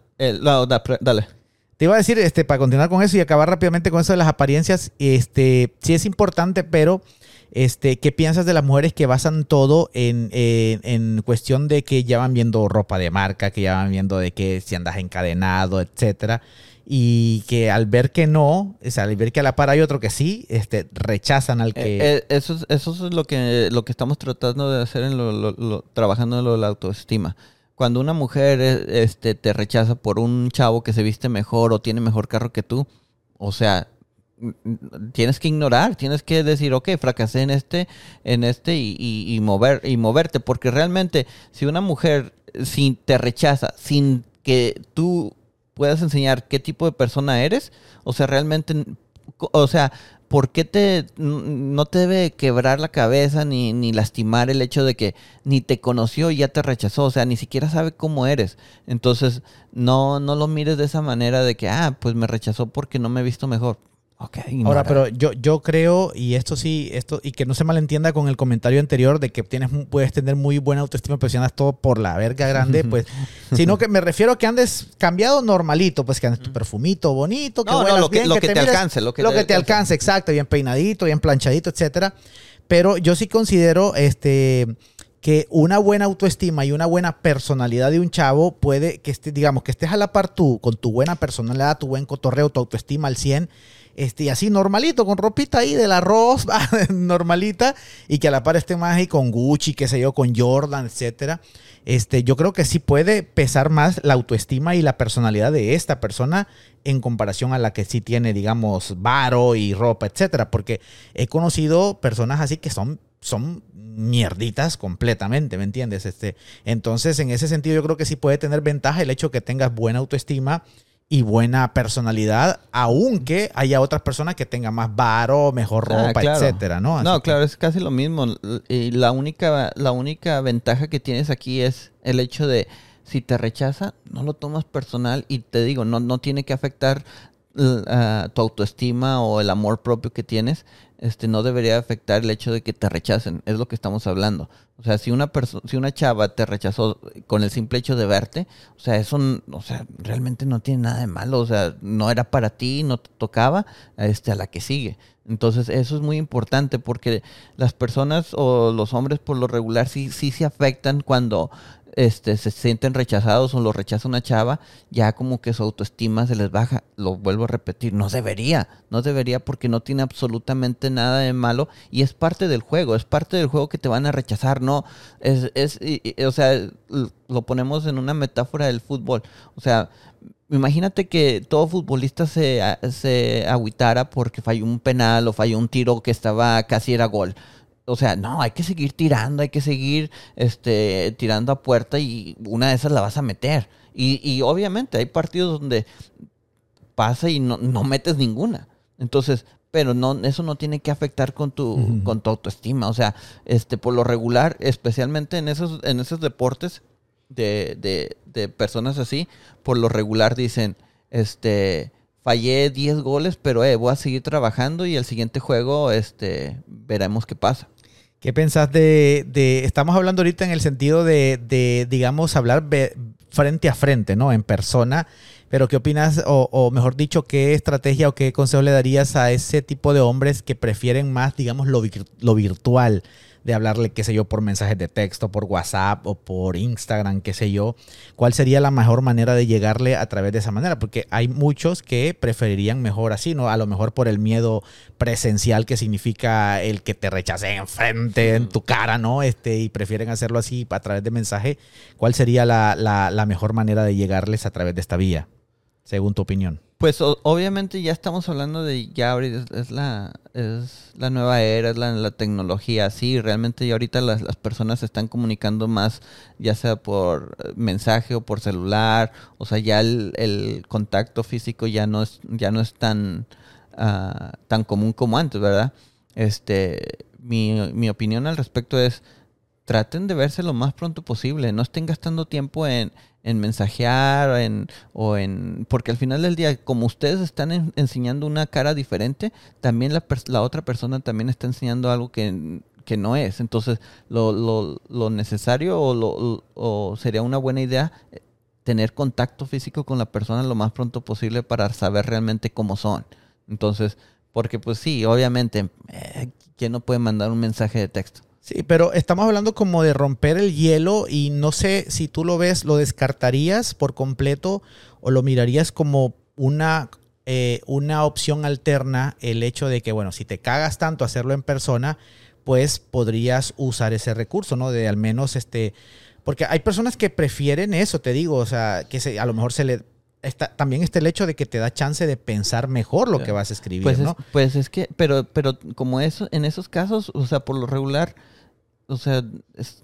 Speaker 2: dale.
Speaker 1: Te iba a decir, este, para continuar con eso y acabar rápidamente con eso de las apariencias, este, sí es importante, pero este, ¿qué piensas de las mujeres que basan todo en, en, cuestión de que ya van viendo ropa de marca, que ya van viendo de que si andas encadenado, etcétera? Y que al ver que no, o sea, al ver que a la par hay otro que sí, este, rechazan al que...
Speaker 2: Eh, eh, eso, es, eso es lo que, lo que estamos tratando de hacer en lo, trabajando en lo de la autoestima cuando una mujer eh, este, te rechaza por un chavo que se viste mejor o tiene mejor carro que tú, o sea, tienes que ignorar, tienes que decir, ok, fracasé en este, en este y, mover, y moverte, porque realmente si una mujer sin, te rechaza sin que tú puedas enseñar qué tipo de persona eres, o sea, realmente, o sea, ¿por qué te, no te debe quebrar la cabeza ni, ni, lastimar el hecho de que ni te conoció y ya te rechazó? O sea, ni siquiera sabe cómo eres. Entonces, no, no lo mires de esa manera de que, ah, pues me rechazó porque no me he visto mejor.
Speaker 1: Ahora, pero yo, yo creo, y esto sí, esto, y que no se malentienda con el comentario anterior de que tienes, puedes tener muy buena autoestima, pero si andas todo por la verga grande, pues, sino que me refiero a que andes cambiado normalito, pues que andes tu perfumito bonito, que
Speaker 2: lo que, lo que, te, alcance,
Speaker 1: lo que, te, alcance, exacto, bien peinadito, bien planchadito, etcétera. Pero yo sí considero, este, que una buena autoestima y una buena personalidad de un chavo puede que esté, digamos, que estés a la par tú, con tu buena personalidad, tu buen cotorreo, tu autoestima al 100 este, así normalito, con ropita ahí del arroz, normalita, y que a la par esté más ahí con Gucci, qué sé yo, con Jordan, etcétera. Este, yo creo que sí puede pesar más la autoestima y la personalidad de esta persona en comparación a la que sí tiene, digamos, varo y ropa, etcétera. Porque he conocido personas así que son, son mierditas completamente, ¿me entiendes? Este, entonces, en ese sentido, yo creo que sí puede tener ventaja el hecho de que tengas buena autoestima y buena personalidad, aunque haya otras personas que tengan más varo, mejor ah, ropa, etcétera, ¿no?
Speaker 2: no, claro, es casi lo mismo. Y la única, la única ventaja que tienes aquí es el hecho de si te rechaza, no lo tomas personal y te digo, no, no tiene que afectar tu autoestima o el amor propio que tienes, este, no debería afectar el hecho de que te rechacen. Es lo que estamos hablando. O sea, si una persona, si una chava te rechazó con el simple hecho de verte, o sea, eso, o sea, realmente no tiene nada de malo. O sea, no era para ti, no te tocaba, este, a la que sigue. Entonces, eso es muy importante porque las personas o los hombres por lo regular sí, sí se afectan cuando este, se sienten rechazados o lo rechaza una chava, ya como que su autoestima se les baja. Lo vuelvo a repetir, no debería, no debería porque no tiene absolutamente nada de malo y es parte del juego, es parte del juego que te van a rechazar, ¿no? Es, es o sea, lo ponemos en una metáfora del fútbol. O sea, imagínate que todo futbolista se, se agüitara porque falló un penal o falló un tiro que estaba casi era gol o sea, no, hay que seguir tirando, hay que seguir este, tirando a puerta y una de esas la vas a meter. Y, y obviamente hay partidos donde pasa y no, no, metes ninguna. Entonces, pero no, eso no tiene que afectar con tu, con tu autoestima. O sea, este, por lo regular, especialmente en esos, en esos deportes de, de, de personas así, por lo regular dicen, este, fallé 10 goles, pero eh, voy a seguir trabajando y el siguiente juego este, veremos qué pasa.
Speaker 1: ¿Qué pensás de, de, estamos hablando ahorita en el sentido de, de, digamos, hablar frente a frente, ¿no? En persona, pero ¿qué opinas, o, o, mejor dicho, qué estrategia o qué consejo le darías a ese tipo de hombres que prefieren más, digamos, lo, lo virtual? De hablarle, qué sé yo, por mensajes de texto, por WhatsApp o por Instagram, qué sé yo, ¿cuál sería la mejor manera de llegarle a través de esa manera? Porque hay muchos que preferirían mejor así, ¿no? A lo mejor por el miedo presencial que significa el que te rechacen enfrente, en tu cara, ¿no? Este, y prefieren hacerlo así a través de mensaje. ¿Cuál sería la, la mejor manera de llegarles a través de esta vía, según tu opinión?
Speaker 2: Pues obviamente ya estamos hablando de ya ahorita es, la es la nueva era, es la, tecnología, sí, realmente ya ahorita las, las, personas se están comunicando más, ya sea por mensaje o por celular, o sea, ya el, contacto físico ya no es, ya no es tan, uh, tan común como antes, ¿verdad? Este, mi, mi opinión al respecto es, traten de verse lo más pronto posible, no estén gastando tiempo en en mensajear en, o en... Porque al final del día, como ustedes están enseñando una cara diferente, también la, la, otra persona también está enseñando algo que, que no es. Entonces, lo, lo, lo necesario o, lo, o sería una buena idea eh, tener contacto físico con la persona lo más pronto posible para saber realmente cómo son. Entonces, porque pues sí, obviamente, eh, ¿quién no puede mandar un mensaje de texto?
Speaker 1: Sí, pero estamos hablando como de romper el hielo y no sé si tú lo ves, lo descartarías por completo o lo mirarías como una, eh, una opción alterna el hecho de que, bueno, si te cagas tanto hacerlo en persona, pues podrías usar ese recurso, ¿no? De al menos este... Porque hay personas que prefieren eso, te digo, o sea, que se, a lo mejor se le Está, también está el hecho de que te da chance de pensar mejor lo que vas a escribir,
Speaker 2: pues
Speaker 1: ¿no?
Speaker 2: Es, pues es que, pero, pero como eso, en esos casos, o sea, por lo regular, o sea,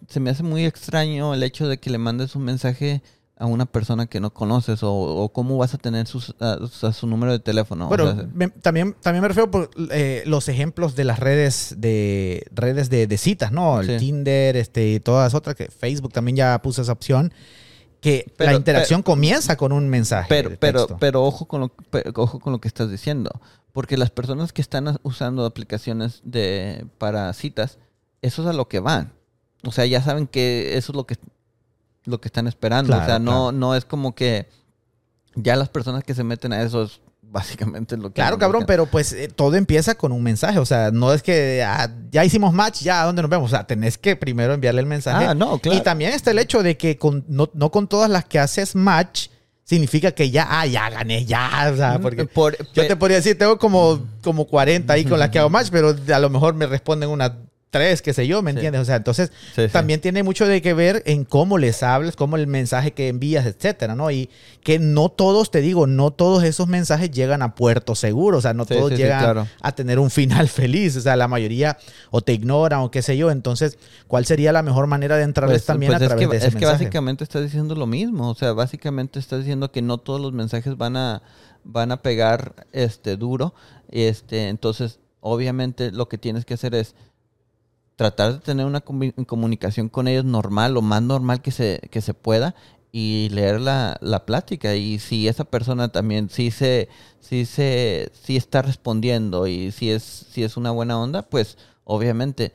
Speaker 2: se me hace muy extraño el hecho de que le mandes un mensaje a una persona que no conoces o, cómo vas a tener sus, su número de teléfono.
Speaker 1: Bueno, también, también me refiero por eh, los ejemplos de las redes de redes de, citas, ¿no? El Tinder, este, y todas otras, que Facebook también ya puso esa opción, que la interacción comienza con un mensaje.
Speaker 2: Pero, pero, pero ojo con lo, ojo con lo que estás diciendo, porque las personas que están usando aplicaciones de para citas eso es a lo que van. O sea, ya saben que eso es lo que, lo que están esperando. o sea, no, no es como que ya las personas que se meten a eso es básicamente lo que...
Speaker 1: Claro, cabrón, pero pues eh, todo empieza con un mensaje. O sea, no es que ah, ya hicimos match, ya, ¿dónde nos vemos? O sea, tenés que primero enviarle el mensaje.
Speaker 2: Ah, no, claro.
Speaker 1: Y también está el hecho de que con, no, con todas las que haces match significa que ya, ah, ya gané, ya, o sea, porque yo te podría decir, tengo como, como 40 ahí con las que hago match, pero a lo mejor me responden una tres, qué sé yo, ¿me entiendes? O sea, entonces también tiene mucho de que ver en cómo les hablas, cómo el mensaje que envías, etcétera, ¿no? Y que no todos, te digo, no todos esos mensajes llegan a puerto seguro, o sea, no todos llegan a tener un final feliz, o sea, la mayoría o te ignoran o qué sé yo, entonces, ¿cuál sería la mejor manera de entrarles pues, también
Speaker 2: pues
Speaker 1: a través
Speaker 2: que,
Speaker 1: de ese
Speaker 2: Es que básicamente estás diciendo lo mismo, o sea, básicamente estás diciendo que no todos los mensajes van a van a pegar este duro, este, entonces obviamente lo que tienes que hacer es tratar de tener una comunicación con ellos normal, lo más normal que se, que se pueda y leer la, la plática. Y si esa persona también sí se sí se sí está respondiendo y si es si es una buena onda pues obviamente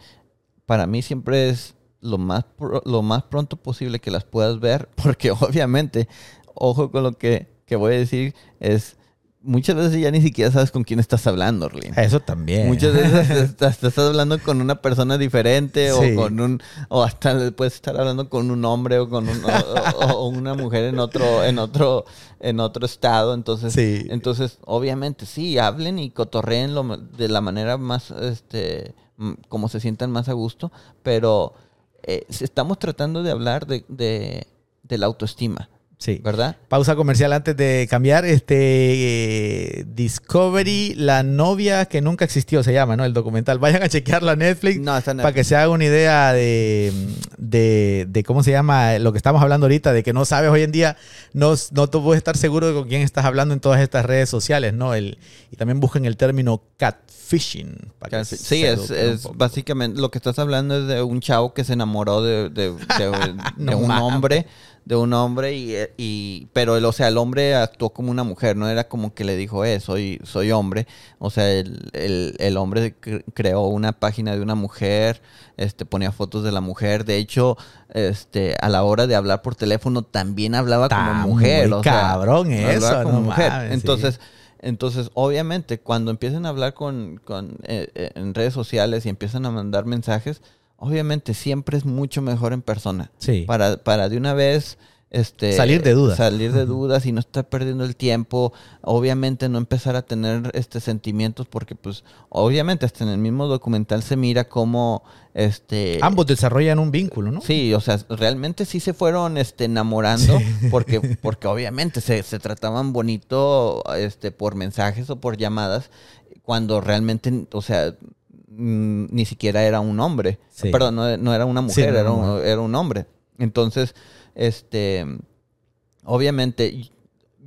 Speaker 2: para mí siempre es lo más lo más pronto posible que las puedas ver porque obviamente ojo con lo que, que voy a decir es muchas veces ya ni siquiera sabes con quién estás hablando, Orlin.
Speaker 1: Eso también.
Speaker 2: Muchas veces estás, hablando con una persona diferente o con un o hasta puedes estar hablando con un hombre o con un, o, una mujer en otro en otro en otro estado, entonces entonces obviamente sí, hablen y cotorreen de la manera más este como se sientan más a gusto, pero eh, estamos tratando de hablar de, de la autoestima.
Speaker 1: Sí.
Speaker 2: ¿Verdad?
Speaker 1: Pausa comercial antes de cambiar. Este eh, Discovery, la novia que nunca existió, se llama, ¿no? El documental. Vayan a chequearlo a Netflix, para que se haga una idea de, de, cómo se llama lo que estamos hablando ahorita, de que no sabes hoy en día, no, no tú puedes estar seguro de con quién estás hablando en todas estas redes sociales, ¿no? El, y también busquen el término catfishing.
Speaker 2: sí, es, es básicamente lo que estás hablando es de un chavo que se enamoró de, de, un hombre de un hombre y, y, pero el, o sea, el hombre actuó como una mujer, no era como que le dijo, eh, soy, soy hombre. O sea, el, el, el hombre creó una página de una mujer, este, ponía fotos de la mujer. De hecho, este, a la hora de hablar por teléfono también hablaba como mujer. o
Speaker 1: cabrón eso, como mujer.
Speaker 2: Entonces, entonces, obviamente, cuando empiezan a hablar con, con eh, eh, en redes sociales y empiezan a mandar mensajes, obviamente siempre es mucho mejor en persona.
Speaker 1: Sí.
Speaker 2: Para, para de una vez este,
Speaker 1: Salir de dudas.
Speaker 2: Salir de dudas y no estar perdiendo el tiempo. Obviamente no empezar a tener este sentimientos porque pues obviamente hasta en el mismo documental se mira cómo este
Speaker 1: Ambos desarrollan un vínculo, ¿no?
Speaker 2: Sí, o sea, realmente sí se fueron este enamorando porque porque obviamente se, se trataban bonito este por mensajes o por llamadas cuando realmente, o sea, mm, ni siquiera era un hombre.
Speaker 1: Sí.
Speaker 2: Perdón, no, no era una
Speaker 1: Sí,
Speaker 2: mujer,
Speaker 1: no era
Speaker 2: un, era un hombre. Entonces, este, obviamente,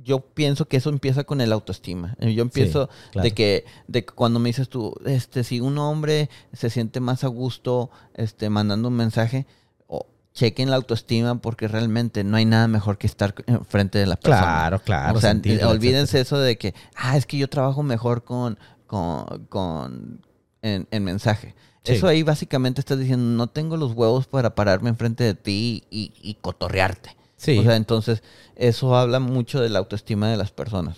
Speaker 2: yo pienso que eso empieza con el autoestima. Yo empiezo
Speaker 1: claro.
Speaker 2: de que, de que cuando me dices tú, este, si un hombre se siente más a gusto, este, mandando un mensaje, o chequen la autoestima porque realmente no hay nada mejor que estar frente de la persona.
Speaker 1: Claro, claro.
Speaker 2: O sea,
Speaker 1: sentirlo,
Speaker 2: olvídense eso de que, ah, es que yo trabajo mejor con, con, con en, en mensaje.
Speaker 1: Sí.
Speaker 2: Eso ahí básicamente estás diciendo, no tengo los huevos para pararme enfrente de ti y, y cotorrearte.
Speaker 1: Sí.
Speaker 2: O sea, entonces eso habla mucho de la autoestima de las personas.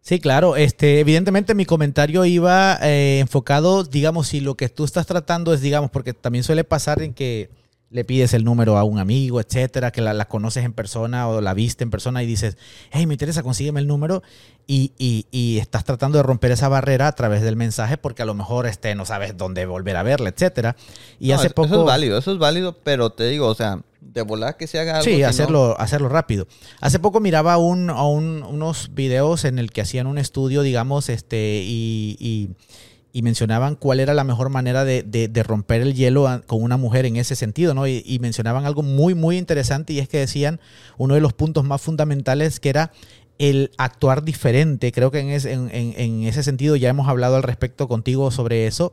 Speaker 1: Sí, claro. Este, evidentemente mi comentario iba eh, enfocado, digamos, si lo que tú estás tratando es, digamos, porque también suele pasar en que le pides el número a un amigo, etcétera, que la, la conoces en persona o la viste en persona y dices, hey, me interesa, consígueme el número y, y- y estás tratando de romper esa barrera a través del mensaje porque a lo mejor este, no sabes dónde volver a verla, etcétera. Y
Speaker 2: No,
Speaker 1: hace
Speaker 2: eso-
Speaker 1: poco...
Speaker 2: Eso es válido, eso es válido, pero te digo, o sea, de volar que se haga algo.
Speaker 1: Sí,
Speaker 2: no-
Speaker 1: hacerlo, hacerlo rápido. Hace poco miraba un, a un- unos videos en el que hacían un estudio, digamos, este, y, y- y mencionaban cuál era la mejor manera de, de- romper el hielo con una mujer en ese sentido, ¿no? Y, mencionaban algo muy, muy interesante y es que decían uno de los puntos más fundamentales que era el actuar diferente. Creo que en, ese- en- en- en ese sentido ya hemos hablado al respecto contigo sobre eso.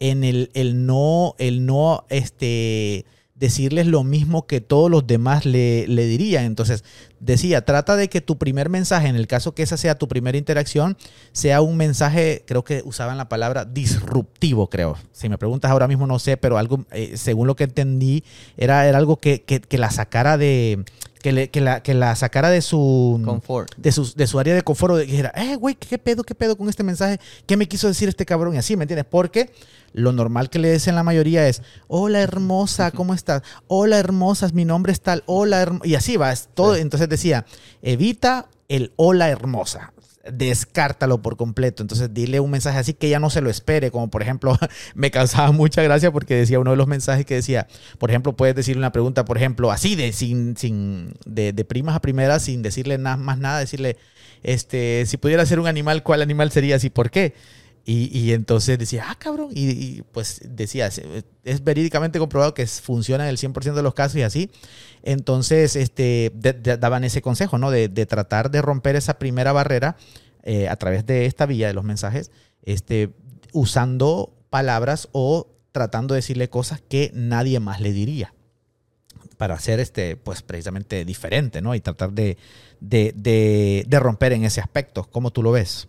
Speaker 1: En el, el no, el no, este, decirles lo mismo que todos los demás le, le dirían. Entonces, decía, trata de que tu primer mensaje, en el caso que esa sea tu primera interacción, sea un mensaje, creo que usaban la palabra disruptivo, creo. Si me preguntas ahora mismo no sé, pero algo, eh, según lo que entendí, era, era algo que, que- que la sacara de... Que, le- que la, que la sacara de su
Speaker 2: Confort.
Speaker 1: de su, de su área de confort, o de que dijera, eh, güey, ¿qué pedo, qué pedo con este mensaje? ¿Qué me quiso decir este cabrón? Y así, ¿me entiendes? Porque lo normal que le dicen la mayoría es, hola hermosa, ¿cómo estás? Hola hermosa, mi nombre es tal, hola hermosa. Y así va, es todo. Entonces decía, evita el hola hermosa. Descártalo por completo. Entonces, dile un mensaje así que ella no se lo espere. Como por ejemplo, me causaba mucha gracia porque decía uno de los mensajes que decía, por ejemplo, puedes decirle una pregunta, por ejemplo, así de sin, sin, de, de primas a primeras, sin decirle nada más nada, decirle, este, si pudiera ser un animal, ¿cuál animal serías y por qué? Y, entonces decía, ah, cabrón. Y, pues decía, es, verídicamente comprobado que funciona en el 100% de los casos y así. Entonces, este, daban ese consejo, ¿no? De, tratar de romper esa primera barrera eh, a través de esta vía de los mensajes, este, usando palabras o tratando de decirle cosas que nadie más le diría para ser este, pues precisamente diferente, ¿no? Y tratar de- de romper en ese aspecto. ¿Cómo tú lo ves?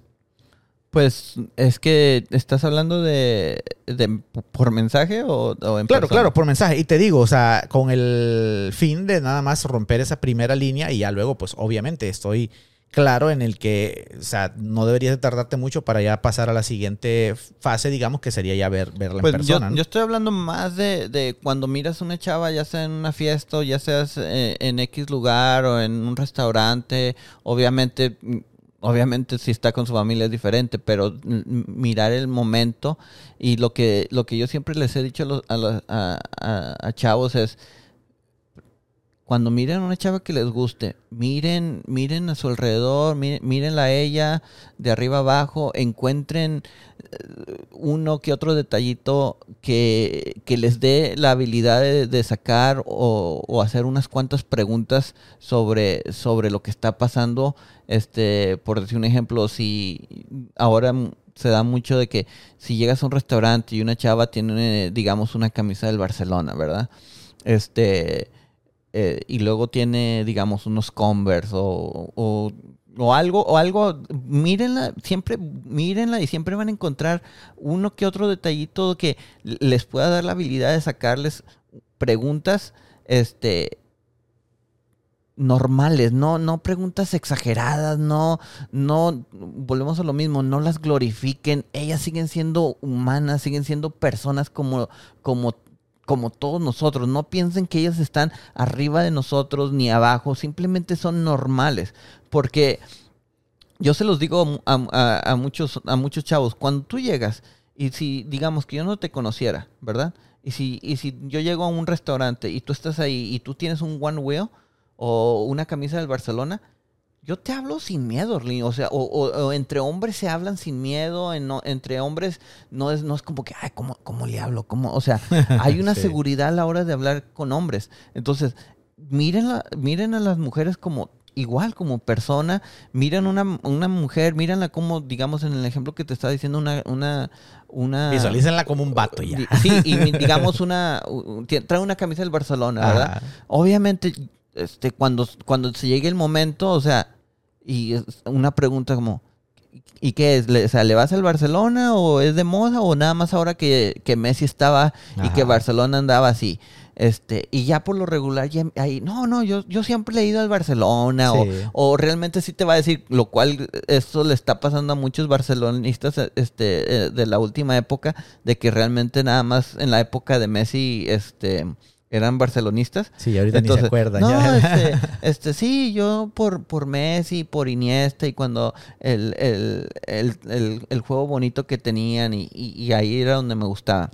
Speaker 2: Pues es que estás hablando de, de por mensaje o, o en
Speaker 1: Claro,
Speaker 2: persona?
Speaker 1: claro, por mensaje. Y te digo, o sea, con el fin de nada más romper esa primera línea y ya luego, pues obviamente estoy claro en el que, o sea, no deberías de tardarte mucho para ya pasar a la siguiente fase, digamos, que sería ya ver, verla
Speaker 2: Pues
Speaker 1: en
Speaker 2: yo,
Speaker 1: persona. ¿no?
Speaker 2: yo estoy hablando más de, de cuando miras una chava, ya sea en una fiesta o ya seas eh, en X lugar o en un restaurante, obviamente, obviamente si está con su familia es diferente, pero mirar el momento y lo que, lo que yo siempre les he dicho a, los- a, los- a- chavos es, cuando miren a una chava que les guste, miren, miren a su alrededor, miren, mírenla a ella de arriba abajo, encuentren uno que otro detallito que, que les dé la habilidad de, sacar o, hacer unas cuantas preguntas sobre, sobre lo que está pasando. Este, por decir un ejemplo, si ahora se da mucho de que si llegas a un restaurante y una chava tiene, digamos, una camisa del Barcelona, ¿verdad? Este, eh, y luego tiene, digamos, unos Converse o, o algo, o algo, mírenla, siempre, mírenla y siempre van a encontrar uno que otro detallito que les pueda dar la habilidad de sacarles preguntas, este, normales, no, no preguntas exageradas, no, no, volvemos a lo mismo, no las glorifiquen, ellas siguen siendo humanas, siguen siendo personas como, como como todos nosotros. No piensen que ellas están arriba de nosotros ni abajo, simplemente son normales. Porque yo se los digo a, muchos, a muchos chavos, cuando tú llegas y si digamos que yo no te conociera, ¿verdad? Y si, y si yo llego a un restaurante y tú estás ahí y tú tienes un one wheel o una camisa del Barcelona, yo te hablo sin miedo, O sea, o, entre hombres se hablan sin miedo, entre hombres no es, no es como que, ay, ¿cómo, cómo le hablo? ¿Cómo? O sea, hay una seguridad a la hora de hablar con hombres. Entonces, miren, miren a las mujeres como igual como persona, miran una, una mujer, míranla como, digamos, en el ejemplo que te estaba diciendo, una... una, una
Speaker 1: Visualícenla como un vato ya.
Speaker 2: Sí, y digamos una... Trae una camisa del Barcelona, ¿verdad? Obviamente, este, cuando, cuando se llegue el momento, o sea, y una pregunta como... ¿Y qué es? ¿Le, o sea, ¿le vas al Barcelona o es de moda o nada más ahora que, que Messi estaba y que Barcelona andaba así? Este, y ya por lo regular, ya ahí, no, no, yo, yo siempre he ido al Barcelona, o, realmente sí te va a decir, lo cual esto le está pasando a muchos barcelonistas este, eh, de la última época, de que realmente nada más en la época de Messi, este eran barcelonistas.
Speaker 1: Sí, ahorita ni se acuerdan.
Speaker 2: No, este, este, sí, yo por, por Messi, por Iniesta y cuando el, el, juego bonito que tenían y, y, ahí era donde me gustaba.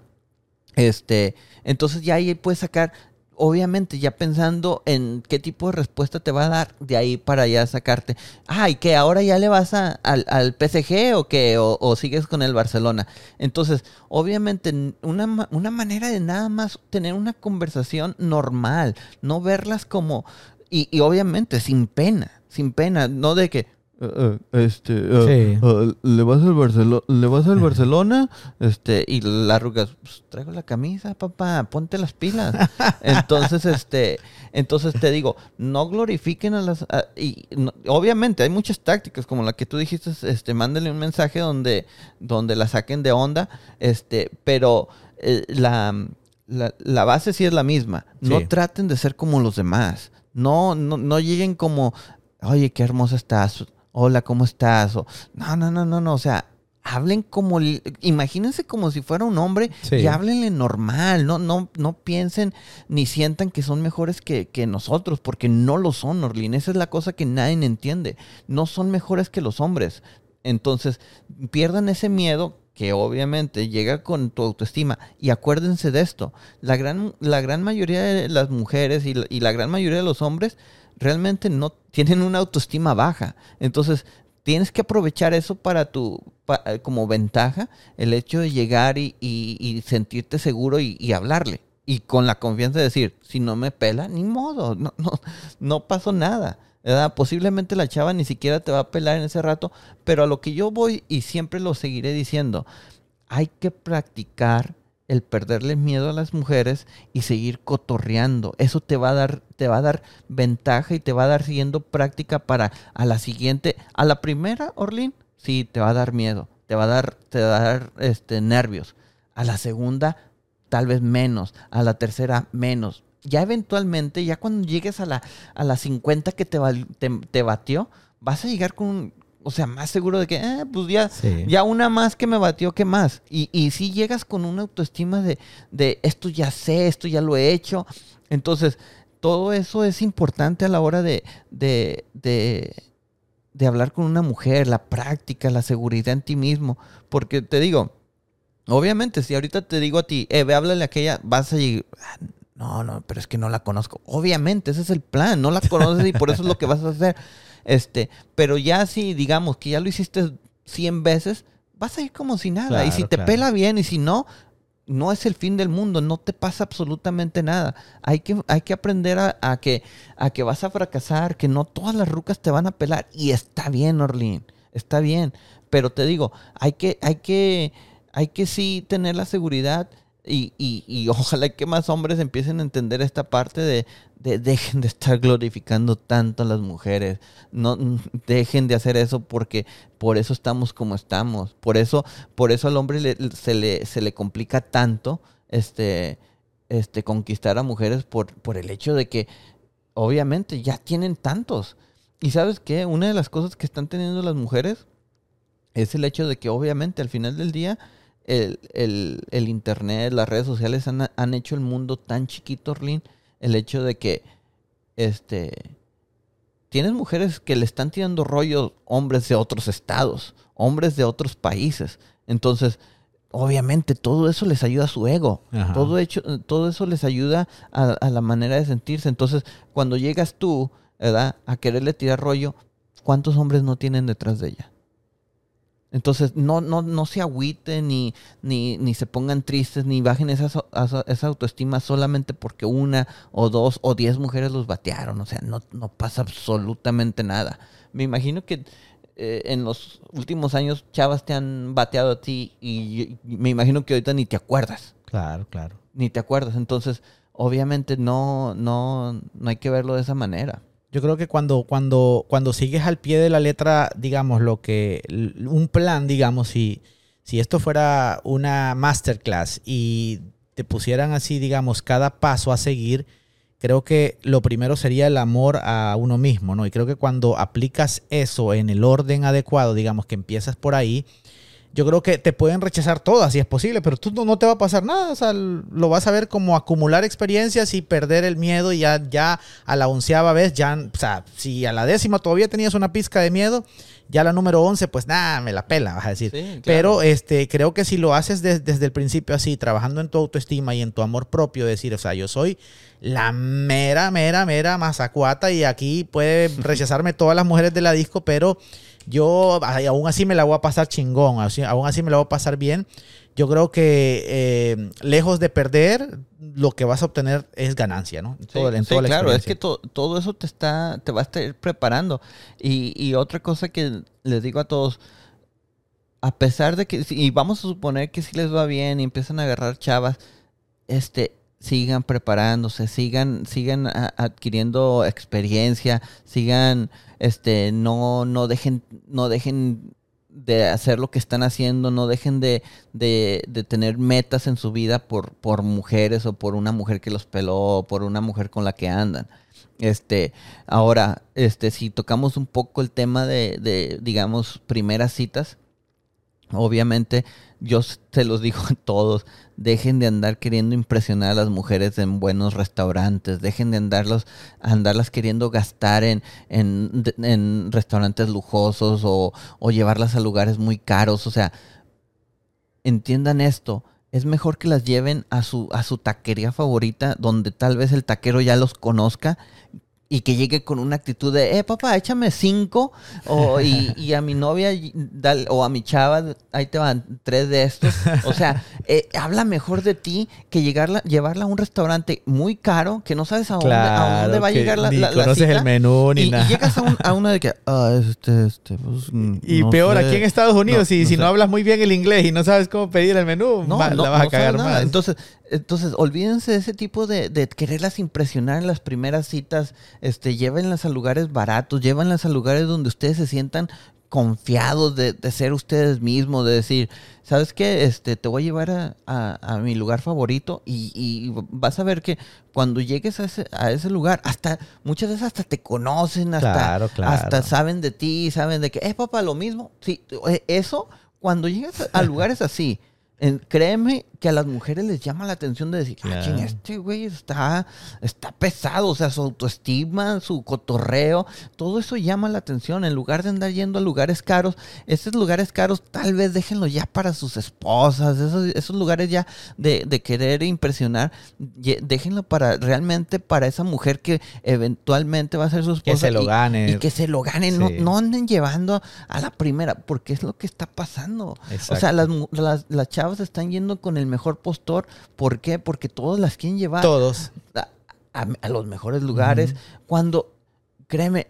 Speaker 2: Este, entonces ya ahí puedes sacar, obviamente ya pensando en qué tipo de respuesta te va a dar de ahí para ya sacarte. Ah, y que ahora ya le vas a, al, al, PSG o que o, sigues con el Barcelona. Entonces, obviamente, una, una manera de nada más tener una conversación normal, no verlas como, y, y obviamente sin pena, sin pena, no de que, eh, eh, este, eh, le vas al Barcelona, le vas al Barcelona, este, y la arrugas, pues, traigo la camisa, papá, ponte las pilas. Entonces, este, entonces te digo, no glorifiquen a las, y obviamente hay muchas tácticas, como la que tú dijiste, este, mándale un mensaje donde, donde la saquen de onda, este, pero la, la, base sí es la misma. No traten de ser como los demás. No, no, no lleguen como, oye, qué hermosa estás hola, ¿cómo estás? O, no, no, no, no, no, o sea, hablen como, imagínense como si fuera un hombre y háblenle normal, no, no, no piensen ni sientan que son mejores que, que, nosotros, porque no lo son, Orlin, esa es la cosa que nadie entiende, no son mejores que los hombres. Entonces, pierdan ese miedo que obviamente llega con tu autoestima. Y acuérdense de esto, la gran, la gran mayoría de las mujeres y y la gran mayoría de los hombres realmente no tienen una autoestima baja. Entonces, tienes que aprovechar eso para tu, eh, como ventaja, el hecho de llegar y, sentirte seguro y, hablarle. Y con la confianza de decir, si no me pela, ni modo, no, no, no pasó nada. Posiblemente la chava ni siquiera te va a pelar en ese rato, pero a lo que yo voy y siempre lo seguiré diciendo, hay que practicar el perderle miedo a las mujeres y seguir cotorreando. Eso te va a dar, te va a dar ventaja y te va a dar siguiendo práctica para a la siguiente, a la primera, Orlin, sí, te va a dar miedo, te va a dar, te va a dar este, nervios. A la segunda, tal vez menos. A la tercera, menos. Ya eventualmente, ya cuando llegues a la, a la 50 que te, te, te batió, vas a llegar con, o sea, más seguro de que, eh, pues ya, ya una más que me batió, ¿qué más? Y, y si llegas con una autoestima de, de esto ya sé, esto ya lo he hecho. Entonces, todo eso es importante a la hora de, de, de, de hablar con una mujer, la práctica, la seguridad en ti mismo. Porque te digo, obviamente, si ahorita te digo a ti, eh, ve, háblale a aquella, vas a llegar, ah, no, no, pero es que no la conozco. Obviamente, ese es el plan, no la conoces y por eso es lo que vas a hacer. Este, pero ya si digamos que ya lo hiciste 100 veces, vas a ir como si nada. y si te pela bien y si no, no es el fin del mundo, no te pasa absolutamente nada. Hay que, hay que aprender a, que, a que vas a fracasar, que no todas las rucas te van a pelar. Y está bien, Orlin, está bien. Pero te digo, hay que, hay que, hay que sí tener la seguridad y, y, y, ojalá que más hombres empiecen a entender esta parte de, de, dejen de estar glorificando tanto a las mujeres. No dejen de hacer eso porque por eso estamos como estamos. Por eso, por eso al hombre se, le, se le complica tanto este, este, conquistar a mujeres por, por el hecho de que obviamente ya tienen tantos. Y sabes qué, una de las cosas que están teniendo las mujeres es el hecho de que obviamente al final del día el, el- el internet, las redes sociales han, han hecho el mundo tan chiquito, Orlin, el hecho de que este tienes mujeres que le están tirando rollo hombres de otros estados, hombres de otros países. Entonces, obviamente todo eso les ayuda a su ego.
Speaker 1: Ajá.
Speaker 2: Todo, hecho, todo eso les ayuda a, a la manera de sentirse. Entonces, cuando llegas tú, ¿verdad? A quererle tirar rollo, ¿cuántos hombres no tienen detrás de ella? Entonces, no, no, no se agüiten ni, ni, ni se pongan tristes, ni bajen esa, esa autoestima solamente porque una o dos o diez mujeres los batearon. O sea, no, no pasa absolutamente nada. Me imagino que eh, en los últimos años chavas te han bateado a ti y, y me imagino que ahorita ni te acuerdas
Speaker 1: Claro, claro.
Speaker 2: ni te acuerdas. Entonces, obviamente no, no, no hay que verlo de esa manera.
Speaker 1: Yo creo que cuando, cuando, cuando sigues al pie de la letra, digamos, lo que, un plan, digamos, si, si esto fuera una masterclass y te pusieran así, digamos, cada paso a seguir, creo que lo primero sería el amor a uno mismo, ¿no? Y creo que cuando aplicas eso en el orden adecuado, digamos, que empiezas por ahí, yo creo que te pueden rechazar todas si es posible, pero tú no, no te va a pasar nada. O sea, lo vas a ver como acumular experiencias y perder el miedo y ya, ya a la onceava vez, ya, o sea, si a la décima todavía tenías una pizca de miedo, ya la número once, pues nada, me la pela, vas a decir.
Speaker 2: Sí, claro.
Speaker 1: Pero este, creo que si lo haces des- desde el principio así, trabajando en tu autoestima y en tu amor propio, decir, o sea, yo soy la mera, mera, mera mazacuata y aquí puede rechazarme todas las mujeres de la disco, pero yo aún así me la voy a pasar chingón, así- aún así me la voy a pasar bien. Yo creo que eh, lejos de perder, lo que vas a obtener es ganancia, ¿no?
Speaker 2: Sí,
Speaker 1: todo- en
Speaker 2: sí,
Speaker 1: toda la
Speaker 2: claro, es que to- todo eso te está, te va a estar preparando. Y, y otra cosa que les digo a todos, a pesar de que, y vamos a suponer que si les va bien y empiezan a agarrar chavas, este, sigan preparándose, sigan, sigan adquiriendo experiencia, sigan, este, no, no dejen, no dejen de hacer lo que están haciendo, no dejen de, de, de tener metas en su vida por, por mujeres o por una mujer que los peló o por una mujer con la que andan. Este, ahora, este, si tocamos un poco el tema de, de digamos, primeras citas, obviamente yo se los digo a todos, dejen de andar queriendo impresionar a las mujeres en buenos restaurantes, dejen de andarlos, andarlas queriendo gastar en, en, en restaurantes lujosos o, o llevarlas a lugares muy caros, o sea, entiendan esto. Es mejor que las lleven a su, a su taquería favorita, donde tal vez el taquero ya los conozca y que llegue con una actitud de, eh, papá, échame cinco, o, y, y a mi novia y- dale- o a mi chava, ahí te van tres de estos. O sea, eh, habla mejor de ti que llegarla, llevarla a un restaurante muy caro, que no sabes a dónde, a dónde va a llegar la,
Speaker 1: ni
Speaker 2: la- la
Speaker 1: conoces
Speaker 2: cita,
Speaker 1: el menú ni
Speaker 2: y, y
Speaker 1: nada.
Speaker 2: llegas a, un- a una de que, ah, este, este, pues, mm,
Speaker 1: Y
Speaker 2: no
Speaker 1: peor,
Speaker 2: sé".
Speaker 1: aquí en Estados Unidos,
Speaker 2: No,
Speaker 1: si,
Speaker 2: no
Speaker 1: si
Speaker 2: sé.
Speaker 1: no hablas muy bien el inglés y no sabes cómo pedir el menú,
Speaker 2: no,
Speaker 1: la vas a cagar más.
Speaker 2: Entonces, entonces, olvídense de ese tipo de, de quererlas impresionar en las primeras citas. Este, llévenlas a lugares baratos, llévenlas a lugares donde ustedes se sientan confiados de, de ser ustedes mismos, de decir, ¿sabes qué? Este, te voy a llevar a, a- a mi lugar favorito y, y vas a ver que cuando llegues a ese, a ese lugar, hasta muchas veces hasta te conocen, hasta,
Speaker 1: Claro, claro.
Speaker 2: hasta saben de ti, saben de que, es papá, lo mismo. Sí, eh, eso, cuando llegas a, a lugares así, en- créeme que a las mujeres les llama la atención de decir, ah, ching, este güey está, está pesado, o sea, su autoestima, su cotorreo, todo eso llama la atención. En lugar de andar yendo a lugares caros, esos lugares caros tal vez déjenlos ya para sus esposas, esos, esos lugares ya de, de querer impresionar, déjenlo para realmente para esa mujer que eventualmente va a ser su esposa.
Speaker 1: Que se lo
Speaker 2: y-
Speaker 1: gane.
Speaker 2: Y que se lo ganen, no,
Speaker 1: Sí.
Speaker 2: no anden llevando a la primera, porque es lo que está pasando. O sea, las, las, las chavas están yendo con el mejor postor. ¿Por qué? Porque todos las quieren llevar
Speaker 1: Todos.
Speaker 2: a, a- a los mejores lugares. Cuando, créeme,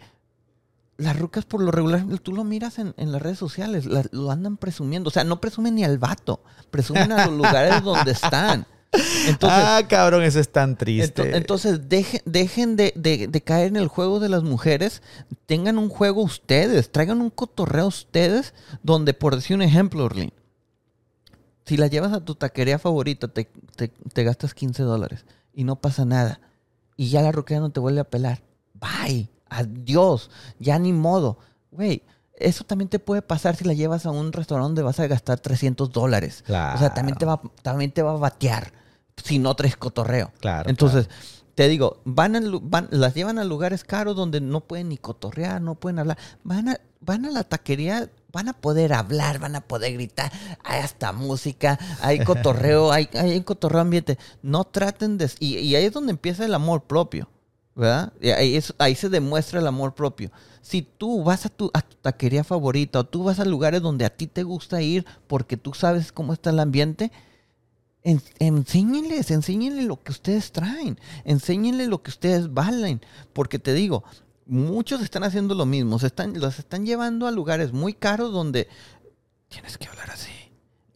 Speaker 2: las rucas por lo regular, tú lo miras en, en las redes sociales, las- lo andan presumiendo. O sea, no presumen ni al vato, presumen a los lugares donde están. Entonces,
Speaker 1: ah, cabrón, eso es tan
Speaker 2: ento-
Speaker 1: triste.
Speaker 2: entonces dejen, dejen de, de- de caer en el juego de las mujeres, tengan un juego ustedes, traigan un cotorreo ustedes, donde, por decir un ejemplo, Orlin, si la llevas a tu taquería favorita, te, te- te gastas 15 dólares y no pasa nada, y ya la roquera no te vuelve a pelar, bye, adiós, ya ni modo, güey. Eso también te puede pasar si la llevas a un restaurante donde vas a gastar 300 dólares.
Speaker 1: Claro.
Speaker 2: O sea, también te, va, también te va a batear si no traes cotorreo.
Speaker 1: Claro.
Speaker 2: Entonces, te digo, van, a van- las llevan a lugares caros donde no pueden ni cotorrear, no pueden hablar. Van a, van a la taquería, van a poder hablar, van a poder gritar. Hay hasta música, hay cotorreo, hay, hay cotorreo ambiente. No traten de... Y, ahí es donde empieza el amor propio, ¿verdad? Ahí, es- ahí se demuestra el amor propio. Si tú vas a tu, a tu taquería favorita o tú vas a lugares donde a ti te gusta ir porque tú sabes cómo está el ambiente, en- enséñenles, enséñenles lo que ustedes traen, enséñenles lo que ustedes valen, porque te digo, muchos están haciendo lo mismo, se están, los están llevando a lugares muy caros donde tienes que hablar así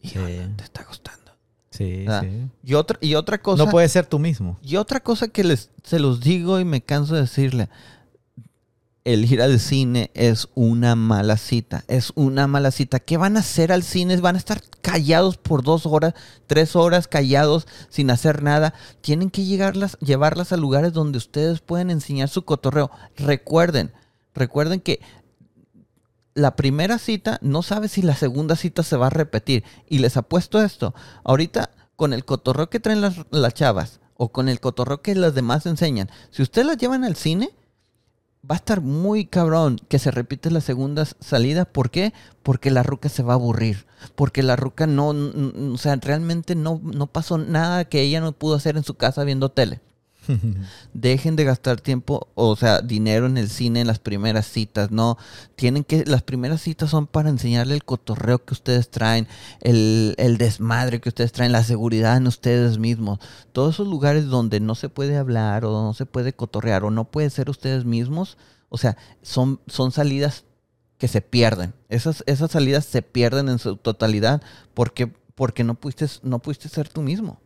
Speaker 2: y
Speaker 1: Sí.
Speaker 2: habla, te está gustando.
Speaker 1: Sí, sí.
Speaker 2: Y otra, y otra cosa,
Speaker 1: No puedes ser tú mismo.
Speaker 2: y otra cosa que les, se los digo y me canso de decirle, el ir al cine es una mala cita, es una mala cita. ¿Qué van a hacer al cine? Van a estar callados por dos horas, tres horas callados sin hacer nada. Tienen que llegarlas, llevarlas a lugares donde ustedes pueden enseñar su cotorreo. Recuerden, recuerden que la primera cita no sabe si la segunda cita se va a repetir. Y les apuesto esto. Ahorita, con el cotorreo que traen las, las chavas o con el cotorreo que las demás enseñan, si ustedes las llevan al cine, va a estar muy cabrón que se repite la segunda salida. ¿Por qué? Porque la ruca se va a aburrir. Porque la ruca no, o sea, realmente no, no pasó nada que ella no pudo hacer en su casa viendo tele. Dejen de gastar tiempo, o sea, dinero en el cine en las primeras citas, no. Tienen que, las primeras citas son para enseñarle el cotorreo que ustedes traen, el, el desmadre que ustedes traen, la seguridad en ustedes mismos. Todos esos lugares donde no se puede hablar o no se puede cotorrear o no puede ser ustedes mismos, o sea, son, son salidas que se pierden. Esas, esas salidas se pierden en su totalidad porque, porque no pudiste, no pudiste ser tú mismo.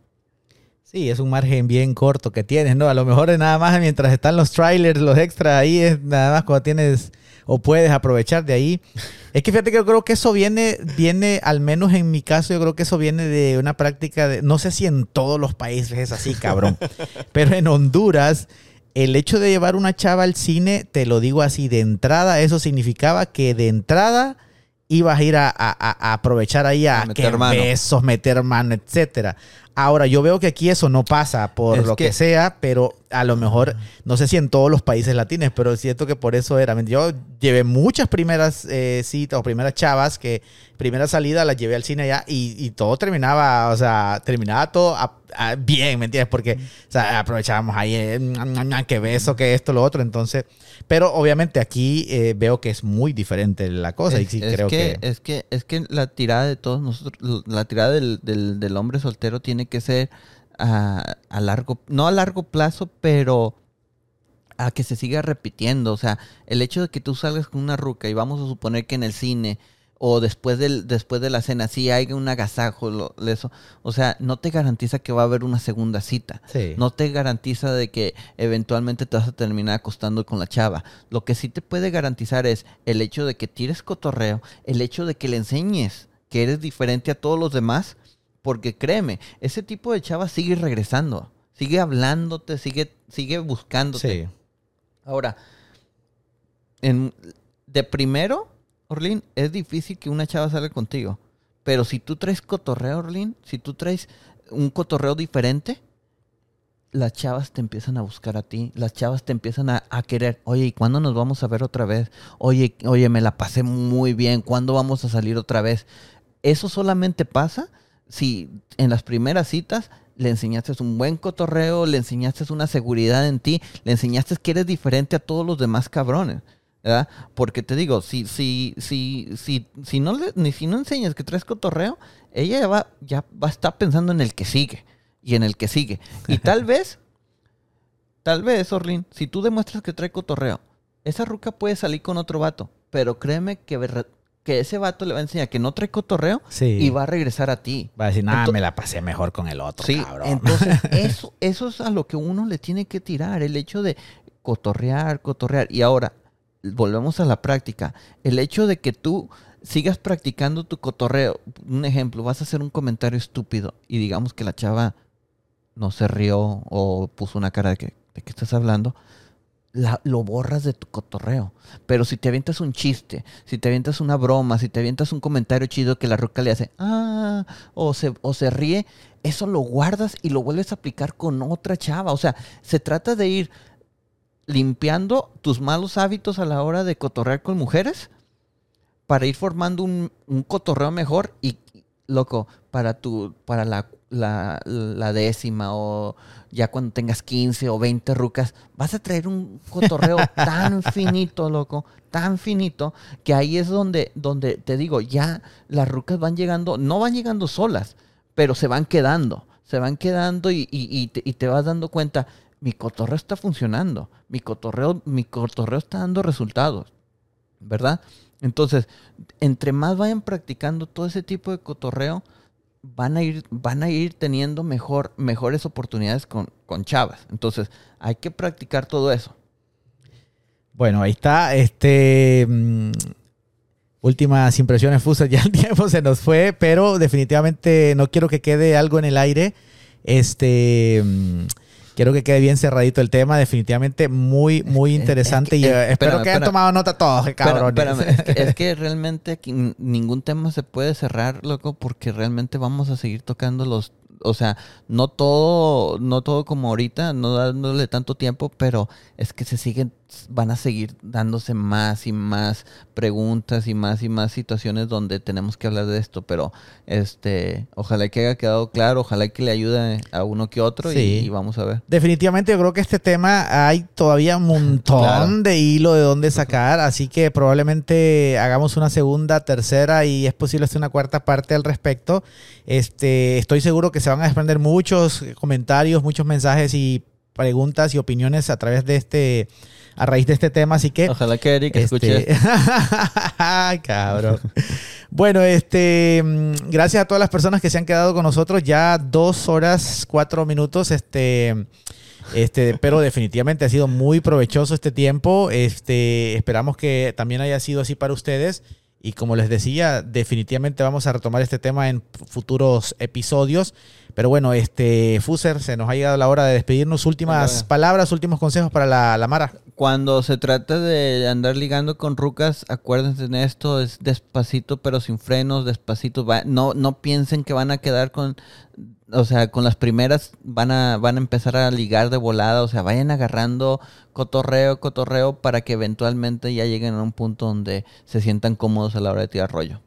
Speaker 1: Sí, es un margen bien corto que tienes, ¿no? A lo mejor es nada más mientras están los trailers, los extras ahí, es nada más cuando tienes o puedes aprovechar de ahí. Es que fíjate que yo creo que eso viene, viene, al menos en mi caso, yo creo que eso viene de una práctica de, no sé si en todos los países es así, cabrón, pero en Honduras, el hecho de llevar una chava al cine, te lo digo así, de entrada, eso significaba que de entrada ibas a ir a, a- a- aprovechar ahí a,
Speaker 2: A meter
Speaker 1: que besos, meter mano, etcétera. Ahora, yo veo que aquí eso no pasa por
Speaker 2: Es
Speaker 1: lo que,
Speaker 2: que-
Speaker 1: sea, pero a lo mejor, no sé si en todos los países latinos, pero siento que por eso era. Yo llevé muchas primeras eh, citas o primeras chavas que primera salida las llevé al cine allá y, y todo terminaba, o sea, terminaba todo a- a- bien, ¿me entiendes? Porque o sea, aprovechábamos ahí, eh, que beso, que esto, lo otro. Entonces, pero obviamente aquí eh, veo que es muy diferente la cosa y sí
Speaker 2: es
Speaker 1: creo que...
Speaker 2: Es que, es que la tirada de todos nosotros, la tirada del, del- del hombre soltero tiene que ser a, a largo, no a largo plazo, pero a que se siga repitiendo. O sea, el hecho de que tú salgas con una ruca y vamos a suponer que en el cine o después del después de la cena sí hay un agasajo, lo- eso, o sea, no te garantiza que va a haber una segunda cita.
Speaker 1: Sí.
Speaker 2: No te garantiza de que eventualmente te vas a terminar acostando con la chava. Lo que sí te puede garantizar es el hecho de que tires cotorreo, el hecho de que le enseñes que eres diferente a todos los demás, porque créeme, ese tipo de chava sigue regresando, sigue hablándote, sigue, sigue buscándote.
Speaker 1: Sí.
Speaker 2: Ahora, en, de primero, Orlin, es difícil que una chava salga contigo. Pero si tú traes cotorreo, Orlin, si tú traes un cotorreo diferente, las chavas te empiezan a buscar a ti, las chavas te empiezan a, a querer. Oye, ¿y cuándo nos vamos a ver otra vez? Oye, oye, me la pasé muy bien, ¿cuándo vamos a salir otra vez? Eso solamente pasa si en las primeras citas le enseñaste un buen cotorreo, le enseñaste una seguridad en ti, le enseñaste que eres diferente a todos los demás cabrones. ¿verdad? Porque te digo, si, si, si, si, si no le, ni si no enseñas que traes cotorreo, ella ya va, ya va a estar pensando en el que sigue y en el que sigue. Y tal vez, tal vez, Orlin, si tú demuestras que trae cotorreo, esa ruca puede salir con otro vato, pero créeme que, que ese vato le va a enseñar que no trae cotorreo
Speaker 1: Sí.
Speaker 2: y va a regresar a ti.
Speaker 1: Va a decir, nada, me la pasé mejor con el otro,
Speaker 2: Sí,
Speaker 1: cabrón.
Speaker 2: entonces eso, eso es a lo que uno le tiene que tirar, el hecho de cotorrear, cotorrear. Y ahora, volvemos a la práctica, el hecho de que tú sigas practicando tu cotorreo. Un ejemplo, vas a hacer un comentario estúpido y digamos que la chava no se rió o puso una cara de que, ¿de qué estás hablando? Lo borras de tu cotorreo. Pero si te avientas un chiste, si te avientas una broma, si te avientas un comentario chido que la ruca le hace, ah, o se, o se ríe, eso lo guardas y lo vuelves a aplicar con otra chava. O sea, se trata de ir limpiando tus malos hábitos a la hora de cotorrear con mujeres para ir formando un, un cotorreo mejor y, loco, para tu, para la, la, la décima o ya cuando tengas 15 o 20 rucas, vas a traer un cotorreo tan finito, loco, tan finito, que ahí es donde, donde te digo, ya las rucas van llegando, no van llegando solas, pero se van quedando, se van quedando y, y- y te, y te vas dando cuenta, mi cotorreo está funcionando, mi cotorreo, mi cotorreo está dando resultados, ¿verdad? Entonces, entre más vayan practicando todo ese tipo de cotorreo, van a ir, van a ir teniendo mejor, mejores oportunidades con, con chavas. Entonces, hay que practicar todo eso.
Speaker 1: Bueno, ahí está. Este. mm, últimas impresiones fusas. Ya el tiempo se nos fue, pero definitivamente no quiero que quede algo en el aire. Este. mm, Quiero que quede bien cerradito el tema. Definitivamente muy, muy
Speaker 2: Es- es
Speaker 1: interesante.
Speaker 2: que-
Speaker 1: y
Speaker 2: es-
Speaker 1: eh, espero
Speaker 2: espérame,
Speaker 1: que hayan
Speaker 2: espérame.
Speaker 1: tomado nota todos, cabrones.
Speaker 2: espérame, es, que, es que realmente aquí ningún tema se puede cerrar, loco, porque realmente vamos a seguir tocando los, o sea, no todo, no todo como ahorita, no dándole tanto tiempo, pero es que se siguen, van a seguir dándose más y más preguntas y más y más situaciones donde tenemos que hablar de esto, pero este, ojalá que haya quedado claro, ojalá que le ayude a uno que otro y- vamos a ver.
Speaker 1: Definitivamente yo creo que este tema hay todavía un montón
Speaker 2: Claro.
Speaker 1: de hilo de dónde sacar, así que probablemente hagamos una segunda, tercera y es posible hacer una cuarta parte al respecto. Este, estoy seguro que se van a desprender muchos comentarios, muchos mensajes y preguntas y opiniones a través de este, a raíz de este tema, así que
Speaker 2: Ojalá que Eric escuche
Speaker 1: este... Ay, cabrón. Bueno, este, mm, gracias a todas las personas que se han quedado con nosotros ya dos horas, cuatro minutos, este, este, pero definitivamente ha sido muy provechoso este tiempo. Este, esperamos que también haya sido así para ustedes. Y como les decía, definitivamente vamos a retomar este tema en futuros episodios. Pero bueno, este, Fuser, se nos ha llegado la hora de despedirnos. Últimas palabras, últimos consejos para la, la Mara.
Speaker 2: Cuando se trata de andar ligando con rucas, acuérdense de esto, es despacito pero sin frenos, despacito. va- no, no piensen que van a quedar con, o sea, con las primeras van a, van a empezar a ligar de volada, o sea, vayan agarrando cotorreo, cotorreo para que eventualmente ya lleguen a un punto donde se sientan cómodos a la hora de tirar rollo.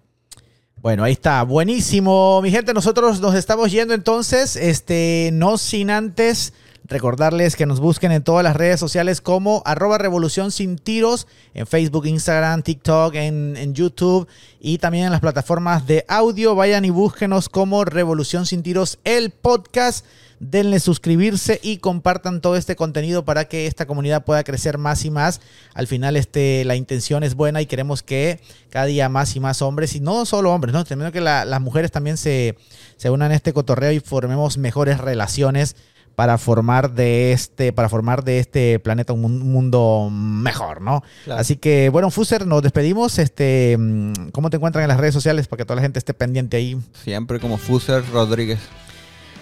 Speaker 1: Bueno, ahí está. Buenísimo. Mi gente, nosotros nos estamos yendo entonces. Este, no sin antes recordarles que nos busquen en todas las redes sociales como arroba revolución sin tiros, en Facebook, Instagram, TikTok, en, YouTube y también en las plataformas de audio. Vayan y búsquenos como Revolución sin tiros, el podcast. Denle suscribirse y compartan todo este contenido para que esta comunidad pueda crecer más y más. Al final, este, la intención es buena y queremos que cada día más y más hombres, y no solo hombres, ¿no? También que la- las mujeres también se, se unan a este cotorreo y formemos mejores relaciones para formar de este, para formar de este planeta un mun- un mundo mejor, ¿no?
Speaker 2: Claro.
Speaker 1: Así que, bueno, Fuser, nos despedimos. Este, mm, ¿cómo te encuentran en las redes sociales? Para que toda la gente esté pendiente ahí.
Speaker 2: Siempre como Fuser Rodríguez.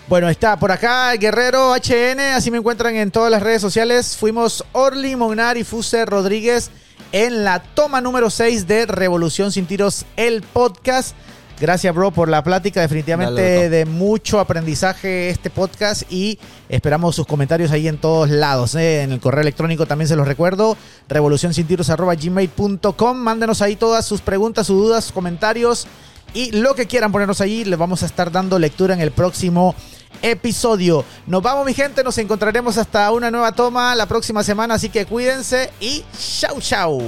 Speaker 1: Bueno, está por acá Guerrero HN, así me encuentran en todas las redes sociales. Fuimos Orly, Monar y Fuser Rodríguez en la toma número 6 de Revolución Sin Tiros, el podcast. Gracias, bro, por la plática. Definitivamente
Speaker 2: Dale,
Speaker 1: de mucho aprendizaje este podcast y esperamos sus comentarios ahí en todos lados. ¿eh? En el correo electrónico también se los recuerdo, revolucionsintiros.gmail.com. Mándenos ahí todas sus preguntas, sus dudas, sus comentarios y lo que quieran ponernos allí. Les vamos a estar dando lectura en el próximo episodio. Nos vamos, mi gente. Nos encontraremos hasta una nueva toma la próxima semana. Así que cuídense y chau, chau.